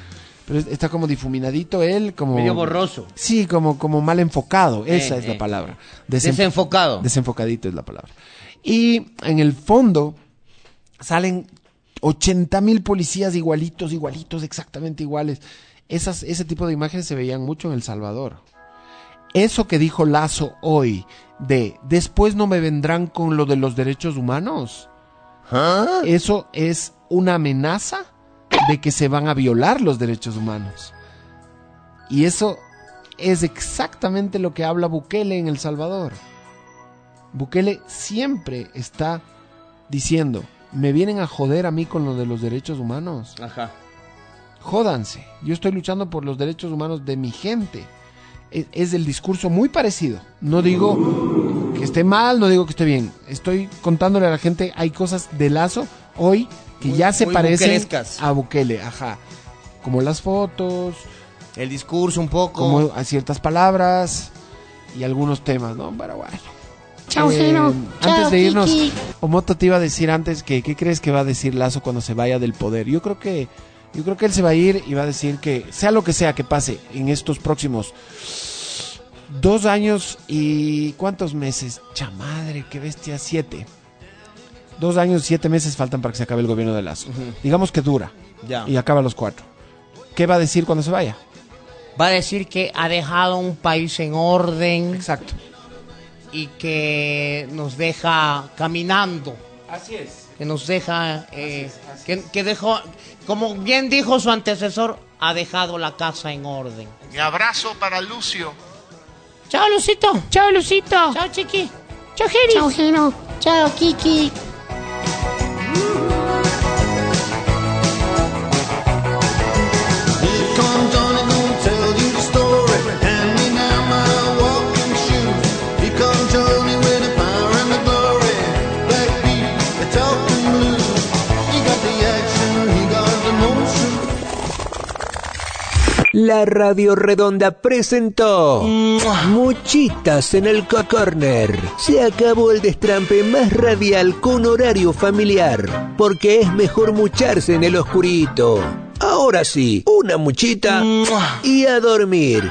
Pero es- está como difuminadito él, como... Medio borroso. Sí, como, como mal enfocado. Esa Eh, es la eh. palabra. Desenfocado. Desenfocadito es la palabra. Y en el fondo salen 80 mil policías igualitos, igualitos, exactamente iguales. Esas, ese tipo de imágenes se veían mucho en El Salvador. Eso que dijo Lazo hoy de después no me vendrán con lo de los derechos humanos. Eso es una amenaza de que se van a violar los derechos humanos. Y eso es exactamente lo que habla Bukele en El Salvador. Bukele siempre está diciendo, me vienen a joder a mí con lo de los derechos humanos. Ajá. Jódanse, yo estoy luchando por los derechos humanos de mi gente. Es, es el discurso muy parecido. No digo que esté mal, no digo que esté bien. Estoy contándole a la gente, hay cosas de lazo hoy que Muy- ya se parecen a Bukele, ajá. Como las fotos, El discurso un poco. como a ciertas palabras y algunos temas, ¿no? Pero bueno. Chao, Eh, Gino. Antes Chao, de irnos, Kiki. Omoto te iba a decir antes que qué crees que va a decir Lazo cuando se vaya del poder. Yo creo que yo creo que él se va a ir y va a decir que sea lo que sea que pase en estos próximos dos años y cuántos meses. Chamadre, qué bestia, siete. Dos años y siete meses faltan para que se acabe el gobierno de Lazo. Digamos que dura Ya. y acaba los cuatro. ¿Qué va a decir cuando se vaya? Va a decir que ha dejado un país en orden. Exacto. Y que nos deja caminando. Así es. Que nos deja. eh, que, que dejó. Como bien dijo su antecesor, ha dejado la casa en orden. Mi abrazo para Lucio. Chao, Lucito. Chao, Lucito. Chao, Chiqui. Chao, Giri. Chao, Gino. Chao, Kiki. Ooh. La Radio Redonda presentó Muchitas en el Co- Corner. Se acabó el destrampe más radial con horario familiar, porque es mejor mucharse en el oscurito. Ahora sí, una muchita y a dormir.